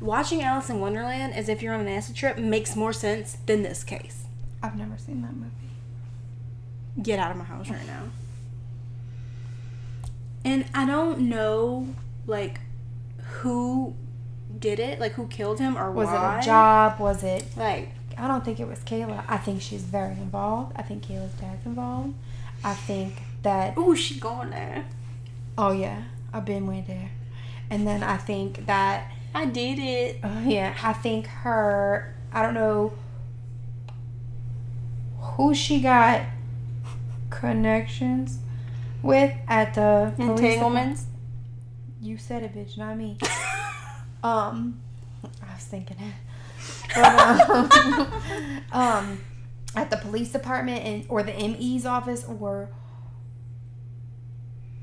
watching Alice in Wonderland as if you're on an acid trip makes more sense than this case. I've never seen that movie. Get out of my house right now. And I don't know like who did it, like who killed him or Was why. it a job? Was it? Like I don't think it was Kayla. I think she's very involved. I think Kayla's dad's involved. I think that. ooh, she going there. Oh yeah, I've been way there. And then I think that. I did it. Oh yeah, I think her. I don't know who she got connections with at the police Entanglements. You said it, bitch, not me. um, I was thinking it. But, um, um, at the police department and or the ME's office or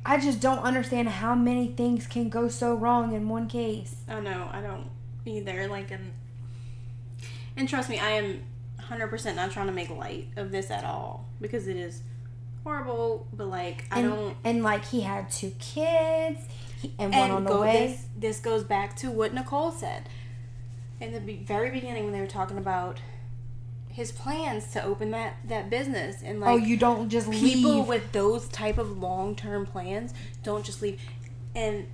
I just don't understand how many things can go so wrong in one case. Oh no, I don't either. Like, and and trust me, I am hundred percent not trying to make light of this at all because it is horrible. But like, I and, don't. and like he had two kids he- and one And on the go, way. this this goes back to what Nicole said in the be- very beginning when they were talking about his plans to open that that business and like oh, you don't just people leave. with those type of long-term plans don't just leave and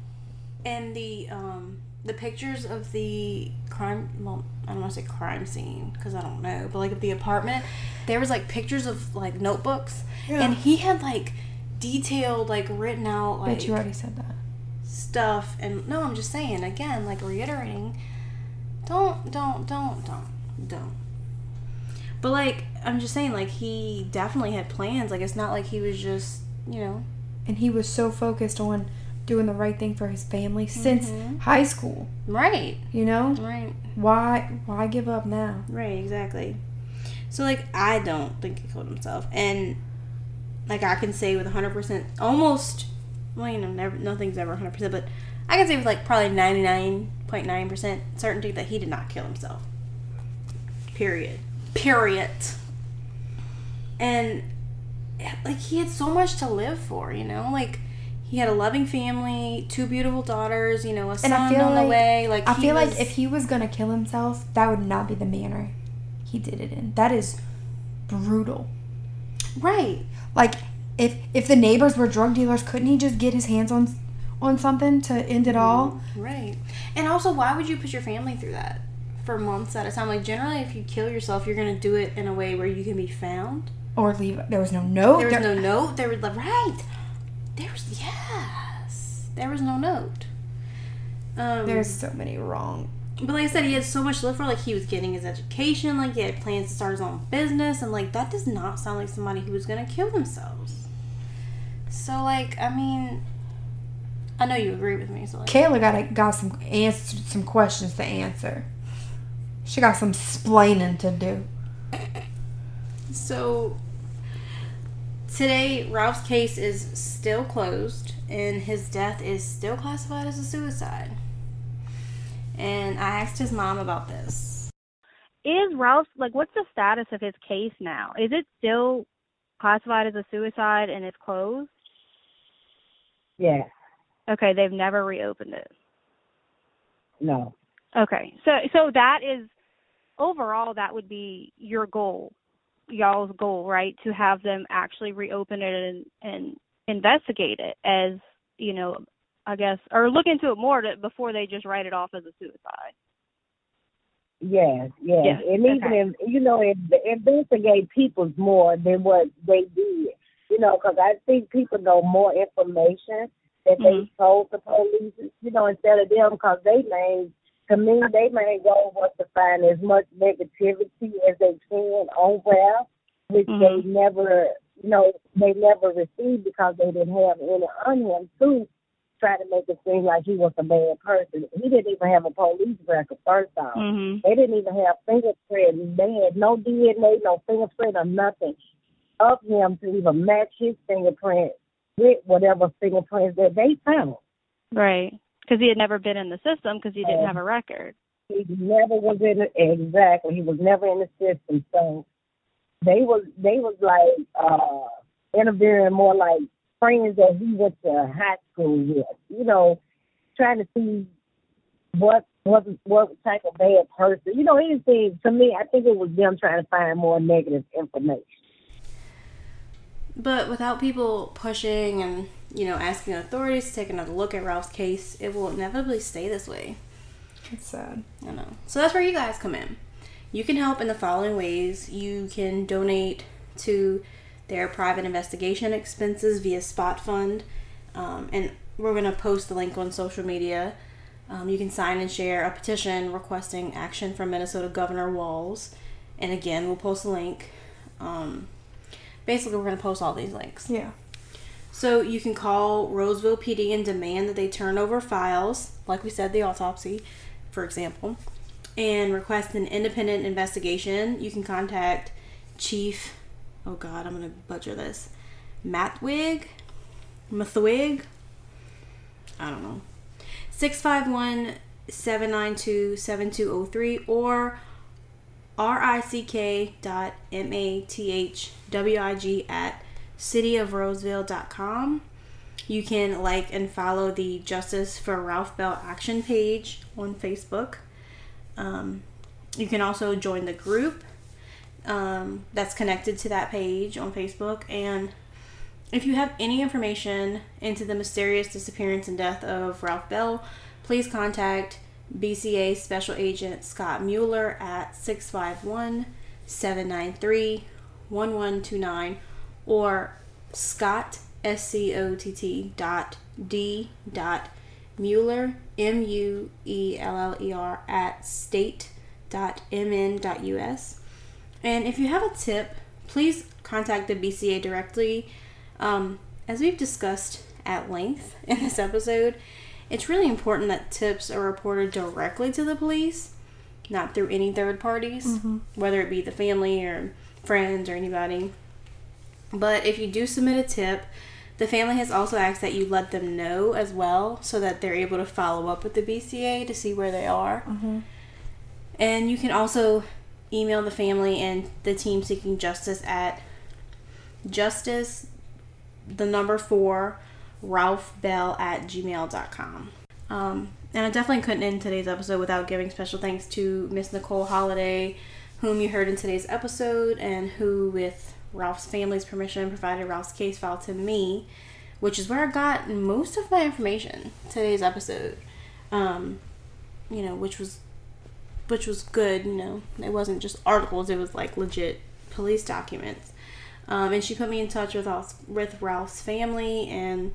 and the um the pictures of the crime well i don't want to say crime scene because i don't know but like of the apartment there was like pictures of like notebooks. And he had like detailed like written out like Bitch, you already said that. stuff and no i'm just saying again like reiterating don't don't don't don't don't. But like i'm just saying like he definitely had plans like it's not like he was just you know. And he was so focused on doing the right thing for his family since Mhm. high school. right You know? right Why why give up now? right exactly so like i don't think he killed himself and like i can say with 100% almost well, you know, never nothing's ever 100, percent but I can say with like probably 99.9 percent certainty that he did not kill himself. Period. Period. And like he had so much to live for, you know, like. He had a loving family, two beautiful daughters, you know, a son on like the way. Like I feel was- like if he was gonna kill himself, that would not be the manner he did it in. That is brutal. right, Like if if the neighbors were drug dealers, couldn't he just get his hands on on something to end it all? Mm-hmm. Right. And also, why would you put your family through that for months at a time? Like, generally, if you kill yourself, you're going to do it in a way where you can be found. Or leave? There was no note. There was There- no note. There was, right. There was, yes. There was no note. Um, There's so many wrong. but like I said, he had so much to live for. Like, he was getting his education. Like, he had plans to start his own business. And, like, that does not sound like somebody who was going to kill themselves. So, like, I mean, I know you agree with me. So, like, Kayla got got some answer, some questions to answer. She got some splaining to do. So today, Ralph's case is still closed, and his death is still classified as a suicide. And I asked his mom about this. Is Ralph like what's the status of his case now? Is it still classified as a suicide and it's closed? Yeah, Okay, they've never reopened it. no. Okay. So so that is overall that would be your goal. Y'all's goal, right? To have them actually reopen it and and investigate it as, you know, I guess or look into it more to, before they just write it off as a suicide. Yes, yes. Yes, And even okay. if, you know, if, investigate people more than what they did. You know, because I think people know more information that Mhm. they told the police, you know, instead of them, because they main, to me, they main goal was to find as much negativity as they can on Ralph, which Mhm. they never, you know, they never received because they didn't have any on him to try to make it seem like he was a bad person. He didn't even have a police record, first off. Mhm. They didn't even have fingerprint. They had no DNA, no fingerprint or nothing of him to even match his fingerprint with whatever fingerprints that they found. Right. Because he had never been in the system because he didn't Yeah. have a record. He never was in it exactly. He was never in the system. So they was they was like uh interviewing more like friends that he went to high school with. You know, trying to see what what what type of bad person. You know, anything to me. I think it was them trying to find more negative information. But without people pushing and, you know, asking authorities to take another look at Ralph's case, it will inevitably stay this way. It's sad. I know. So that's where you guys come in. You can help in the following ways. You can donate to their private investigation expenses via Spotfund. Um, and we're going to post the link on social media. Um, you can sign and share a petition requesting action from Minnesota Governor Walz. And again, we'll post a link. Um, basically, we're going to post all these links. Yeah. So you can call Roseville PD and demand that they turn over files, like we said, the autopsy, for example, and request an independent investigation. You can contact Chief, oh God, I'm to butcher this, Matwig, Mathwig, I don't know, 651 792 7203 or rick dot mathwig at cityofroseville.com. You can like and follow the Justice for Ralph Bell Action page on Facebook. Um, you can also join the group um, that's connected to that page on Facebook. And if you have any information into the mysterious disappearance and death of Ralph Bell, please contact BCA Special Agent Scott Mueller at 651 793 1129 or Scott S C O T T dot D dot Mueller M U E L L E R at state dot mn dot us. And if you have a tip, please contact the BCA directly. Um, as we've discussed at length in this episode, it's really important that tips are reported directly to the police, not through any third parties, whether it be the family or friends or anybody. But if you do submit a tip, the family has also asked that you let them know as well so that they're able to follow up with the BCA to see where they are. And you can also email the family and the team seeking justice at justice, the number four, Ralph Bell at gmail.com. Um, and I definitely couldn't end today's episode without giving special thanks to Miss Nicole Holiday, whom you heard in today's episode, and who, with Ralph's family's permission, provided Ralph's case file to me, which is where I got most of my information today's episode. Um, you know, which was which was good. You know, it wasn't just articles; it was like legit police documents. Um, and she put me in touch with Ralph's, with Ralph's family, and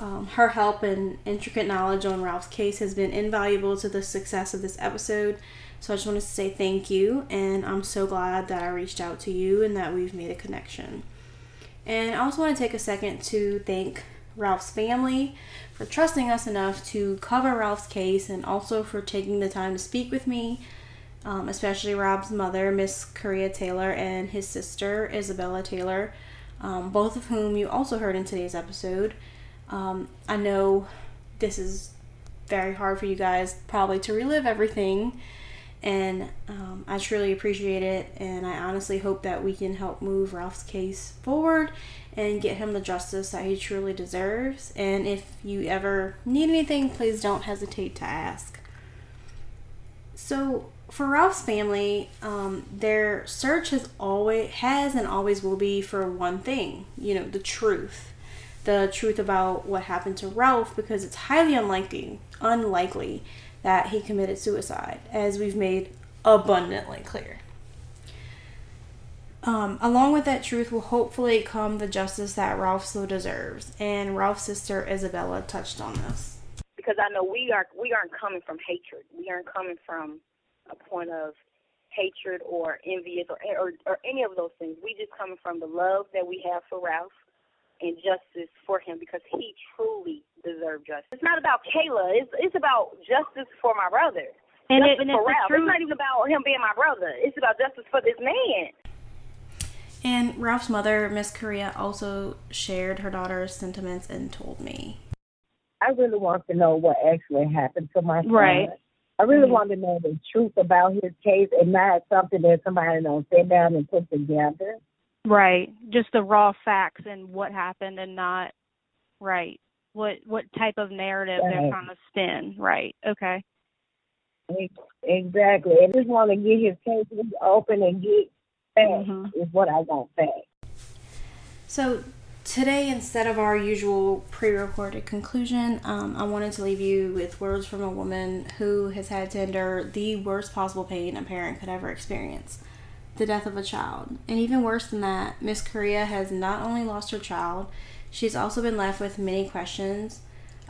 um, her help and intricate knowledge on Ralph's case has been invaluable to the success of this episode. So I just wanted to say thank you, and I'm so glad that I reached out to you and that we've made a connection. And I also want to take a second to thank Ralph's family for trusting us enough to cover Ralph's case and also for taking the time to speak with me, um, especially Rob's mother, Miss Korea Taylor, and his sister, Isabella Taylor, um, both of whom you also heard in today's episode. Um, I know this is very hard for you guys probably to relive everything and um, I truly appreciate it. And I honestly hope that we can help move Ralph's case forward and get him the justice that he truly deserves. And if you ever need anything, please don't hesitate to ask. So, for Ralph's family, um, their search has always has and always will be for one thing, you know, the truth, the truth about what happened to Ralph, because it's highly unlikely, unlikely that he committed suicide, as we've made abundantly clear. Um, along with that truth will hopefully come the justice that Ralph so deserves, and Ralph's sister Isabella touched on this. because I know we are we aren't coming from hatred. We aren't coming from a point of hatred or envious or or, or any of those things. We just coming from the love that we have for Ralph and justice for him because he truly deserved justice. It's not about Kayla. It's it's about justice for my brother. And, it, and for it's Ralph. It's not even about him being my brother. It's about justice for this man. And Ralph's mother, Miss Korea, also shared her daughter's sentiments and told me. I really want to know what actually happened to my son. Right. I really Mhm. want to know the truth about his case and not something that somebody don't sit down and put together. Right. Just the raw facts and what happened and not right. What what type of narrative they're trying to spin. Right. Okay. Exactly. I just want to get his case open and get back Mhm. is what I want back. So today, instead of our usual pre-recorded conclusion, um, I wanted to leave you with words from a woman who has had to endure the worst possible pain a parent could ever experience: the death of a child. And even worse than that, Miss Korea has not only lost her child, she's also been left with many questions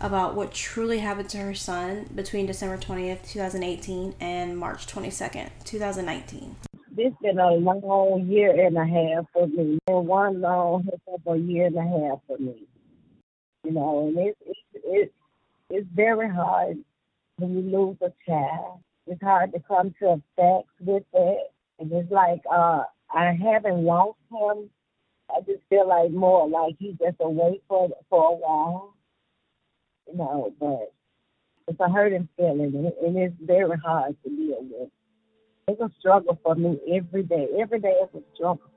about what truly happened to her son between December 20th, 2018 and March 22nd, 2019. This been a long year and a half for me. And one long of a year and a half for me. You know, and it's it's it's it's very hard when you lose a child. It's hard to come to facts with it. And it's like uh I haven't lost him. I just feel like more like he's just away for for a while. You know, but it's a hurting feeling and, it, and it's very hard to deal with. It's a struggle for me every day. Every day is a struggle